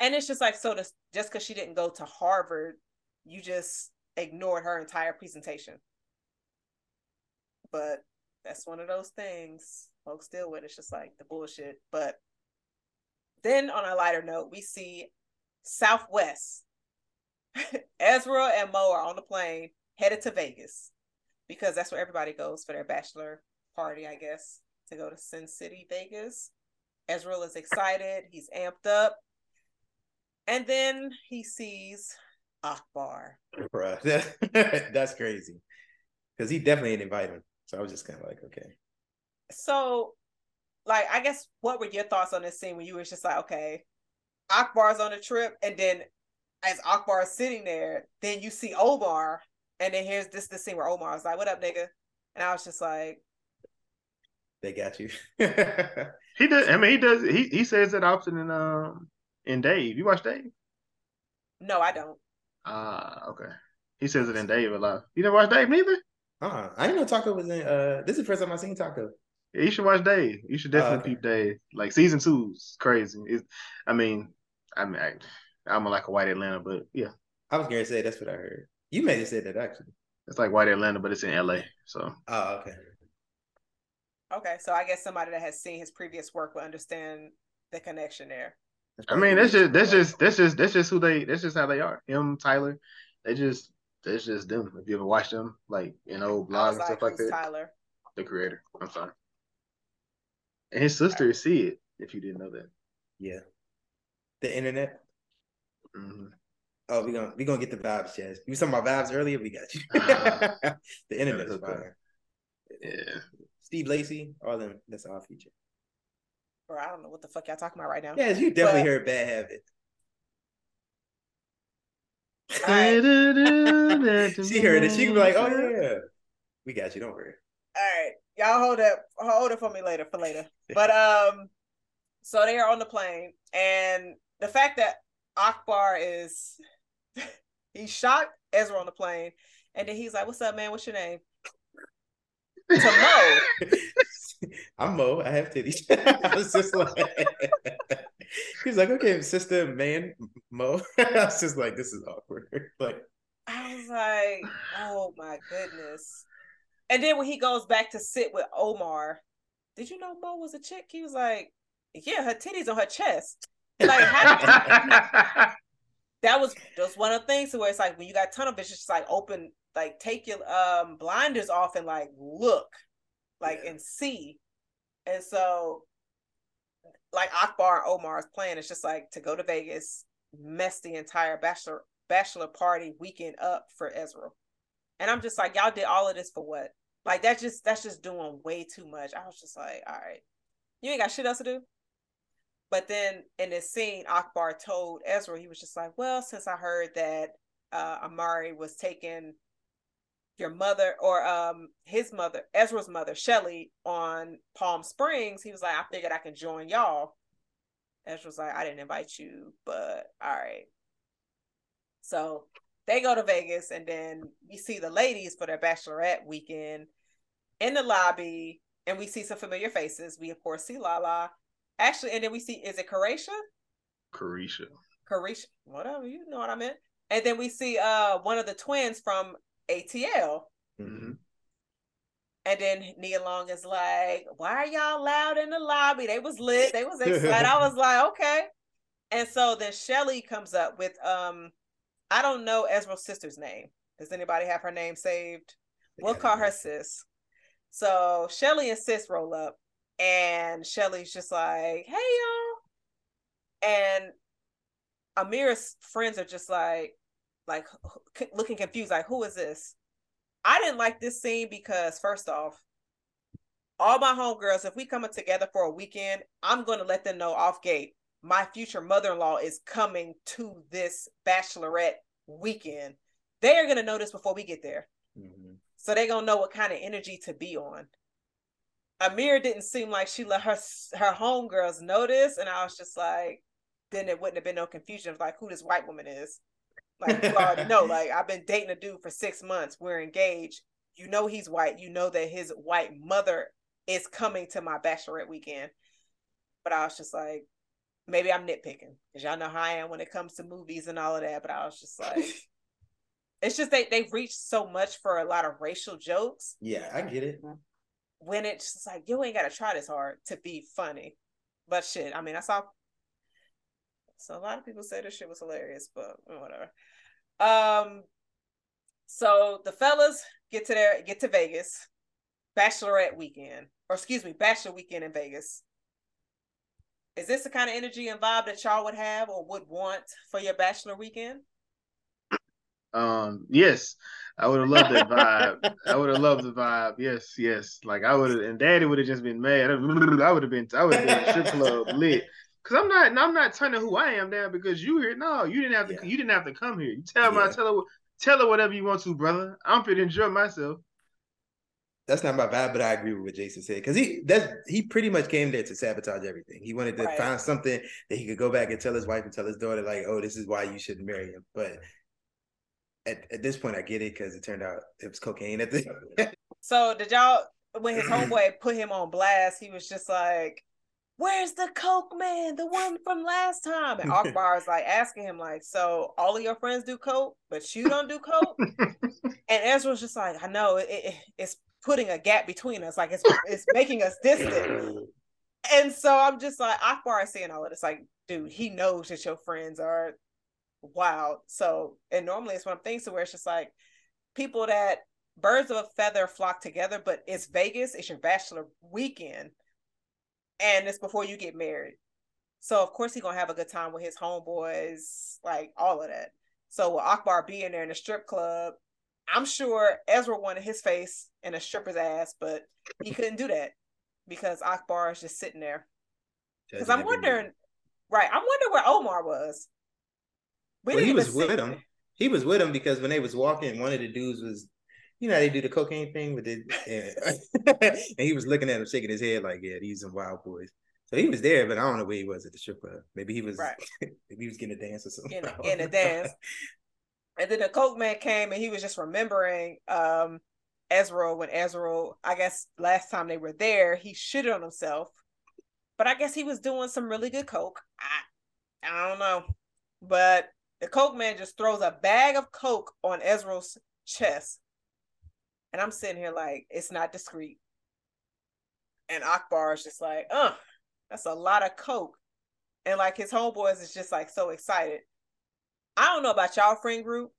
C: And it's just like so. To, just because she didn't go to Harvard, you just ignored her entire presentation. But that's one of those things folks deal with. It's just like the bullshit. But then on a lighter note, we see Southwest. Ezra and Mo are on the plane headed to Vegas because that's where everybody goes for their bachelor party, I guess, to go to Sin City, Vegas. Ezra is excited. He's amped up. And then he sees Akbar.
B: Bruh, that's crazy. Because he definitely didn't invite him. So I was just kind of like, okay.
C: So, like, I guess what were your thoughts on this scene when you was just like, okay, Akbar's on a trip, and then as Akbar is sitting there, then you see Omar, and then here's this the scene where Omar was like, "What up, nigga?" And I was just like,
B: They got you.
A: He does. I mean, he does. He he says it often in um in Dave. You watch Dave?
C: "No, I don't."
A: Ah, okay. He says it in Dave a lot. You never watch Dave neither?
B: uh I didn't know Taco was in uh this is the first time I've seen Taco.
A: Yeah, you should watch Dave. You should
B: Oh,
A: definitely
B: okay.
A: peep Dave. Like season two's crazy. It, I mean, I mean, I, I'm like a white Atlanta, but yeah,
B: I was gonna say that's what I heard. You may have said that actually.
A: it's like white Atlanta, but it's in LA. So
B: Oh, okay.
C: Okay, so I guess somebody that has seen his previous work will understand the connection there.
A: I mean,
B: what
A: that's
B: it
A: just that's
B: was.
A: just that's just that's just who they that's just how they are. Him, Tyler, they just that's just them. If you ever watch them, like in old
C: I
A: blogs and
C: like,
A: stuff like that,
C: Tyler?"
A: the creator. I'm sorry. And his sister is it If you didn't know that.
B: yeah. The internet.
A: Mhm.
B: Oh, we gonna we gonna get the vibes, Jazz. You was talking about vibes earlier. We got you.
A: Ah.
B: the internet is fire.
A: Yeah.
B: Steve Lacy, all them. That's our feature.
C: Or I don't know what the fuck y'all talking about right now.
B: Yes, you definitely
C: But-
B: heard Bad Habit.
C: All right.
B: she heard it. She can be like, "Oh yeah, we got you. Don't worry."
C: All right, y'all hold up, hold it for me later for later. But um, so they are on the plane, and the fact that Akbar is he shot Ezra on the plane, and then he's like, "What's up, man? What's your name?" To Mo,
B: I'm Mo. I have titties. I was just like, he's like, okay, sister, man, Mo. I was just like, this is awkward. Like,
C: I was like, "Oh my goodness." And then when he goes back to sit with Omar, did you know Mo was a chick? He was like, yeah, her titties on her chest. Like that was just one of the things where it's like when you got tunnel vision, just like open, like take your um blinders off and like look, like yeah. and see. And so like Akbar and Omar's plan is just like to go to Vegas, mess the entire bachelor bachelor party weekend up for Ezra. And I'm just like, y'all did all of this for what? Like that's just that's just doing way too much. I was just like, all right, you ain't got shit else to do. But then in this scene, Akbar told Ezra, he was just like, well, since I heard that uh, Amari was taking your mother or um his mother, Ezra's mother, Shelly, on Palm Springs, he was like, I figured I can join y'all. Ezra's like, I didn't invite you, but all right. So they go to Vegas and then we see the ladies for their bachelorette weekend in the lobby and we see some familiar faces. We of course see Lala. Actually, and then we see is it Caresha?
A: Caresha.
C: Caresha. Whatever, you know what I meant. And then we see uh one of the twins from ATL. Mm-hmm. And then Nia Long is like, "Why are y'all loud in the lobby? They was lit. They was excited." I was like, "Okay." And so then Shelly comes up with um I don't know Ezra's sister's name. Does anybody have her name saved? We'll call her sis. So Shelly and sis roll up, and Shelly's just like, "Hey y'all," and Amira's friends are just like, like looking confused, like, "Who is this?" I didn't like this scene because first off, all my homegirls, if we coming together for a weekend, I'm gonna let them know off gate my future mother-in-law is coming to this bachelorette weekend. They are gonna know this before we get there. Mm-hmm. So they're gonna know what kind of energy to be on. Amir didn't seem like she let her her homegirls notice, and I was just like, then it wouldn't have been no confusion of like who this white woman is. Like you already know, like I've been dating a dude for six months. We're engaged. You know he's white. You know that his white mother is coming to my bachelorette weekend. But I was just like, maybe I'm nitpicking because y'all know how I am when it comes to movies and all of that. But I was just like, it's just they they've reached so much for a lot of racial jokes.
B: Yeah, I get it.
C: When it's like you ain't got to try this hard to be funny, but shit. I mean, I saw. So a lot of people say this shit was hilarious, but whatever. Um, so the fellas get to their get to Vegas, bachelorette weekend, or excuse me, bachelor weekend in Vegas is this the kind of energy and vibe that y'all would have or would want for your bachelor weekend?
A: Um, yes, I would have loved that vibe. I would have loved the vibe. Yes, yes. Like I would have, and Daddy would have just been mad. I would have been, I would have been strip club lit. Cause I'm not, I'm not turning who I am down because you here. No, you didn't have to. Yeah. You didn't have to come here. You tell yeah. me, tell her, tell her whatever you want to, brother. I'm fit to enjoy myself
B: that's not my vibe, but I agree with what Jason said because he that's he pretty much came there to sabotage everything. He wanted to right. find something that he could go back and tell his wife and tell his daughter like, "Oh, this is why you shouldn't marry him." But at, at this point, I get it because it turned out it was cocaine at the.
C: so did y'all when his homeboy put him on blast? He was just like, "Where's the coke man, the one from last time?" And Akbar is like asking him like, "So all of your friends do coke, but you don't do coke?" and Ezra's just like, "I know it, it, it's putting a gap between us. Like it's it's making us distant. And so I'm just like Akbar is saying all of this. Like, dude, he knows that your friends are wild. So and normally it's one of things to where it's just like people that birds of a feather flock together, but it's Vegas, it's your bachelor weekend, and it's before you get married. So of course he's gonna have a good time with his homeboys, like all of that. So with Akbar being there in the strip club, I'm sure Ezra wanted his face in a stripper's ass, but he couldn't do that because Akbar is just sitting there. Because I'm wondering, right? I'm wondering where Omar was.
B: We well, he was with him. He was with him because when they was walking, one of the dudes was, you know, they do the cocaine thing with it, and he was looking at him, shaking his head like, "Yeah, these some wild boys." So he was there, but I don't know where he was at the strip club. Maybe he was, right. maybe he was getting a dance or something.
C: In, in a dance. And then the Coke man came and he was just remembering um Ezra when Ezra, I guess last time they were there, he shitted on himself. But I guess he was doing some really good Coke. I, I don't know. But the Coke man just throws a bag of Coke on Ezra's chest. And I'm sitting here like, it's not discreet. And Akbar is just like, uh, that's a lot of coke. And like his homeboys is just like so excited. I don't know about y'all friend group.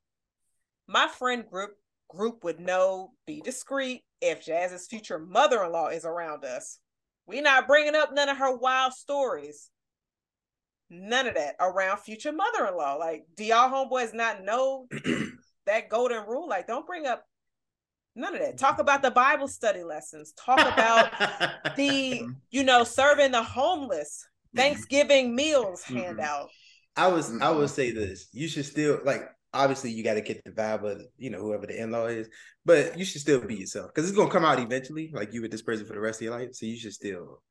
C: My friend group group would know be discreet if Jazz's future mother-in-law is around us. We not bringing up none of her wild stories. None of that around future mother-in-law. Like, do y'all homeboys not know that golden rule? Like, don't bring up none of that. Talk about the Bible study lessons. Talk about the, you know, serving the homeless, Thanksgiving meals
A: Mhm.
C: handout.
B: I was I would say this. You should still like obviously you got to get the vibe of you know whoever the in-law is, but you should still be yourself because it's gonna come out eventually. Like you with this person for the rest of your life, so you should still.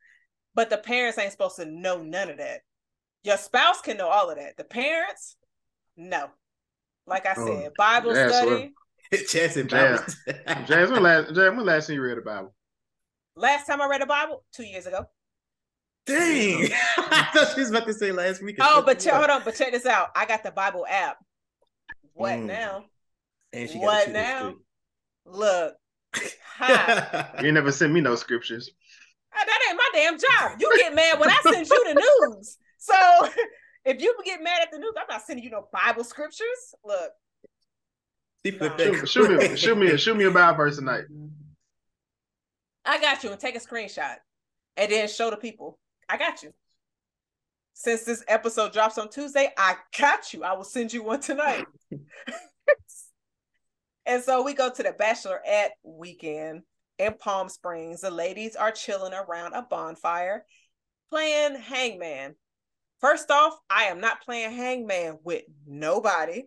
C: But the parents ain't supposed to know none of that. Your spouse can know all of that. The parents, no. Like I
B: Oh,
C: said, Bible
A: yeah, so-
C: study.
B: Chance and
A: Jazz.
B: balance.
A: James, when last James, when last time you read the Bible?
C: Last time I read a Bible, two years ago.
B: Dang, I thought she was about to say last week.
C: Oh, but check, hold on, but check this out. I got the Bible app. What
B: Mm.
C: now?
B: And she
C: What
B: got
C: now? Look, hi.
A: You never sent me no scriptures.
C: Uh, that ain't my damn job. You get mad when I send you the news. So if you get mad at the news, I'm not sending you no Bible scriptures. Look,
B: She flipped
C: Nah.
A: Shoot, shoot me, shoot me, shoot me a Bible verse tonight.
C: I got you, and take a screenshot, and then show the people. I got you. Since this episode drops on Tuesday, I got you. I will send you one tonight. and so we go to the bachelorette weekend in Palm Springs. The ladies are chilling around a bonfire, playing hangman. First off, I am not playing hangman with nobody.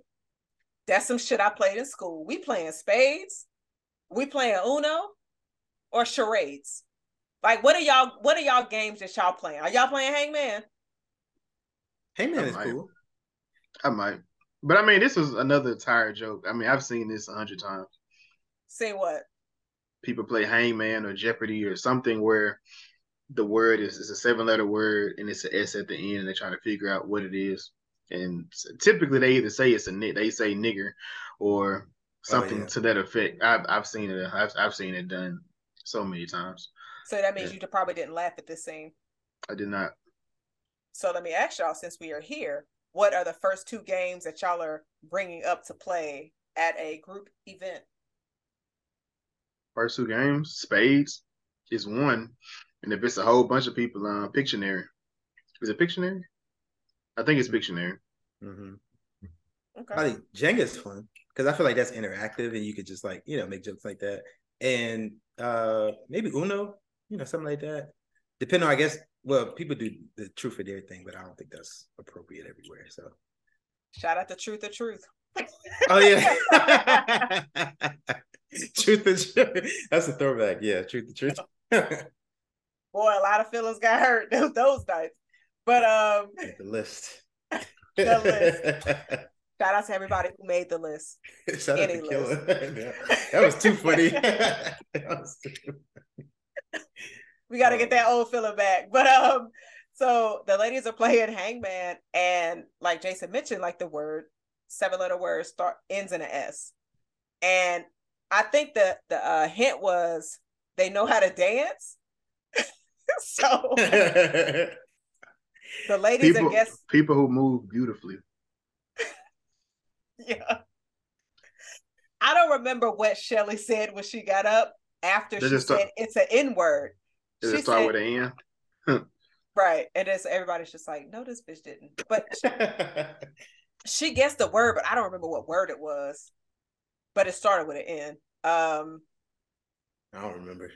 C: That's some shit I played in school. We playing spades. We playing Uno or charades. Like, what are y'all? What are y'all games that y'all playing? Are y'all playing hangman?
B: Hangman man,
A: Oh,
B: is
A: my.
B: cool.
A: I might, but I mean, this was another tired joke. I mean, I've seen this a hundred times.
C: Say what?
A: People play Hangman or Jeopardy or something where the word is, it's a seven-letter word and it's an S at the end, and they're trying to figure out what it is. And typically, they either say it's a ni- they say nigger or oh, something
B: yeah.
A: to that effect. I've I've seen it. I've I've seen it done so many times.
C: So that means
B: Yeah.
C: you probably didn't laugh at this scene.
A: I did not.
C: So let me ask y'all, since we are here, what are the first two games that y'all are bringing up to play at a group event?
A: First two games, spades is one, and if it's a whole bunch of people, uh, Pictionary. Is it Pictionary? I think it's Pictionary.
B: Mm-hmm.
C: Okay.
B: I think Jenga's fun because I feel like that's interactive and you could just like you know make jokes like that and uh maybe Uno, you know something like that. Depending on I guess well people do the truth or dare thing, but I don't think that's appropriate everywhere. So
C: Shout out to Truth or Truth.
B: oh yeah, truth is that's a throwback. Yeah, truth the truth.
C: Boy, a lot of feelings got hurt those, those nights. But um,
B: the list.
C: The list. shout out to everybody who made the list.
B: Shout out
C: Any
B: to Killer. that was too funny. Was too-
C: We got to get that old feeling back. But um, so the ladies are playing Hangman, and like Jason mentioned, like the word seven letter word start ends in an S, and I think the the uh, hint was they know how to dance. so the ladies,
A: People,
C: I guess,
A: people who move beautifully.
C: yeah. I don't remember what Shelly said when she got up after
A: They
C: she
A: just
C: said
A: start-
C: it's an N word.
A: Does
C: She
A: it start
C: said-
A: with an N?
C: Right. And it's everybody's just like, no, this bitch didn't. But she guessed the word, but I don't remember what word it was. But it started with an N. Um,
B: I don't remember.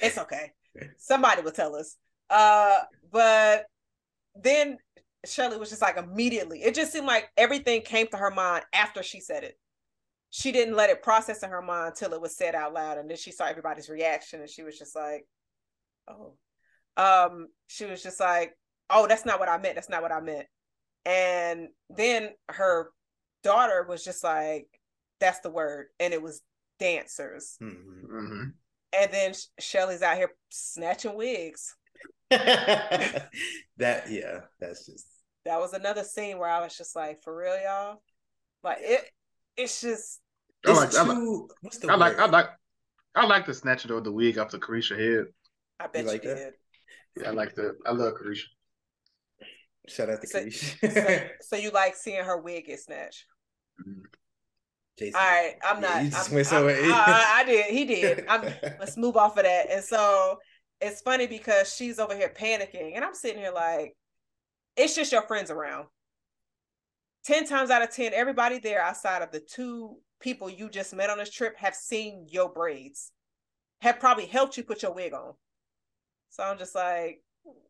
C: It's okay. Somebody will tell us. Uh, but then Shirley was just like immediately, it just seemed like everything came to her mind after she said it. She didn't let it process in her mind until it was said out loud. And then she saw everybody's reaction and she was just like, oh. Um, she was just like, oh, that's not what I meant. That's not what I meant. And then her daughter was just like, that's the word. And it was dancers.
B: Mhm.
C: And then Shelly's out here snatching wigs.
B: that yeah, that's just
C: That was another scene where I was just like, for real, y'all? Like it it's just
A: I
B: It's
A: like, I like,
B: too. What's the
A: I like. I like, I like the snatching of the wig off the Caresha head.
C: I bet
B: like
C: you
B: that?
C: did.
A: Yeah, I like the, I love Caresha.
B: Shout out to
C: So-
B: Keish.
C: So, so you like seeing her wig get snatched? Mm-hmm.
B: Jason.
C: All right, I'm
B: Yeah,
C: not.
B: you just
C: I'm-
B: went somewhere.
C: I, I- I did. He did. I'm, let's move off of that. And so it's funny because she's over here panicking, and I'm sitting here like, it's just your friends around. 10 times out of 10, everybody there outside of the two people you just met on this trip have seen your braids, have probably helped you put your wig on. So I'm just like,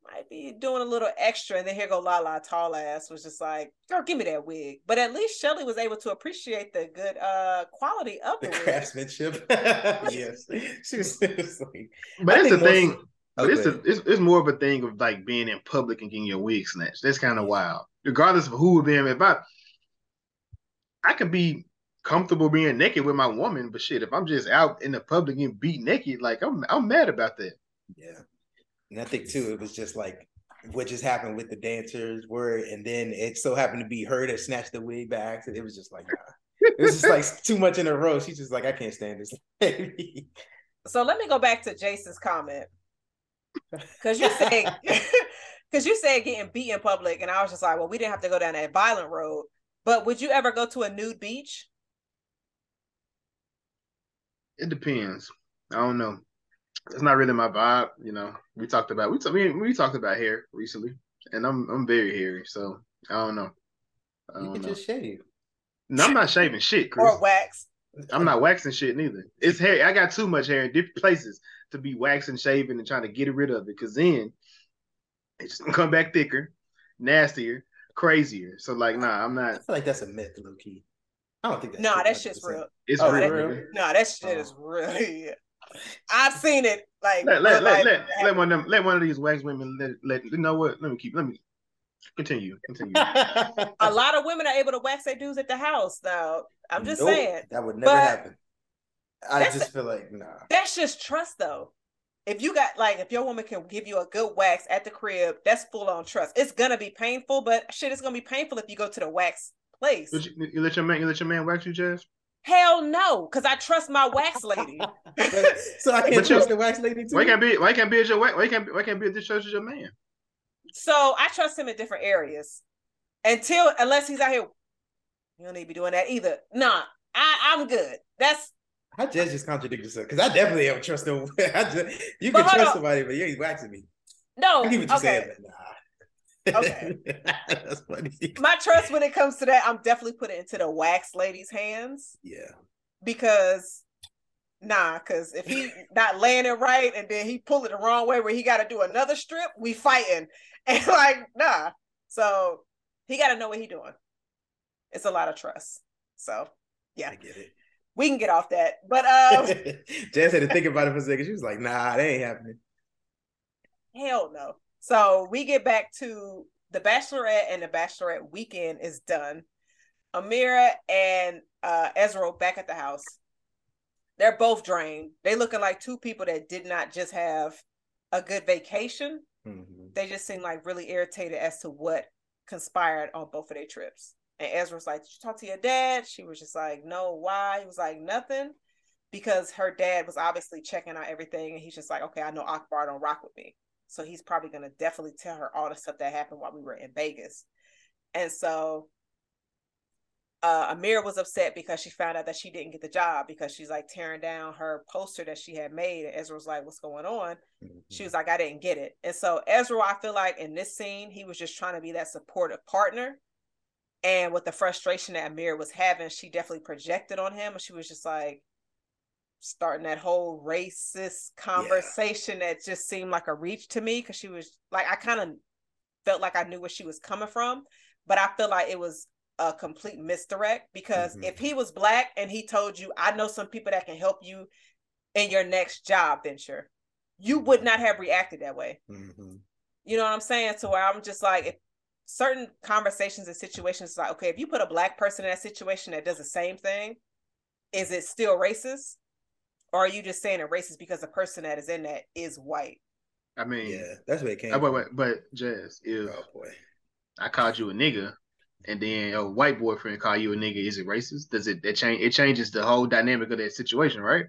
C: might be doing a little extra. And then here go Lala, tall ass, was just like, girl, give me that wig. But at least Shelly was able to appreciate the good uh quality of
B: the
C: the,
B: craftsmanship. yes, she was, it like.
A: But
B: I
A: it's the
B: think more
A: thing.
B: so-
A: But
B: Oh,
A: it's, a, it's it's more of a thing of like being in public and getting your wig snatched. That's kind of wild. Regardless of who would be in if I I can be comfortable being naked with my woman, but shit, if I'm just out in the public and beat naked, like I'm I'm mad about that.
B: Yeah. And I think too, it was just like what just happened with the dancers were, and then it so happened to be her that snatched the wig by accident. It was just like, nah. it was just like too much in a row. She's just like, I can't stand this lady.
C: So let me go back to Jason's comment. Cause you said because you said getting beat in public, and I was just like, well, we didn't have to go down that violent road. But would you ever go to a nude beach?
A: It depends. I don't know. It's not really my vibe. You know, we talked about we t- we, we talked about hair recently, and I'm I'm very hairy, so I don't know. I
B: You
A: don't
B: could
A: know.
B: just shave.
A: No, I'm not shaving shit, Chris.
C: Or wax?
A: I'm not waxing shit neither. It's hair. I got too much hair in different places to be waxing, shaving, and trying to get rid of it. Because then it's just gonna come back thicker, nastier, crazier. So like, nah, I'm not.
B: I
A: not.
B: feel like that's a myth, low key. I don't think that's
C: No,
B: true
C: that shit's real.
A: It's
B: Oh,
A: real.
C: that-
B: real?
A: nigga.
C: No, that shit
B: Oh.
C: is really. I've seen it. Like,
A: Let, let, let, let, let one of them, let one of these wax women let, let you know what. Let me keep. Let me continue. Continue.
C: a lot of women are able to wax their dudes at the house. though. I'm just
B: Nope,
C: saying
B: that would never
C: But-
B: happen. I just feel like nah.
C: that's just trust, though. If you got like, if your woman can give you a good wax at the crib, that's full on trust. It's gonna be painful, but shit, it's gonna be painful if you go to the wax place.
A: You, you let your man. You let your man wax you, Jazz.
C: Hell no, because I trust my wax lady.
B: so I can't
A: But you-
B: trust the wax lady too.
A: Why can't be? Why can't be as your wax? Why can't? Why can't be as just your man?
C: So I trust him in different areas. Until unless he's out here, you don't need to be doing that either. Nah, I, I'm good. That's
B: I just just contradict yourself because I definitely don't trust no. I just, you can trust
C: on.
B: somebody, but you ain't waxing me.
C: no
B: I get what you're
C: okay.
B: saying, but nah.
C: Okay.
B: that's funny.
C: My trust when it comes to that, I'm definitely putting it into the wax lady's hands
B: Yeah,
C: because nah, because if he not laying it right and then he pull it the wrong way where he got to do another strip, we fighting and like nah. So he got to know what he doing. It's a lot of trust. So yeah,
B: I get it.
C: we can get off that. But um,
B: Jess had to think about it for a second. She was like, "Nah, that ain't happening."
C: hell no. So we get back to the Bachelorette and the Bachelorette weekend is done. Amira and uh, Ezra back at the house. They're both drained. They looking like two people that did not just have a good vacation.
B: Mhm.
C: They just seem like really irritated as to what conspired on both of their trips. And Ezra's like, Did you talk to your dad? She was just like, No, why? He was like, Nothing. Because her dad was obviously checking out everything. And he's just like, Okay, I know Akbar don't rock with me. So he's probably going to definitely tell her all the stuff that happened while we were in Vegas. And so uh, Amira was upset because she found out that she didn't get the job because she's like tearing down her poster that she had made. And Ezra was like, What's going on?
B: Mhm.
C: She was like, I didn't get it. And so Ezra, I feel like in this scene, he was just trying to be that supportive partner. And with the frustration that Amir was having, she definitely projected on him. And she was just like starting that whole racist conversation that just seemed like a reach to me. Cause she was like, I kind of felt like I knew where she was coming from, but I feel like it was a complete misdirect because
B: Mhm.
C: if he was black and he told you, I know some people that can help you in your next job venture, you would not have reacted that way.
B: Mhm.
C: You know what I'm saying? So where I'm just like, if certain conversations and situations, like, okay, if you put a black person in that situation that does the same thing, is it still racist? Or are you just saying it racist because the person that is in that is white?
A: I mean,
B: Yeah, that's where it came.
A: uh, wait, wait, but Jazz, if
B: Oh boy.
A: I called you a nigga and then a white boyfriend call you a nigga, is it racist? Does it that change? It changes the whole dynamic of that situation, right?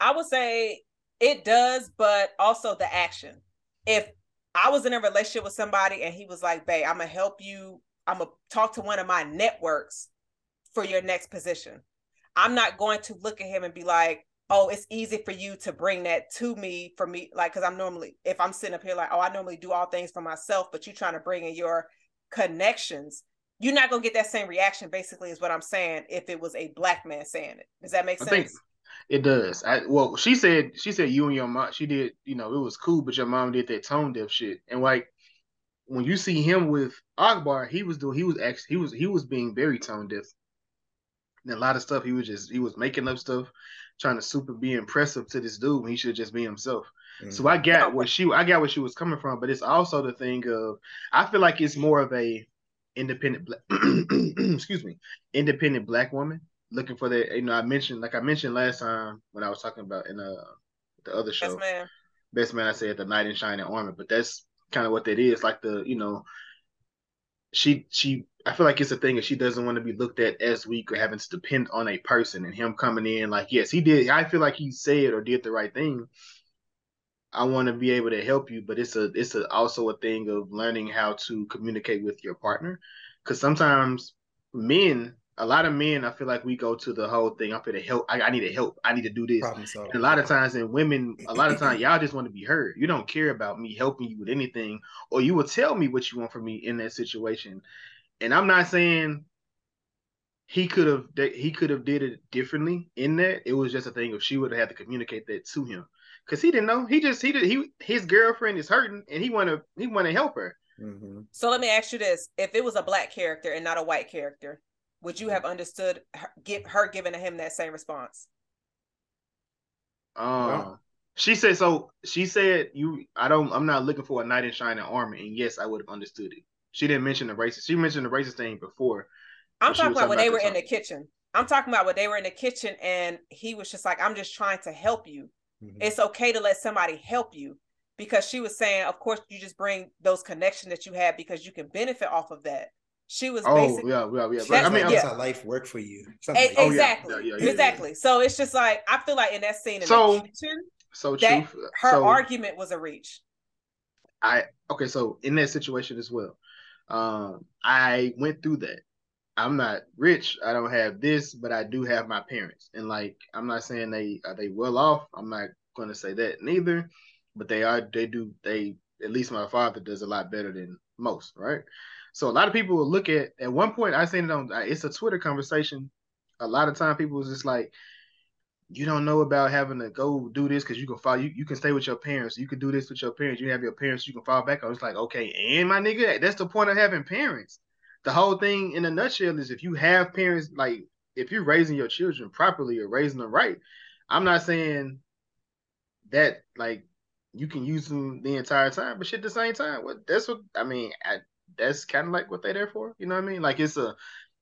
C: I would say it does, but also the action. If I was in a relationship with somebody and he was like, "Babe, I'm gonna help you. I'm gonna talk to one of my networks for your next position." I'm not going to look at him and be like, "Oh, it's easy for you to bring that to me for me," like because I'm normally if I'm sitting up here like, "Oh, I normally do all things for myself," but you're trying to bring in your connections you're not gonna get that same reaction. Basically, is what I'm saying. If it was a black man saying it, does that make sense? I think
A: it does. I well, she said she said you and your mom. She did. You know, it was cool, but your mom did that tone deaf shit. And like when you see him with Akbar, he was doing. He was actually he was he was being very tone deaf. And a lot of stuff he was just he was making up stuff, trying to super be impressive to this dude when he should just be himself. Mm-hmm. So I got what she I got what she was coming from, but it's also the thing of I feel like it's more of a independent excuse me independent black woman looking for that you know i mentioned like i mentioned last time when i was talking about in uh the other show best man, best man i said the knight in shining armor but that's kind of what that is like the you know she she i feel like it's a thing that she doesn't want to be looked at as weak or having to depend on a person and him coming in like yes he did i feel like he said or did the right thing I want to be able to help you, but it's a it's a, also a thing of learning how to communicate with your partner, because sometimes men, a lot of men, I feel like we go to the whole thing. I'm to help. I, I need to help. I need to do this. And a lot of times, in women, a lot of times, y'all just want to be heard. You don't care about me helping you with anything, or you will tell me what you want from me in that situation. And I'm not saying he could have he could have did it differently in that. It was just a thing of she would have had to communicate that to him because he didn't know. He just he did he his girlfriend is hurting and he want to he want to help her.
C: Mm-hmm. So let me ask you this: If it was a black character and not a white character, would you have understood her, get her giving him that same response?
A: Um, she said so. She said you. I don't. I'm not looking for a knight in shining armor, and yes, I would have understood it. She didn't mention the racist. She mentioned the racist thing before.
C: I'm talking about when they were in the kitchen. I'm talking about when they were in the kitchen and he was just like, "I'm just trying to help you." Mm-hmm. It's okay to let somebody help you because she was saying, of course, you just bring those connections that you have because you can benefit off of that. She was
A: oh, basically, yeah, yeah, yeah.
B: But, I mean, yeah. how life work for you.
C: A- like exactly, oh, yeah. Yeah, exactly. So it's just like I feel like in that scene in so, the kitchen,
A: so that
C: true. her so, argument was a reach.
A: I okay, so in that situation as well, um, I went through that. I'm not rich. I don't have this, but I do have my parents. And like, I'm not saying they are they well off. I'm not going to say that neither, but they are. They do. They at least my father does a lot better than most, right? So a lot of people will look at. At one point, I seen it on. It's a Twitter conversation. A lot of time, people was just like, "You don't know about having to go do this because you can fall. You, you can stay with your parents. You can do this with your parents. You have your parents. You can fall back on." It's like, okay, and my nigga, that's the point of having parents the whole thing in a nutshell is if you have parents like if you're raising your children properly or raising them right, I'm not saying that like you can use them the entire time, but shit, at the same time, what that's what I mean. I, that's kind of like what they're there for. You know what I mean? Like it's a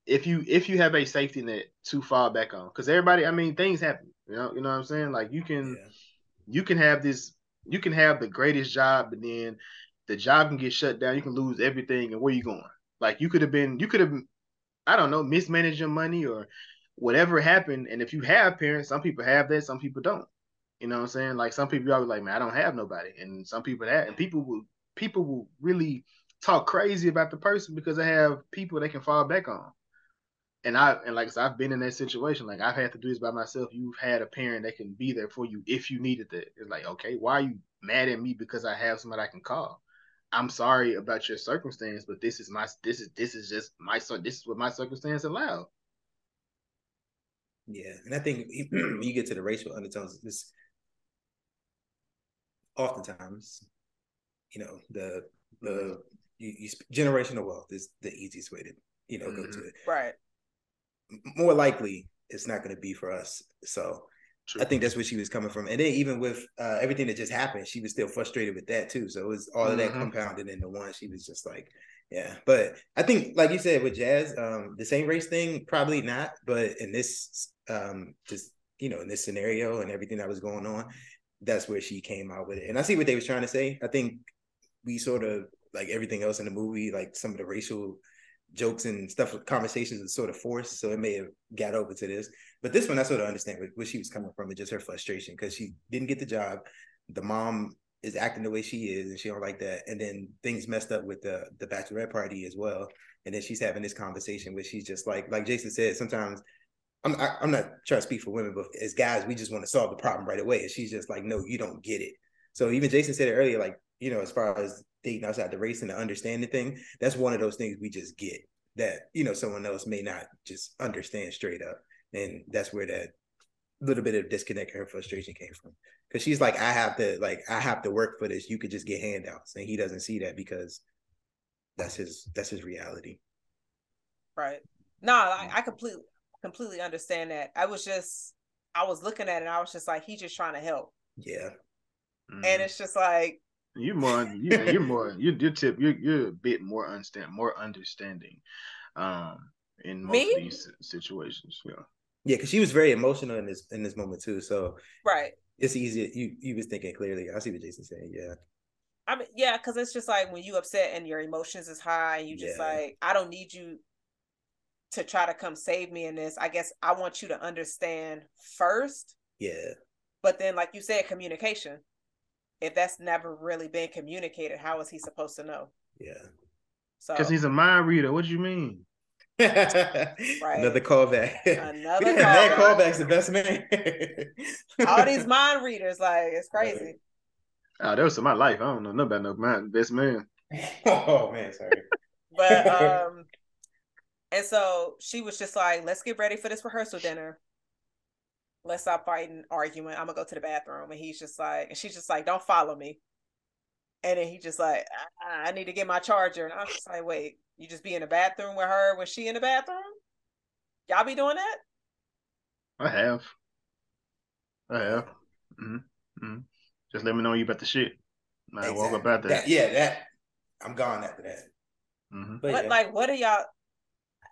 A: if you if you have a safety net to fall back on, because everybody, I mean, things happen. You know, you know what I'm saying? Like you can yeah. you can have this, you can have the greatest job, but then the job can get shut down. You can lose everything, and where you going? Like you could have been, you could have, I don't know, mismanaged your money or whatever happened. And if you have parents, some people have that, some people don't. You know what I'm saying? Like some people are like, man, I don't have nobody, and some people that and people will people will really talk crazy about the person because they have people they can fall back on. And I and like I said, I've been in that situation. Like I've had to do this by myself. You've had a parent that can be there for you if you needed that. It's like, okay, why are you mad at me because I have somebody I can call? I'm sorry about your circumstance, but this is my this is this is just my this is what my circumstance allowed.
B: Yeah, and I think when you get to the racial undertones, this oftentimes, you know, the the you, you, generational wealth is the easiest way to you know mm-hmm. go to it.
C: Right.
B: More likely, it's not going to be for us. So True. I think that's where she was coming from. And then even with uh, everything that just happened, she was still frustrated with that too. So it was all of that mm-hmm. compounded into one. She was just like, yeah. But I think, like you said with Jazz, um, the same race thing, probably not. But in this, um, just you know, in this scenario and everything that was going on, that's where she came out with it. And I see what they was trying to say. I think we sort of like everything else in the movie, like some of the racial jokes and stuff, conversations are sort of forced, so it may have got over to this. But this one, I sort of understand where, where she was coming from, and just her frustration because she didn't get the job. The mom is acting the way she is, and she don't like that. And then things messed up with the the bachelorette party as well. And then she's having this conversation where she's just like, like Jason said, sometimes I'm I, am i am not trying to speak for women, but as guys, we just want to solve the problem right away. And she's just like, no, you don't get it. So even Jason said it earlier, like you know, as far as dating outside the race and the understanding thing, that's one of those things we just get that you know someone else may not just understand straight up, and that's where that little bit of disconnect and her frustration came from. Because she's like, I have to like I have to work for this. You could just get handouts, and he doesn't see that because that's his that's his reality.
C: Right. No, I, I completely completely understand that. I was just I was looking at it and I was just like, he's just trying to help.
B: Yeah.
C: Mm. And it's just like
A: you're more you, you're more you you tip you're you're a bit more understand more understanding um in most Me? of these situations. Yeah.
B: Yeah, because she was very emotional in this in this moment too. So
C: right.
B: It's easy. You you was thinking clearly. I see what Jason's saying. Yeah.
C: I mean, yeah, because it's just like when you upset and your emotions is high, and you just yeah. like, I don't need you to try to come save me in this. I guess I want you to understand first.
B: Yeah.
C: But then, like you said, communication. If that's never really been communicated, how is he supposed to know?
B: Yeah.
A: So because he's a mind reader. What do you mean?
B: right. Another callback. Another callback. man callback's the best man.
C: All these mind readers, like it's crazy.
A: Oh, that was in my life. I don't know nothing about no mind best man.
B: oh man, sorry.
C: But um and so she was just like, let's get ready for this rehearsal dinner. Let's stop fighting, arguing. I'm gonna go to the bathroom. And he's just like, and she's just like, don't follow me. And then he just like, I, I need to get my charger. And I was just like, wait, you just be in the bathroom with her when she in the bathroom? Y'all be doing that?
A: I have. I have. Mm-hmm. Mm-hmm. Just let me know you about the shit. I exactly. walk about that.
B: that. Yeah, that I'm gone after that.
C: Mm-hmm. But, but yeah. like, what are y'all?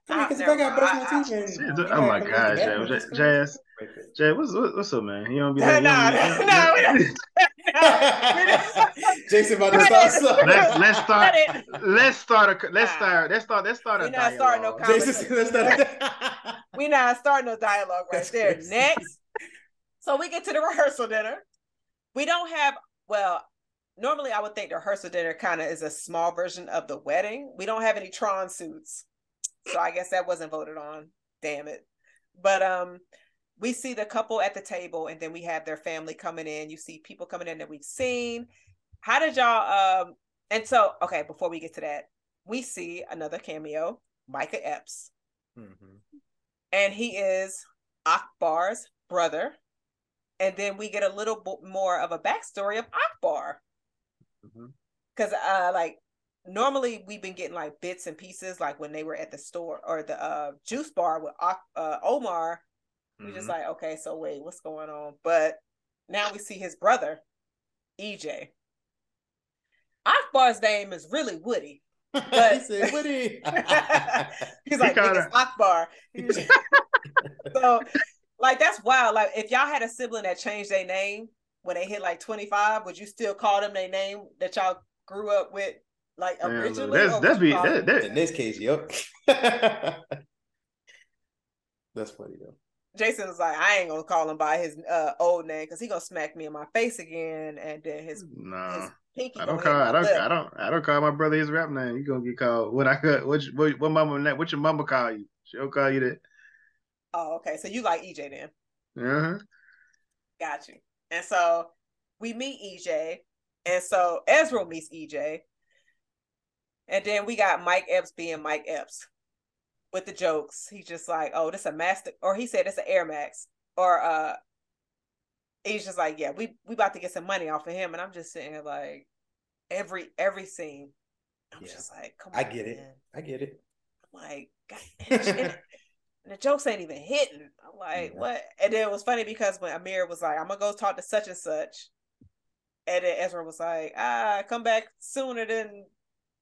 A: I mean, because if I got brush my teeth and oh my god, Jazz, Jazz, Jazz, what's what's up, man? You don't be like, no, no, no, Jason about to start something. Let's let's start let's start a let's start let's start let's start a dialogue. Starting no
C: Jason, let's start. we not starting no dialogue right there. Next, so we get to the rehearsal dinner. We don't have well. Normally, I would think the rehearsal dinner kind of is a small version of the wedding. We don't have any Tron suits. So I guess that wasn't voted on. Damn it. But um we see the couple at the table and then we have their family coming in. You see people coming in that we've seen. How did y'all um and so okay, before we get to that, we see another cameo, Mike Epps. Mm-hmm. And he is Akbar's brother. And then we get a little bit more of a backstory of Akbar. Because mm-hmm. uh like normally we've been getting like bits and pieces like when they were at the store or the uh, juice bar with uh, omar. We mm-hmm. just like okay so wait what's going on? But now we see his brother ej akbar's name is really woody but he said woody. He's like he kinda... akbar so like that's wild. Like if y'all had a sibling that changed their name when they hit like 25 would you still call them their name that y'all grew up with like originally, that's that's be that,
B: that, in this case, yep. that's funny though.
C: Jason was like, I ain't gonna call him by his uh, old name because he gonna smack me in my face again, and then his
A: no. His pinky I don't call. I don't. Lip. I don't. I don't call my brother his rap name. You gonna get called what I got? What what, what mama? What your mama call you? She'll call you that.
C: Oh, okay. So you like EJ then?
A: Uh huh.
C: Got you. And so we meet EJ, and so Ezra meets EJ, and then we got Mike Epps being Mike Epps with the jokes. He's just like, oh, this a master, or he said it's an Air Max, or uh, he's just like, yeah, we we about to get some money off of him, and I'm just sitting here like, every every scene, I'm yeah. just like, come on,
B: I get man. it, I get it.
C: I'm like, God, the jokes ain't even hitting. I'm like, yeah. what? And then it was funny because when Amir was like, I'm gonna go talk to such and such, and then Ezra was like, ah, come back sooner than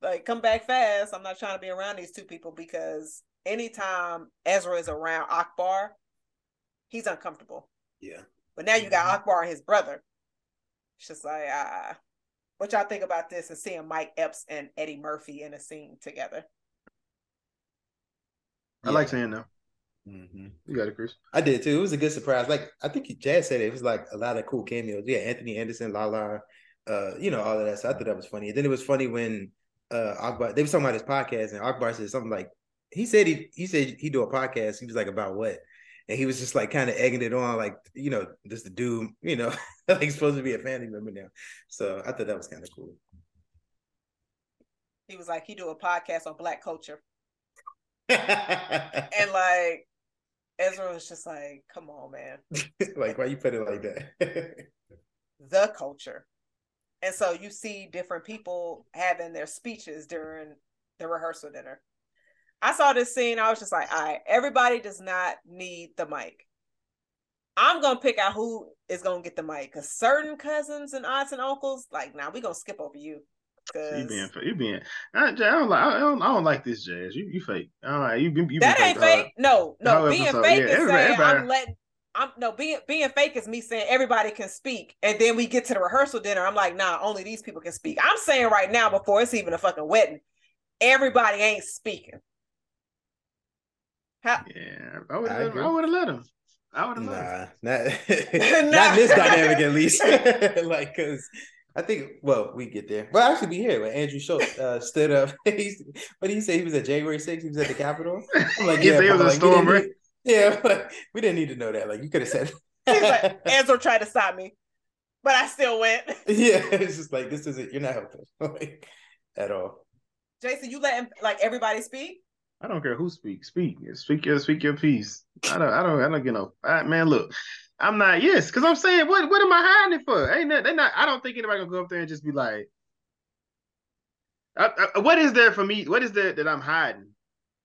C: like come back fast. I'm not trying to be around these two people because anytime Ezra is around Akbar, he's uncomfortable.
B: Yeah.
C: But now you got mm-hmm. Akbar and his brother. It's just like, uh, what y'all think about this and seeing Mike Epps and Eddie Murphy in a scene together?
A: I like saying them.
B: Mm-hmm.
A: You got it, Chris.
B: I did too. It was a good surprise. Like I think Jazz said it, it was like a lot of cool cameos. Yeah, Anthony Anderson, Lala, uh, you know, all of that. So I thought that was funny. And then it was funny when uh Akbar they were talking about his podcast and Akbar said something like he said he he said he do a podcast. He was like about what? And he was just like kind of egging it on, like, you know, just the dude, you know, like supposed to be a family member now. So I thought that was kind of cool.
C: He was like, he do a podcast on black culture. and like Ezra was just like, come on, man.
B: like, why you put it like that?
C: the culture. And so you see different people having their speeches during the rehearsal dinner. I saw this scene, I was just like, all right, everybody does not need the mic. I'm gonna pick out who is gonna get the mic because certain cousins and aunts and uncles, like, now nah, we gonna skip over you.
A: You being, you being, I, I don't like, I don't, I don't like this jazz. You, you fake. All right, you, you
C: that ain't fake. fake. No, no, being fake yeah, is everybody, saying everybody. I'm letting. I'm no being being fake is me saying everybody can speak, and then we get to the rehearsal dinner. I'm like, nah, only these people can speak. I'm saying right now before it's even a fucking wedding, everybody ain't speaking.
A: How? Yeah, I would have. I let him. I would have.
B: Nah, not not this dynamic at least. like, cause I think, well, we get there. But actually, be here when Andrew Schultz uh, stood up. what did he say? He was at January 6th. He was at the Capitol. I'm like, yeah,
A: he was like, a stormer.
B: Need, yeah, but we didn't need to know that. Like, you could have said.
C: He's like, Andrew tried to stop me, but I still went.
B: Yeah, it's just like this isn't. You're not helping like, at all.
C: Jason, you let him, like everybody speak.
A: I don't care who speaks. Speak. Speak your speak your piece. I don't. I don't. I don't get no. Right, man, look. I'm not. Yes, because I'm saying, what what am I hiding it for? Ain't that, they not? I don't think anybody gonna go up there and just be like, I, I, what is there for me? What is there that I'm hiding?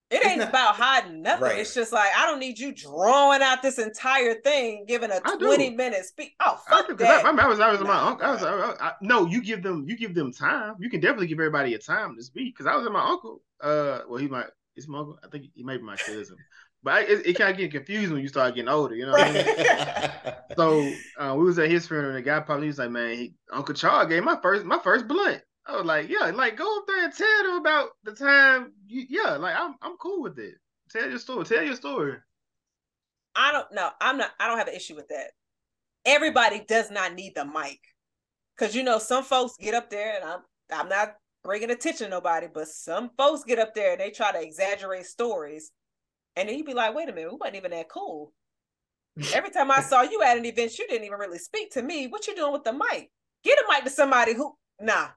C: It ain't about hiding nothing. Right. It's just like I don't need you drawing out this entire thing, giving a twenty minute speech. Oh fuck I that!
A: I, I, was, I was my uncle. I was, I, no, you give them, you give them time. You can definitely give everybody a time to speak. Because I was at my uncle. Uh, well, he might. Is my uncle? I think he might be my cousin. But it, it kind of get confused when you start getting older, you know. What I mean? so uh, we was at his funeral, and the guy probably was like, "Man, he, Uncle Charles gave my first my first blunt." I was like, "Yeah, like go up there and tell them about the time." You, yeah, like I'm I'm cool with it. Tell your story. Tell your story.
C: I don't know. I'm not. I don't have an issue with that. Everybody does not need the mic, because you know some folks get up there, and I'm I'm not bringing attention to nobody, but some folks get up there and they try to exaggerate stories and then you'd be like, wait a minute, we wasn't even that cool. Every time I saw you at an event, you didn't even really speak to me. What you doing with the mic? Get a mic to somebody who nah.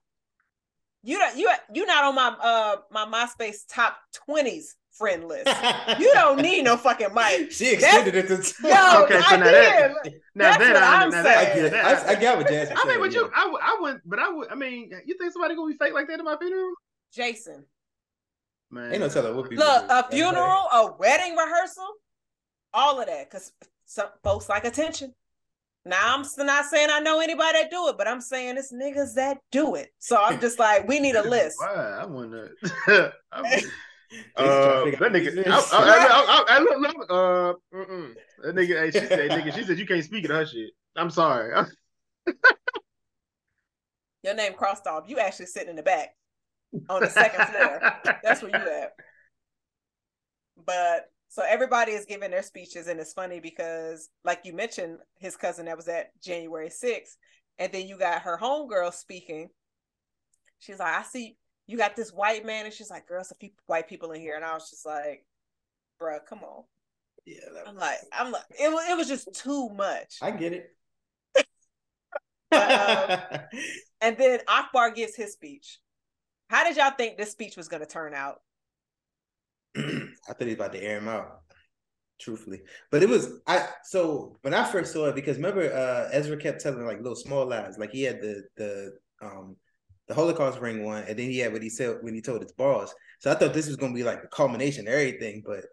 C: You don't you you not on my uh my MySpace top 20s friend list. You don't need no fucking mic.
B: She extended That's, it to
C: yo, okay, so I now did. that,
A: now
C: That's what
A: I'm
C: now
A: saying.
B: That, I, I, I got what Jazz
A: I mean, but you, I, I wouldn't, but I would. I mean, you think somebody gonna be fake like that in my funeral?
C: Jason,
B: Man. Ain't no telling what
C: people Look, a funeral, a wedding rehearsal, all of that. Because some folks like attention. Now I'm not saying I know anybody that do it, but I'm saying it's niggas that do it. So I'm just like, we need a list.
A: Why? I want to. uh, that nigga, I, I, I, I, look, look, uh, mm-mm. that nigga, hey, she said, nigga, she said you can't speak in her shit. I'm sorry.
C: Your name crossed off. You actually sitting in the back on the second floor. That's where you at. But so everybody is giving their speeches, and it's funny because, like you mentioned, his cousin that was at January 6th, and then you got her homegirl speaking. She's like, I see you got this white man, and she's like, girls, a few white people in here. And I was just like, bruh, come on.
B: Yeah,
C: I'm like, I'm like, it was, it was just too much.
B: I get it.
C: but, um, and then Akbar gives his speech. How did y'all think this speech was going to turn out?
B: I thought he was about to air him out, truthfully. But it was I. So when I first saw it, because remember, uh, Ezra kept telling like little small lies. Like he had the the um the Holocaust ring one, and then he had what he said when he told his boss. So I thought this was to be like the culmination of everything, but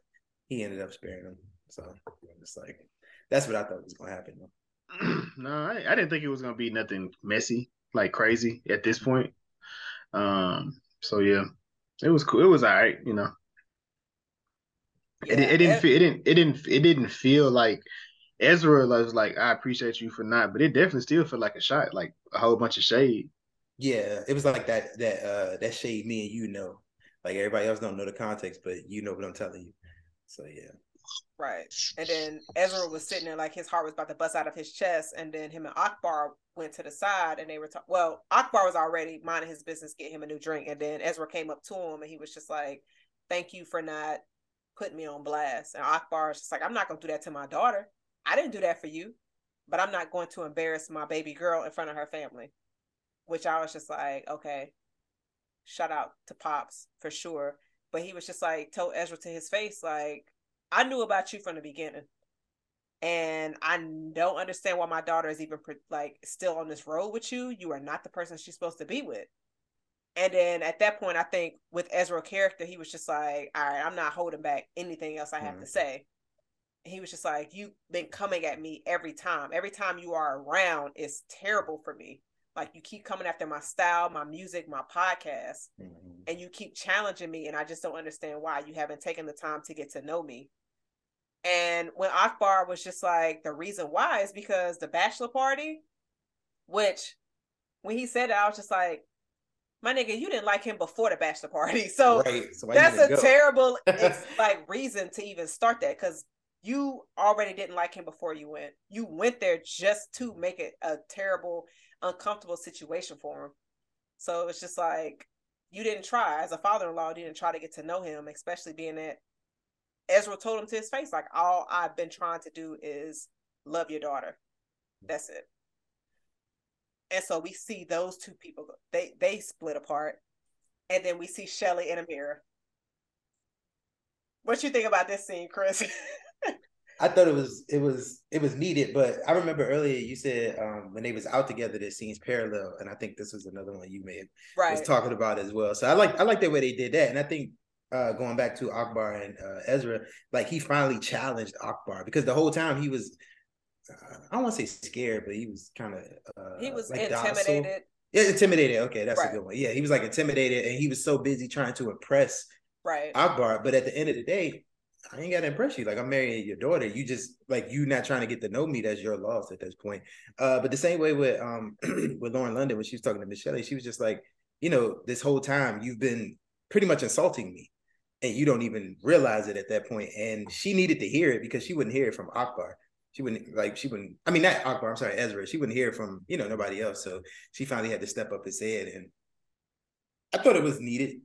B: he ended up sparing him. So it's like that's what I thought was to happen.
A: no, I, I didn't think it was to be nothing messy, like crazy at this point. Um, so yeah, it was cool. It was all right, you know. Yeah, it, it didn't feel it didn't it didn't it didn't feel like Ezra was like I appreciate you for not, but it definitely still felt like a shot, like a whole bunch of shade.
B: Yeah, it was like that that uh that shade me and you know. Like everybody else don't know the context, but you know what I'm telling you. So yeah.
C: Right. And then Ezra was sitting there like his heart was about to bust out of his chest. And then him and Akbar went to the side and they were talking. Well, Akbar was already minding his business, get him a new drink. And then Ezra came up to him and he was just like, Thank you for not putting me on blast. And Akbar is just like, I'm not to do that to my daughter. I didn't do that for you, but I'm not going to embarrass my baby girl in front of her family. Which I was just like, okay, shout out to Pops for sure. But he was just like, told Ezra to his face, like, I knew about you from the beginning. And I don't understand why my daughter is even like still on this road with you. You are not the person she's supposed to be with. And then at that point, I think with Ezra character, he was just like, all right, I'm not holding back anything else I have mm-hmm. to say. he was just like, you've been coming at me every time. Every time you are around, it's terrible for me. Like you keep coming after my style, my music, my podcast, mm-hmm. and you keep challenging me. And I just don't understand why you haven't taken the time to get to know me. And when Akbar was just like, the reason why is because the bachelor party, which when he said it, I was just like, my nigga, you didn't like him before the bachelor party. So, right. so that's a go? terrible like reason to even start that because you already didn't like him before you went. You went there just to make it a terrible, uncomfortable situation for him. So it's just like you didn't try as a father-in-law, you didn't try to get to know him, especially being that Ezra told him to his face, like, all I've been trying to do is love your daughter. That's it. And so we see those two people, they they split apart. And then we see Shelly in a mirror. What you think about this scene, Chris?
B: I thought it was it was it was needed, but I remember earlier you said um, when they was out together, the scenes parallel, and I think this was another one you may have right. was talking about as well. So I like I like the way they did that, and I think uh, going back to Akbar and uh, Ezra, like he finally challenged Akbar because the whole time he was, I don't want to say scared, but he was kind of uh,
C: he was like intimidated. Docile.
B: Yeah, intimidated. Okay, that's right. a good one. Yeah, he was like intimidated, and he was so busy trying to impress
C: right
B: Akbar. But at the end of the day, I ain't got to impress you. Like I'm marrying your daughter. You just like you not trying to get to know me. That's your loss at this point. Uh, but the same way with um with Lauren London when she was talking to Michelle, she was just like, you know, this whole time you've been pretty much insulting me and you don't even realize it at that point. And she needed to hear it because she wouldn't hear it from Akbar. She wouldn't like she wouldn't. I mean, not Akbar. I'm sorry, Ezra. She wouldn't hear from you know nobody else. So she finally had to step up his head, and I thought it was needed.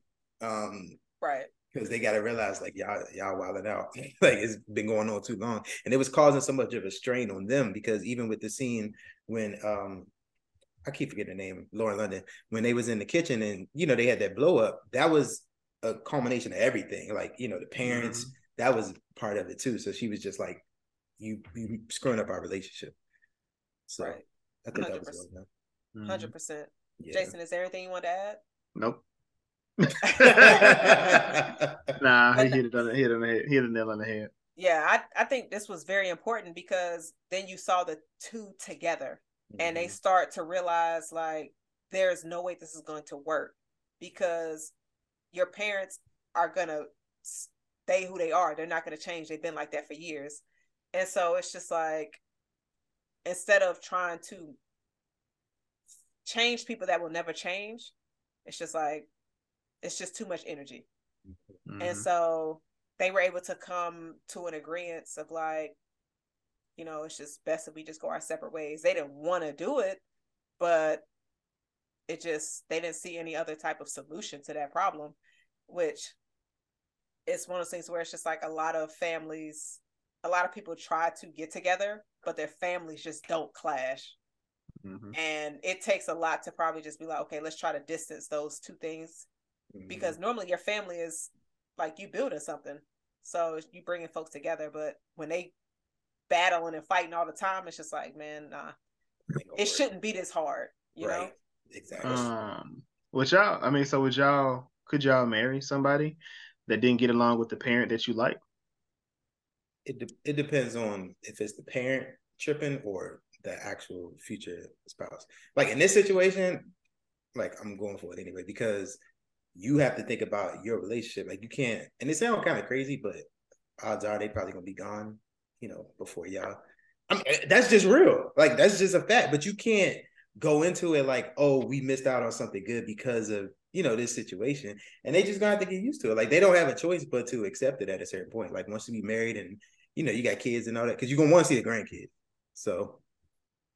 B: Um,
C: right.
B: Because they got to realize, like y'all, y'all wilding out. like it's been going on too long, and it was causing so much of a strain on them. Because even with the scene when um, I keep forgetting the name, Lauren London, when they was in the kitchen and you know they had that blow up, that was a culmination of everything. Like, you know, the parents, mm-hmm. that was part of it too. So she was just like, you you screwing up our relationship. So right. I think 100%. that was well
C: 100 mm-hmm. percent. Jason, is there anything you want to add?
A: Nope. nah, he hit it on the hit on the head, hit a nail on the head.
C: Yeah, I, I think this was very important because then you saw the two together mm-hmm. and they mm-hmm. start to realize like there's no way this is going to work because your parents are gonna stay who they are. They're not gonna change. They've been like that for years. And so it's just like instead of trying to change people that will never change, it's just like it's just too much energy. Mm-hmm. And so they were able to come to an agreement of like, you know, it's just best if we just go our separate ways. They didn't want to do it, but it just they didn't see any other type of solution to that problem which is one of those things where it's just like a lot of families a lot of people try to get together but their families just don't clash mm-hmm. and it takes a lot to probably just be like okay let's try to distance those two things mm-hmm. because normally your family is like you building something so you bringing folks together but when they battling and fighting all the time it's just like man nah it shouldn't be this hard you right. know
B: Exactly.
A: Um, would y'all? I mean, so would y'all? Could y'all marry somebody that didn't get along with the parent that you like?
B: It de- it depends on if it's the parent tripping or the actual future spouse. Like in this situation, like I'm going for it anyway because you have to think about your relationship. Like you can't, and it sounds kind of crazy, but odds are they probably gonna be gone, you know, before y'all. I mean, eh, that's just real. Like that's just a fact. But you can't go into it like, oh, we missed out on something good because of you know, this situation. And they just gonna have to get used to it. Like they don't have a choice but to accept it at a certain point. Like once you be married and you know, you got kids and all that, because you're gonna want to see the grandkids. So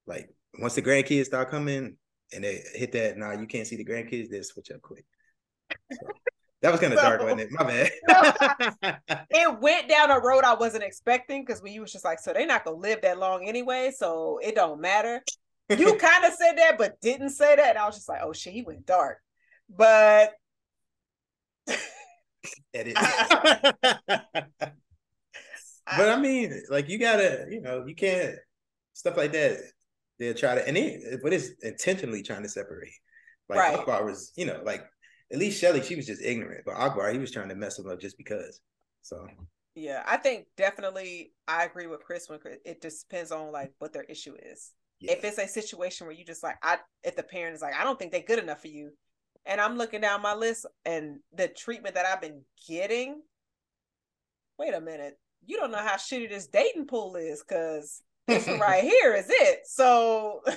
B: like once the grandkids start coming and they hit that, nah, you can't see the grandkids, they switch up quick. So, that was kind of dark, wasn't it? My bad.
C: it went down a road I wasn't expecting because when you was just like, so they're not gonna live that long anyway, so it don't matter. You kind of said that, but didn't say that. And I was just like, oh shit, he went dark. But
B: edit. but I mean, like you gotta, you know, you can't stuff like that. They'll try to, and it, but it's intentionally trying to separate. Like right. Akbar was, you know, like at least Shelly, she was just ignorant, but Akbar, he was trying to mess him up just because. So
C: yeah, I think definitely I agree with Chris when it just depends on like what their issue is. Yeah. If it's a situation where you just like I if the parent is like, I don't think they're good enough for you, and I'm looking down my list and the treatment that I've been getting. Wait a minute. You don't know how shitty this dating pool is because this right here is it. So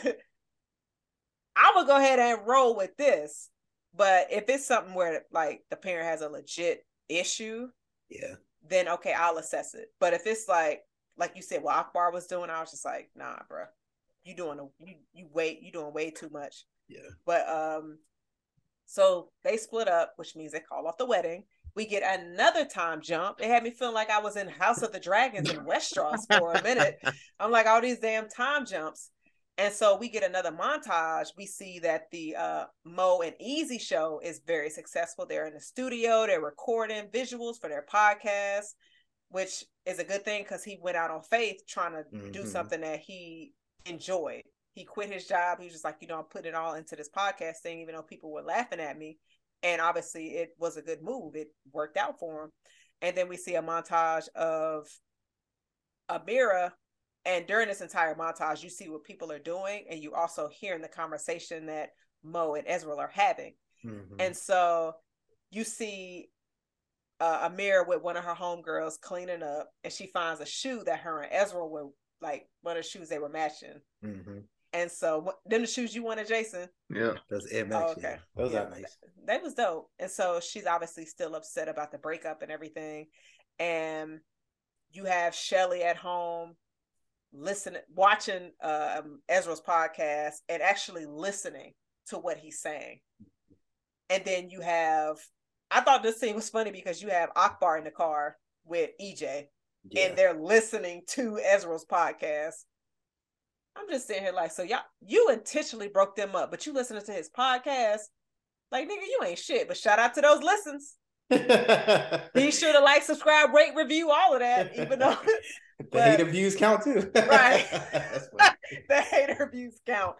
C: I would go ahead and roll with this. But if it's something where like the parent has a legit issue,
B: yeah,
C: then okay, I'll assess it. But if it's like like you said, what Akbar was doing, I was just like, nah, bro, you doing a, you you wait, you doing way too much.
B: Yeah.
C: But um, so they split up, which means they call off the wedding. We get another time jump. It had me feeling like I was in House of the Dragons in Westeros for a minute. I'm like, all these damn time jumps. And so we get another montage. We see that the uh, Mo and Easy show is very successful. They're in the studio, they're recording visuals for their podcast, which is a good thing because he went out on faith trying to mm-hmm. do something that he enjoyed he quit his job. He was just like, you know, I'm putting it all into this podcast thing, even though people were laughing at me. And obviously, it was a good move. It worked out for him. And then we see a montage of Amira. And during this entire montage, you see what people are doing, and you also hearing the conversation that Mo and Ezra are having. Mm-hmm. And so you see uh, Amira with one of her homegirls cleaning up, and she finds a shoe that her and Ezra were like one of the shoes they were matching. Mm-hmm. And so them the shoes you wanted, Jason.
A: Yeah,
B: those Air Max. Oh, okay, those yeah. are nice.
C: That was dope. And so she's obviously still upset about the breakup and everything. And you have Shelly at home listening, watching um, Ezra's podcast, and actually listening to what he's saying. And then you have, I thought this scene was funny because you have Akbar in the car with EJ, yeah. and they're listening to Ezra's podcast I'm just sitting here like, so y'all, you intentionally broke them up, but you listening to his podcast, like nigga, you ain't shit. But shout out to those listens. Be sure to like, subscribe, rate, review, all of that. Even though
B: the but, hater views count too,
C: right? the hater views count.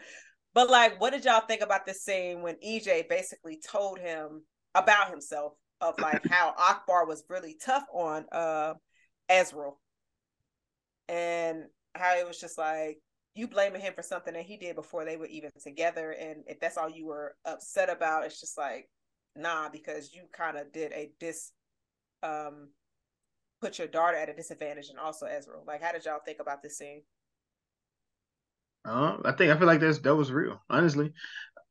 C: But like, what did y'all think about this scene when EJ basically told him about himself of like how Akbar was really tough on uh Ezra, and how it was just like you blaming him for something that he did before they were even together and if that's all you were upset about it's just like nah because you kind of did a dis um put your daughter at a disadvantage and also Ezra. Like how did y'all think about this scene?
A: Uh, I think I feel like that's that was real honestly.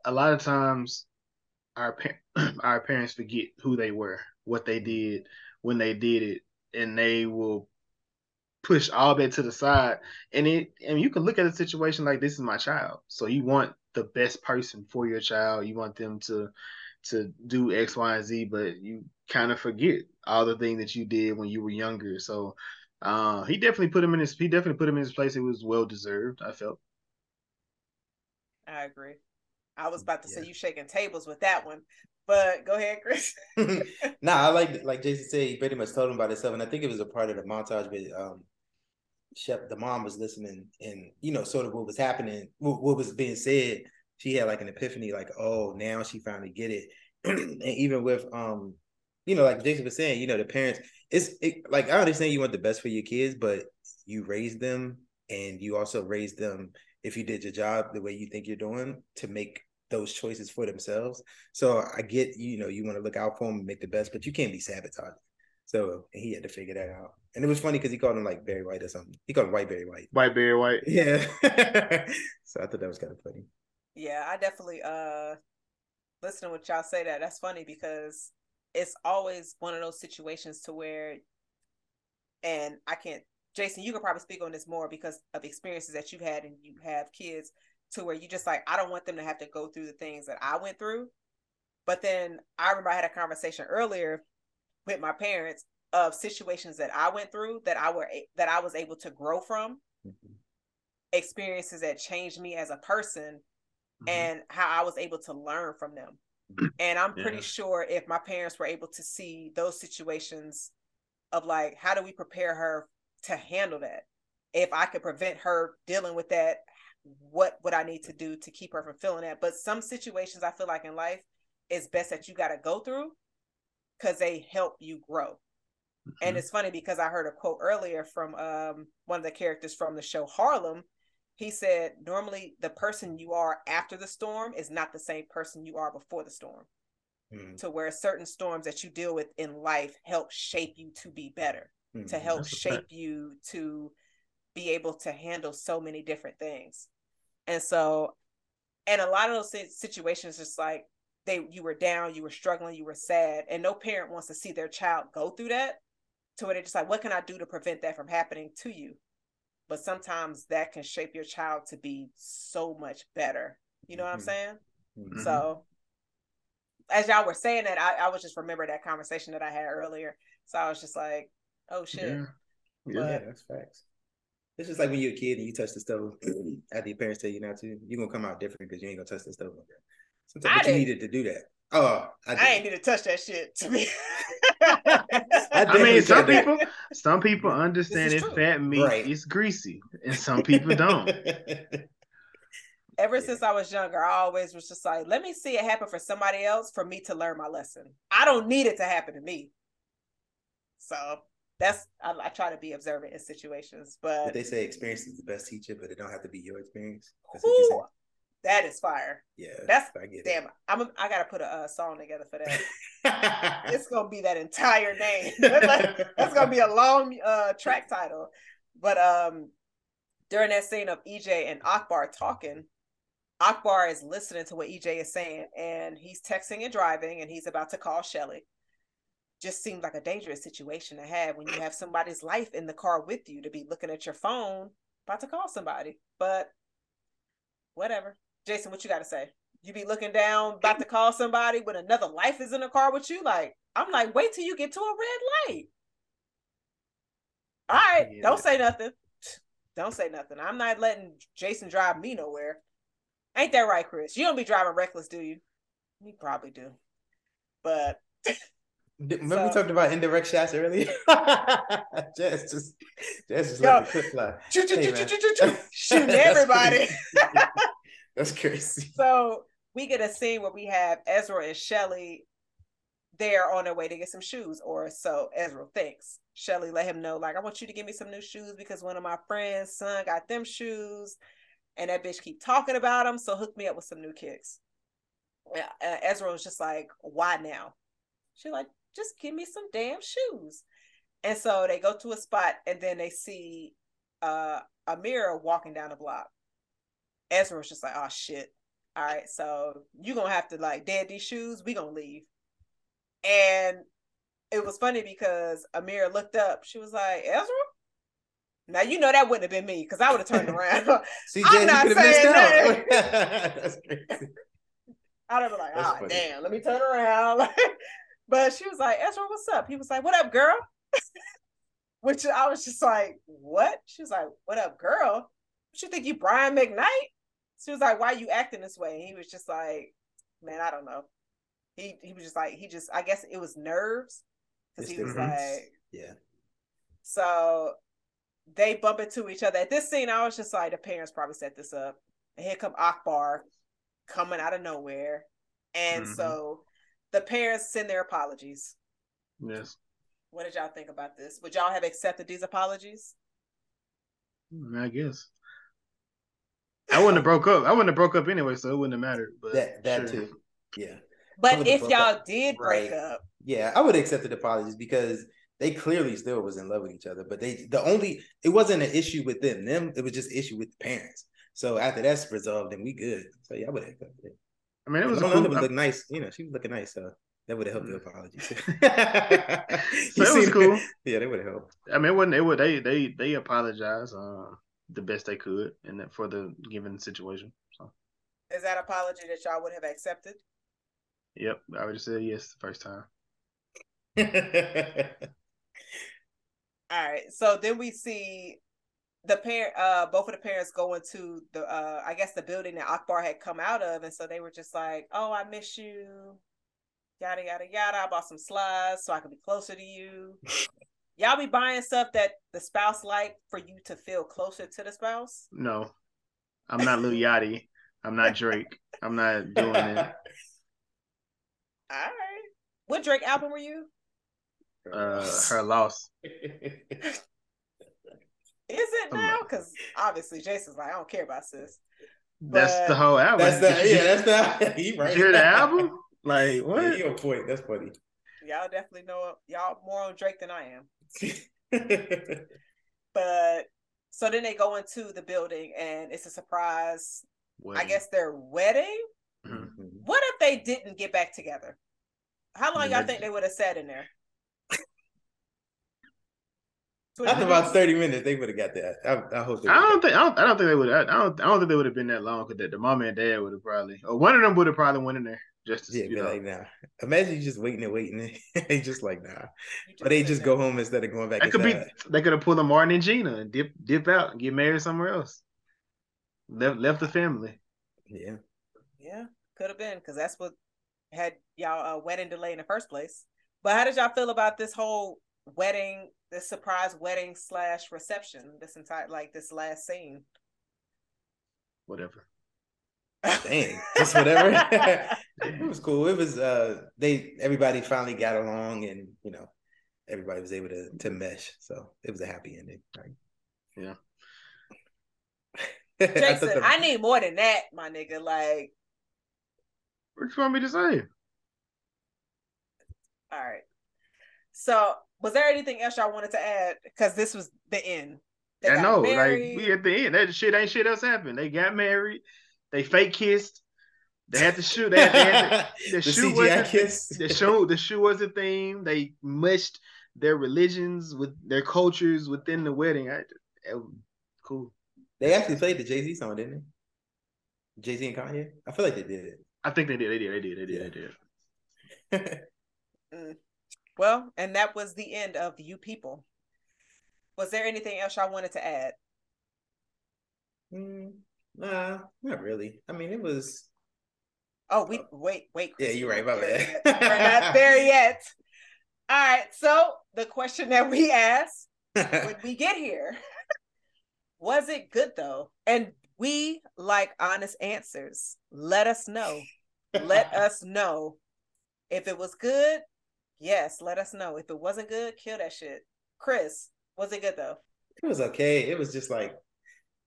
A: A lot of times our par- our parents forget who they were what they did when they did it and they will push all that to the side. And it and you can look at a situation like this is my child. So you want the best person for your child. You want them to to do X, Y, and Z, but you kind of forget all the things that you did when you were younger. So uh, he definitely put him in his he definitely put him in his place. It was well deserved, I felt.
C: I agree. I was about to yeah. say you shaking tables with that one, but go ahead, Chris.
B: nah, I like like Jason said, he pretty much told him about himself, and I think it was a part of the montage. But um, Shep, the mom was listening, and you know, sort of what was happening, what, what was being said. She had like an epiphany, like, oh, now she finally get it. and even with um, you know, like Jason was saying, you know, the parents, it's it, like I understand you want the best for your kids, but you raise them, and you also raise them if you did your job the way you think you're doing to make those choices for themselves. So I get, you know, you want to look out for them and make the best, but you can't be sabotaging. So he had to figure that out. And it was funny because he called him like Barry White or something. He called him White Barry White.
A: White Barry White.
B: Yeah. so I thought that was kind of funny.
C: Yeah, I definitely uh listening to what y'all say that that's funny because it's always one of those situations to where and I can't Jason, you could probably speak on this more because of experiences that you've had and you have kids to where you just like, I don't want them to have to go through the things that I went through. But then I remember I had a conversation earlier with my parents of situations that I went through that I were that I was able to grow from, mm-hmm. experiences that changed me as a person, mm-hmm. and how I was able to learn from them. And I'm pretty yeah. sure if my parents were able to see those situations of like, how do we prepare her to handle that? If I could prevent her dealing with that, what would I need to do to keep her from feeling that? But some situations I feel like in life, it's best that you got to go through because they help you grow. Mm-hmm. And it's funny because I heard a quote earlier from um, one of the characters from the show Harlem. He said, normally the person you are after the storm is not the same person you are before the storm. Mm-hmm. To where certain storms that you deal with in life help shape you to be better, mm-hmm. to help shape you to be able to handle so many different things. And so, and a lot of those situations, just like they you were down, you were struggling, you were sad, and no parent wants to see their child go through that. To where they're just like, what can I do to prevent that from happening to you? But sometimes that can shape your child to be so much better. You know mm-hmm. what I'm mm-hmm. saying? Mm-hmm. So as y'all were saying that, I, I was just remember that conversation that I had earlier. So I was just like, oh shit.
B: Yeah, yeah but, that's facts. It's just like when you're a kid and you touch the stove after your parents tell you not to, you're gonna come out different because you ain't gonna touch the stove. Sometimes you needed to do that. Oh,
C: I, I, ain't need to touch that shit to me.
A: I, I, mean, some people, that. some people understand if fat meat right. is greasy, and some people don't.
C: Ever yeah. since I was younger, I always was just like, let me see it happen for somebody else for me to learn my lesson. I don't need it to happen to me. So that's I, I try to be observant in situations. But,
B: but, they say experience is the best teacher, but it don't have to be your experience.
C: Ooh, that is fire.
B: Yeah,
C: that's damn. It. I'm a, I gotta put a, a song together for that. it's gonna be that entire name. that's gonna be a long uh, track title. But um, during that scene of EJ and Akbar talking, Akbar is listening to what EJ is saying, and he's texting and driving, and he's about to call Shelly just seems like a dangerous situation to have when you have somebody's life in the car with you to be looking at your phone about to call somebody. But whatever. Jason, what you got to say? You be looking down about to call somebody when another life is in the car with you. Like, I'm like, wait till you get to a red light. All right, yeah. don't say nothing. Don't say nothing. I'm not letting Jason drive me nowhere. Ain't that right, Chris? You don't be driving reckless, do you? You probably do. But
B: Remember so, we talked about indirect shots earlier? Jess just Jess just
C: let the fly. hey, shooting everybody.
B: That's crazy.
C: So we get a scene where we have Ezra and Shelly there on their way to get some shoes, or so Ezra thinks. Shelly let him know, like, I want you to give me some new shoes because one of my friends' son got them shoes, and that bitch keep talking about them. So hook me up with some new kicks. Uh, Ezra was just like, why now? She like, just give me some damn shoes. And so they go to a spot and then they see uh Amira walking down the block. Ezra was just like, oh shit. All right, so you're gonna have to like dead these shoes, we gonna leave. And it was funny because Amira looked up, she was like, Ezra? Now you know that wouldn't have been me because I would have turned around.
B: See, I'm not saying that. That's
C: crazy. I'd have been like, oh damn, let me turn around. But she was like, Ezra, what's up? He was like, What up, girl? Which I was just like, What? She was like, What up, girl? What you think you Brian McKnight? She was like, Why you acting this way? And he was just like, Man, I don't know. He he was just like, he just I guess it was nerves. Because he was like,
B: Yeah.
C: So they bump into each other. At this scene, I was just like, the parents probably set this up. And here come Akbar coming out of nowhere. And mm-hmm. so the parents send their apologies.
A: Yes.
C: What did y'all think about this? Would y'all have accepted these apologies?
A: I guess. I wouldn't have broke up. I wouldn't have broke up anyway, so it wouldn't have mattered. But
B: that that sure. too. Yeah.
C: But if y'all up. did break right. up.
B: Yeah, I would have accepted apologies because they clearly still was in love with each other. But they the only it wasn't an issue with them. Them, it was just issue with the parents. So after that's resolved, then we good. So yeah, I would have accepted it.
A: I mean, it was
B: Long
A: cool.
B: London would look nice. You know, she was looking nice, so that would have helped the
A: Mm.
B: apology.
A: so
B: You
A: it was cool.
B: Yeah, that would have helped.
A: I mean, it wasn't. It would. They they they apologized uh, the best they could in that for the given situation. So,
C: Is that apology that y'all would have accepted?
A: yep, I would have said yes the first time.
C: All right. So then we see the parent uh both of the parents going to the uh I guess the building that Akbar had come out of and so they were just like, "Oh, I miss you." Yada yada yada. I bought some slides so I could be closer to you. Y'all be buying stuff that the spouse like for you to feel closer to the spouse?
A: No, I'm not Lil Yachty. I'm not Drake. I'm not doing it.
C: All right. What Drake album were you?
A: Uh, her loss.
C: Is it now? Because obviously Jason's like, I don't care about sis.
A: That's
C: But-
A: the whole album.
B: That's the yeah, that's the he right.
A: you hear the album? Like
B: Yeah,
A: what?
B: you on point. That's funny.
C: Y'all definitely know y'all more on Drake than I am. But so then they go into the building and it's a surprise. I guess their wedding.
A: Mhm.
C: What if they didn't get back together? How long
A: Then
C: y'all think they would have sat in there?
B: After about thirty minutes, they would have got that. I, I hope. They
A: I don't think I don't, I don't think they would. I don't. I don't think they would have been that long because the, the mom and dad would have probably, or one of them would have probably went in there just to,
B: Yeah,
A: you
B: be
A: know.
B: like, nah. Imagine you just waiting and waiting. they just like, nah.
C: You
B: Or they just
C: there.
B: go home instead of going back.
A: That could be. They could have pulled a Martin and Gina and dip dip out and get married somewhere else. Left left the family.
B: Yeah.
C: Yeah, could have been because that's what had y'all a wedding delay in the first place. But how did y'all feel about this whole wedding, this surprise wedding slash reception, this entire like this last scene?
A: Whatever.
B: Dang. Just whatever. it was cool. It was uh they everybody finally got along and you know everybody was able to to mesh. So it was a happy ending. Right?
A: Yeah.
B: I
C: Jason,
B: the-
C: I need more than that, my nigga. Like,
A: What you want me to say?
C: all right. So, was there anything else y'all wanted to add? Because this was the end. They
A: I know.
C: married.
A: Like we at the end. That shit ain't shit else happened. They got married. They fake kissed. They had to shoot. They had, they had to, the,
B: The
A: shoe
B: CGI
A: wasn't
B: kiss.
A: the show the shoe was a thing. They mushed their religions with their cultures within the wedding. I, it was cool.
B: They actually played the Jay Z song, didn't they? Jay Z and Kanye. I feel like they did
A: I think they did. They did. They did. They did.
B: Yeah.
A: They did.
B: it.
C: Well, and that was the end of You People. Was there anything else y'all wanted to add?
B: Mm, nah, not really. I mean, it was.
C: Oh, we uh, wait, wait.
B: Yeah, you're right. My bad.
C: We're not there yet. All right. So the question that we asked when we get here was it good though? And we like honest answers. Let us know. Let us know if it was good. Yes, let us know. If it wasn't good, kill that shit. Chris, was it good though?
B: It was okay. It was just like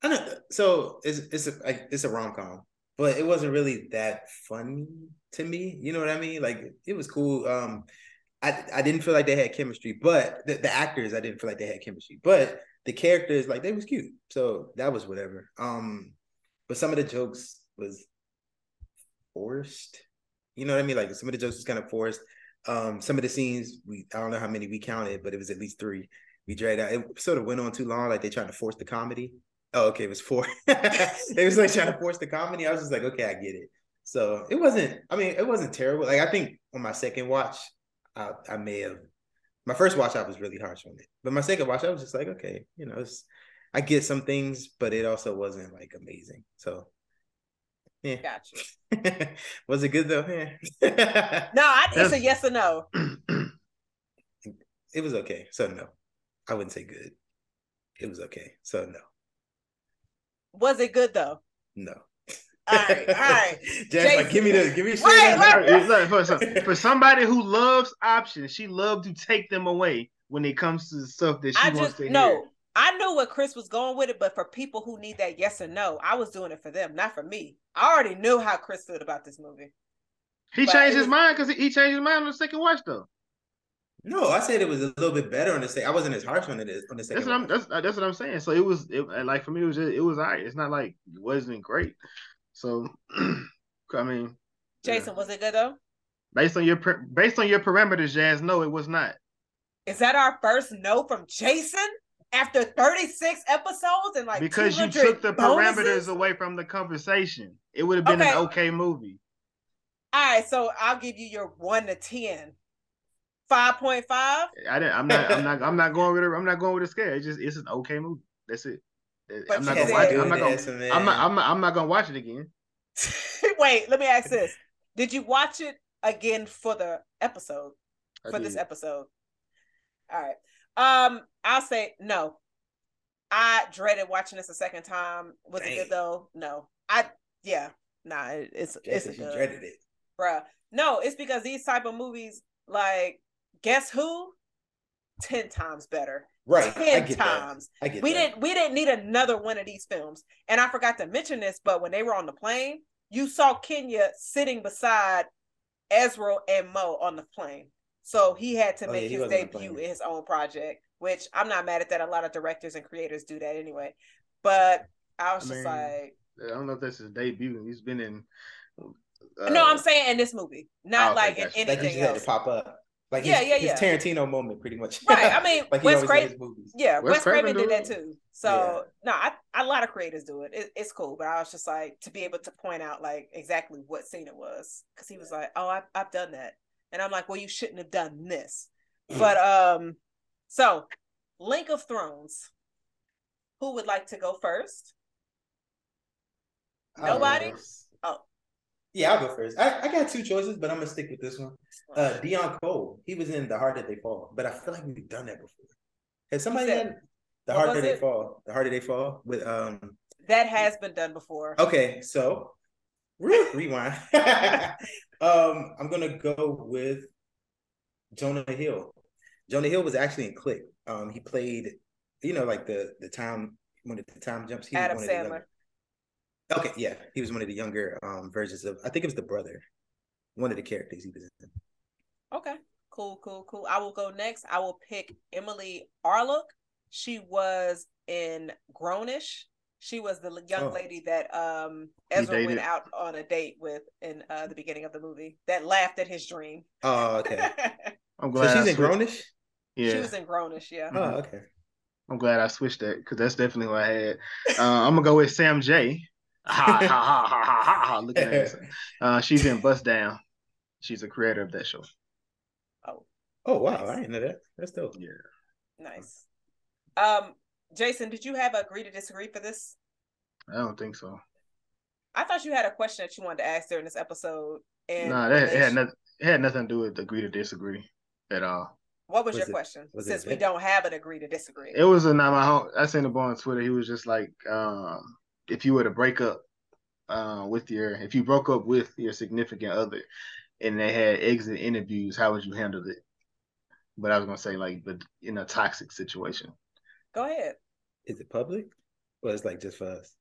B: I don't. So it's it's a it's a rom com, but it wasn't really that funny to me. You know what I mean? Like it was cool. Um, I I didn't feel like they had chemistry, but the, the actors I didn't feel like they had chemistry, but the characters like they was cute. So that was whatever. Um, but some of the jokes was forced. You know what I mean? Like some of the jokes was kind of forced. Um, some of the scenes we I don't know how many we counted, but it was at least three. We dragged out. It sort of went on too long, like they tried to force the comedy. Oh, okay, it was four. it was like trying to force the comedy. I was just like, okay, I get it. So it wasn't. I mean, it wasn't terrible. Like I think on my second watch, I, I may have. My first watch, I was really harsh on it, but my second watch, I was just like, okay, you know, it's, I get some things, but it also wasn't like amazing. So, yeah.
C: Gotcha.
B: was it good though? Yeah.
C: No, I, it's a yes or no.
B: it was okay. So no, I wouldn't say good. It was okay. So no,
C: Was it good though?
B: no.
C: All right, all right.
B: Jack's like, give me the, give me straight
C: Wait,
B: up.
C: wait.
A: It's for, some- for somebody who loves options, she loved to take them away when it comes to the stuff that she
C: I
A: wants
C: just
A: to
C: no.
A: hear.
C: I knew what Chris was going with it, but for people who need that yes or no, I was doing it for them, not for me. I already knew how Chris felt about this movie.
A: He
C: But
A: changed
C: it
A: his mind because he, he changed his mind on the second watch though.
B: No, I said it was a little bit better on the second. I wasn't as harsh on it as on the second.
A: That's what I'm. That's that's what I'm saying. So it was it, like for me, it was just, it was alright. It's not like it wasn't great. So I mean,
C: Jason, was it good though?
A: Based on your based on your parameters, Jazz, no, it was not.
C: Is that our first no from Jason after 36 episodes and like
A: because you took the
C: bonuses?
A: parameters away from the conversation. It would have been
C: Okay.
A: an okay movie.
C: All right, so I'll give you your one to ten. Five point five.
A: I didn't. I'm not. I'm not. I'm not going with it. I'm not going with a scale. It's just. It's an okay movie. That's it.
C: But
A: I'm not gonna watch it. I'm not gonna.
B: SMN.
A: I'm not. I'm not. I'm not gonna watch it again.
C: Wait, let me ask this: Did you watch it again for the episode?
A: I
C: for this episode. All right. Um, I'll say no. I dreaded watching this a second time. Was it good though? No. I yeah. Nah, it- it's it's
B: Jason, she
C: good,
B: dreaded it.
C: bruh. No, it's because these type of movies, like Guess Who, ten times better.
B: Right. I
C: Ten
B: get
C: times.
B: that. I get
C: We
B: that.
C: didn't we didn't need another one of these films. And I forgot to mention this, but when they were on the plane, you saw Kenya sitting beside Ezra and Mo on the plane. So he had to
B: Oh,
C: make
B: yeah,
C: his
B: was on the
C: debut in his own project, which I'm not mad at that. A lot of directors and creators do that anyway. But I was
A: I
C: just
A: mean,
C: like,
A: I don't know if that's his debut. He's been in. uh,
C: no, I'm saying in this movie, not
A: okay,
C: like in
A: gotcha.
B: Like
C: anything
B: just had
C: else.
B: to pop up. Like
C: Yeah,
B: his,
C: yeah,
B: his
C: yeah.
B: Tarantino moment, pretty much.
C: Right. I mean,
B: like he
C: Wes
B: always
C: Cra-
B: had his movies.
C: Yeah,
A: Wes
C: Wes Craven
A: Craven
C: did that too. So no, I, a lot of creators do it. it. It's cool, but I was just like to be able to point out like exactly what scene it was because he was like, "Oh, I've I've done that," and I'm like, "Well, you shouldn't have done this." But um, so Link of Thrones. Who would like to go first?
B: I'll
C: Nobody?
B: Yeah, I'll go first. I, I got two choices, but I'm gonna stick with this one. Uh Deon Cole. He was in The Harder They Fall, but I feel like we've done that before. Has somebody
C: said-
B: had The Harder
C: was
B: They? Fall? The Harder They Fall with um
C: that has been done before.
B: Okay, so rewind. um, I'm gonna go with Jonah Hill. Jonah Hill was actually in Click. Um, he played, you know, like the the time when the time jumps. He
C: Adam
B: one of the
C: Sandler.
B: Younger- Okay, yeah, he was one of the younger um versions of. I think it was the brother, one of the characters he was in.
C: Okay. Cool, cool, cool. I will go next. I will pick Emily Arlook. She was in Grownish. She was the young
B: Oh.
C: lady that um Ezra went out on a date with in uh the beginning of the movie that laughed at his dream.
B: Oh, okay.
A: I'm
B: so
A: glad.
B: she's
A: I
B: in
A: switched-
B: Grownish.
A: Yeah,
C: She was in Grownish, yeah.
B: Oh, okay.
A: I'm glad I switched that because that's definitely what I had. Uh, I'm gonna go with Sam Jay. Ha ha ha ha ha ha! ha. Look at that. Uh, she's in Bust Down. She's a creator of that show.
C: Oh,
B: Oh wow, I didn't know that. That's dope.
A: Yeah.
C: nice. Um, Jason, did you have a agree to disagree for this?
A: I don't think so.
C: I thought you had a question that you wanted to ask during this episode. And
A: Nah, that it had nothing. It had nothing to do with agree to disagree at all.
C: What was,
B: Was
C: your
B: it-
C: question?
B: was it
C: Since we
B: Vic?
C: don't have an agree to disagree.
A: It was a not my home. I seen the boy on Twitter. He was just like, um, if you were to break up uh, with your, if you broke up with your significant other, and they had exit interviews, how would you handle it? But I was gonna say like, but in a toxic situation,
C: Go ahead.
B: Is it public? Well, it's like just for us.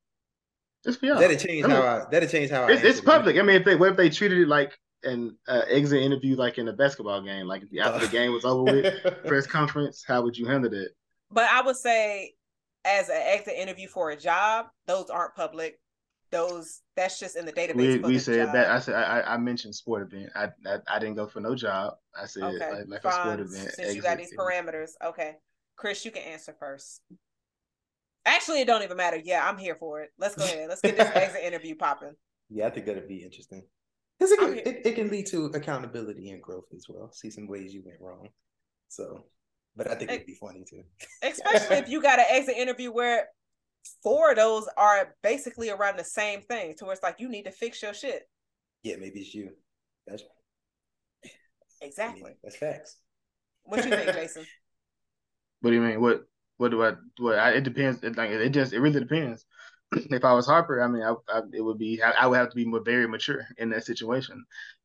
A: just for y'all.
B: That'd change
A: I mean,
B: how I. That'd change how I.
A: It's, it's
B: answered it.
A: public. I mean, if they what if they treated it like an uh, exit interview, like in a basketball game, like after the game was over with, press conference, how would you handle that?
C: But I would say, as an exit interview for a job, those aren't public. Those that's just in the database.
A: We we said
C: job.
A: that. I said I, I I mentioned sport event. I, I I didn't go for no job. I said
C: okay,
A: like, like a sport event.
C: Since you got
A: exit
C: these parameters, okay. Chris, you can answer first. Actually, it don't even matter. Yeah, I'm here for it. Let's go ahead. Let's get this exit interview popping.
B: Yeah, I think that'd be interesting. Because it,
C: I'm
B: can-
C: here-
B: it, it can lead to accountability and growth as well. See some ways you went wrong. So, but I think it'd be funny too.
C: Especially if you got an exit interview where four of those are basically around the same thing, to where it's like you need to fix your shit.
B: Yeah, maybe it's you. That's I mean,
C: Exactly.
B: that's facts.
C: What you think, Jason?
A: What do you mean? What what do I what? I, it depends. It, like it just it really depends. if I was Harper, I mean, I, I it would be I, I would have to be more, very mature in that situation.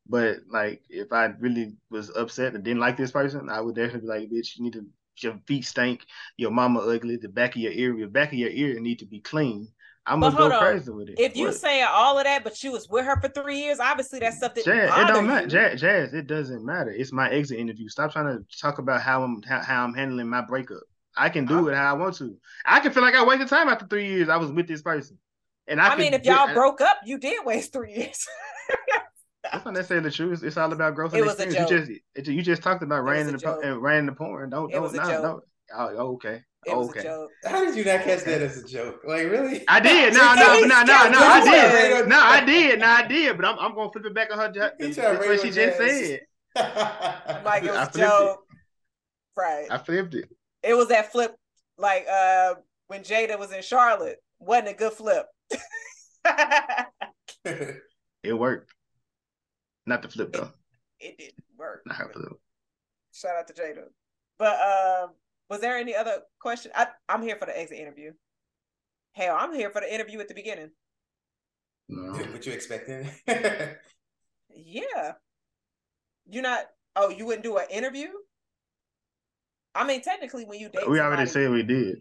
A: But like, if I really was upset and didn't like this person, I would definitely be like, "Bitch, you need to your feet stink, your mama ugly, the back of your ear, your back of your ear need to be clean." I'm
C: But
A: gonna go
C: on.
A: crazy with it.
C: If you
A: What?
C: saying all of that, but you was with her for three years, obviously that's stuff that
A: Jazz, it don't matter. Jazz, Jazz, it doesn't matter. It's my exit interview. Stop trying to talk about how I'm how, how I'm handling my breakup. I can do
C: I-
A: it how I want to. I can feel like I wasted time after three years. I was with this person, and I,
C: I, mean, if y'all broke up, you did waste three years.
A: That's not necessarily true. It's, it's all about growth
C: It
A: and
C: was a
A: experience. You just it, you just talked about
C: was
A: rain
C: a
A: in the
C: joke.
A: po- and rain the porn. Don't
C: It
A: don't
C: a
A: no,
C: joke.
A: no. Oh, okay.
C: It was
A: okay.
C: a joke.
B: How did you not catch that as a joke? Like really?
A: I did. No,
C: He
A: no, no, no, no. I did. No, I did. No, I did. But I'm, I'm gonna flip it back on her. ju-
B: He
A: That's what she
B: raise
A: just
B: his
A: said.
C: Like it was a
A: flipped it.
C: joke. Right.
A: I flipped it.
C: it was that flip like uh when Jada was in Charlotte. Wasn't a good flip. it
A: It worked. Not the flip though.
C: It didn't work.
A: Not her flip.
C: Shout out to Jada. But um, was there any other question? I, I'm here for the exit interview. Hell, I'm here for the interview at the beginning.
A: No.
B: what you expecting?
C: Yeah. You're not oh, you wouldn't do an interview? I mean, technically when you date
A: We already
C: somebody,
A: said we did.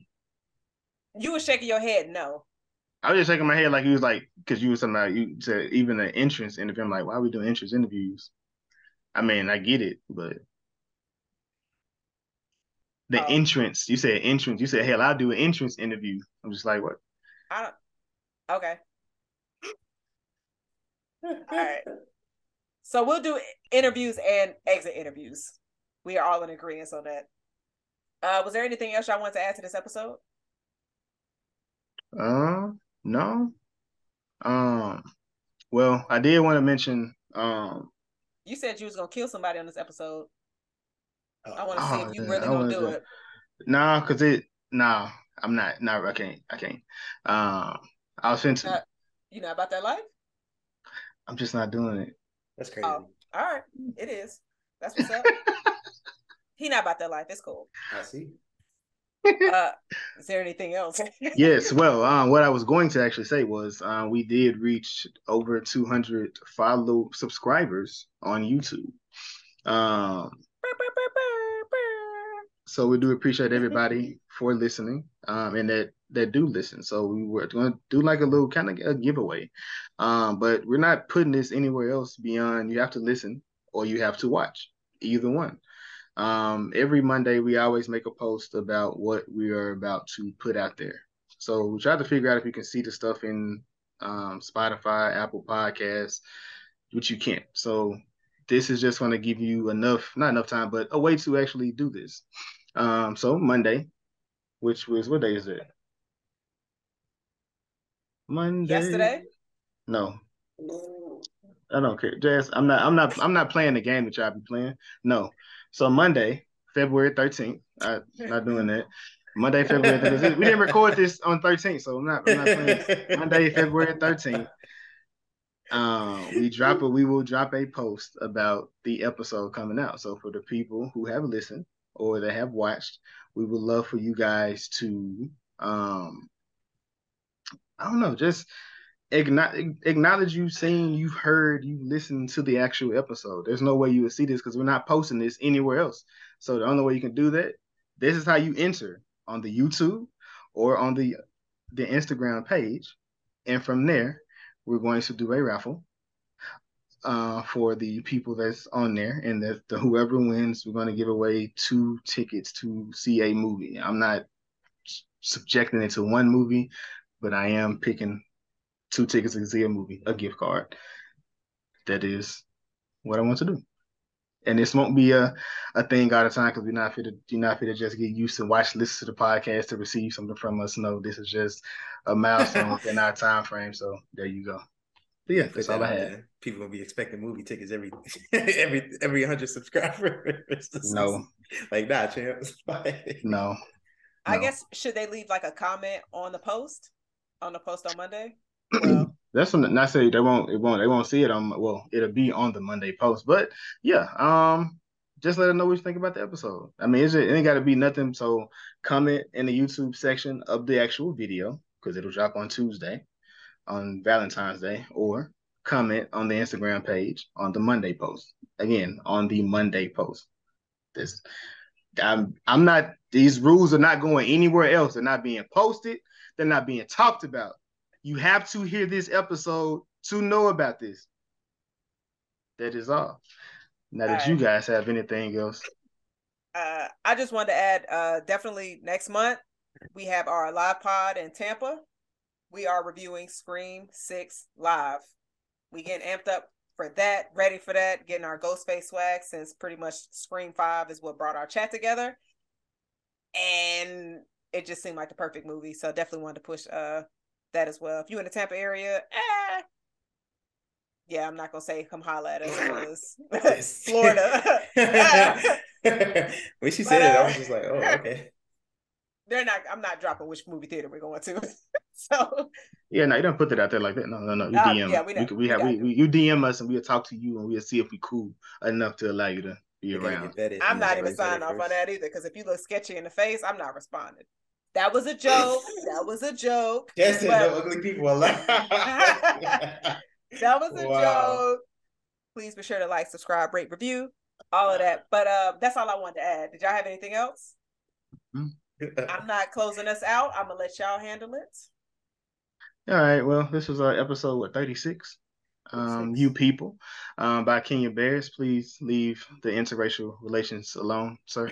C: you were shaking your head no.
A: I was just shaking my head like he was like because you was about you said even an entrance interview. I'm like, why are we doing entrance interviews? I mean, I get it, but the
C: Oh.
A: entrance. You said entrance. You said hell, I'll do an entrance interview. I'm just like, what?
C: I don't okay. All right. So we'll do interviews and exit interviews. We are all in agreement on that. Uh, was there anything else y'all want to add to this episode?
A: Uh, no. Um, well, I did want to mention. Um,
C: You said you was gonna kill somebody on this episode. I want to
A: Oh,
C: see if you
A: yeah,
C: really gonna do
A: do-
C: it.
A: nah, cause it. Nah, I'm not. Nah, I can't. I can't. Um, I was into.
C: You know about that life?
A: I'm just not doing it.
B: That's crazy.
C: Oh, all right. It is. That's what's up. he not about that life. It's cool.
B: I see.
C: Uh, is there anything else?
A: yes. Well, um, what I was going to actually say was, uh, we did reach over 200 follow subscribers on YouTube. Um, so we do appreciate everybody for listening um and that that do listen so we were going to do like a little kind of a giveaway um but we're not putting this anywhere else beyond you have to listen or you have to watch either one um every monday we always make a post about what we are about to put out there. So we try to figure out if you can see the stuff in um spotify apple podcasts which you can't. So this is just going to give you enough not enough time but a way to actually do this. Um so monday which was what day is it? Monday?
C: Yesterday?
A: no. I don't care. Jazz i'm not i'm not i'm not playing the game that y'all be playing. No so monday february 13th i'm not doing that. Monday february 13th we didn't record this on 13th so i'm not, I'm not playing monday february 13th um we drop a we will drop a post about the episode coming out. So for the people who have listened or that have watched we would love for you guys to um i don't know just acknowledge, acknowledge you seen you've heard you listened to the actual episode. There's no way you would see this because we're not posting this anywhere else. So the only way you can do that this is how you enter on the youtube or on the the instagram page. And from there we're going to do a raffle uh, for the people that's on there, and that the whoever wins, we're going to give away two tickets to see a movie. I'm not subjecting it to one movie, but I am picking two tickets to see a movie, a gift card. That is what I want to do. And this won't be a, a thing all the time because we're not fit to you're not fit to just get used to watch listen to the podcast to receive something from us. No, this is just a milestone within our time frame. So there you go. But yeah,
B: Put
A: that's
B: that
A: all I had.
B: there. People gonna be expecting movie tickets every every every hundred subscribers.
A: No,
B: like nah, champ.
A: no.
C: I
A: No.
C: guess should they leave like a comment on the post? On the post on Monday? Well,
A: That's when not say they won't it won't they won't see it on well it'll be on the Monday post but yeah um just let them know what you think about the episode. I mean just, it ain't got to be nothing so comment in the YouTube section of the actual video because it'll drop on Tuesday on Valentine's Day or comment on the Instagram page on the Monday post. Again on the Monday post. This I'm I'm not these rules are not going anywhere else. They're not being posted. They're not being talked about you have to hear this episode to know about this. That is all. Now that
C: All
A: you guys have anything else,
C: uh, I just wanted to add, uh, definitely next month we have our live pod in Tampa. We are reviewing Scream Six live. We getting amped up for that, ready for that, getting our Ghostface swag since pretty much Scream 5 is what brought our chat together. And it just seemed like the perfect movie. So definitely wanted to push uh that as well. If you in the Tampa area, eh, yeah, I'm not gonna say come holla at us because Florida.
B: when she said but, uh, it, I was just like, oh, okay.
C: They're not. I'm not dropping which movie theater we're going to. so.
A: Yeah, no, you don't put that out there like that. No, no, no. You DM. Yeah, we, we, we, we have we, we, you DM us and we'll talk to you and we'll see if we cool enough to allow you to be around.
C: I'm not even signing off on that either because if you look sketchy in the face, I'm not responding. That was a joke. that was a joke.
B: Yes, but... no ugly people alive.
C: that was a wow. joke. Please be sure to like, subscribe, rate, review, all of that. But uh, that's all I wanted to add. Did y'all have anything else? Mm-hmm. I'm not closing us out. I'm gonna let y'all handle it.
A: All right. Well, this was our episode what 36 um, you people um, by Kenya Barris. Please leave the interracial relations alone, sir.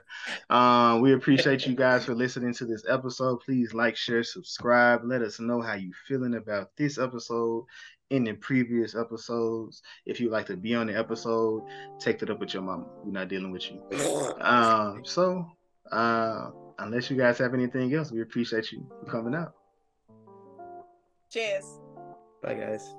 A: Um, we appreciate you guys for listening to this episode. Please like, share, subscribe. Let us know how you feeling about this episode in the previous episodes. If you'd like to be on the episode, take it up with your mama. We're not dealing with you. Um, so, uh, unless you guys have anything else, we appreciate you coming out.
C: Cheers.
B: Bye, guys.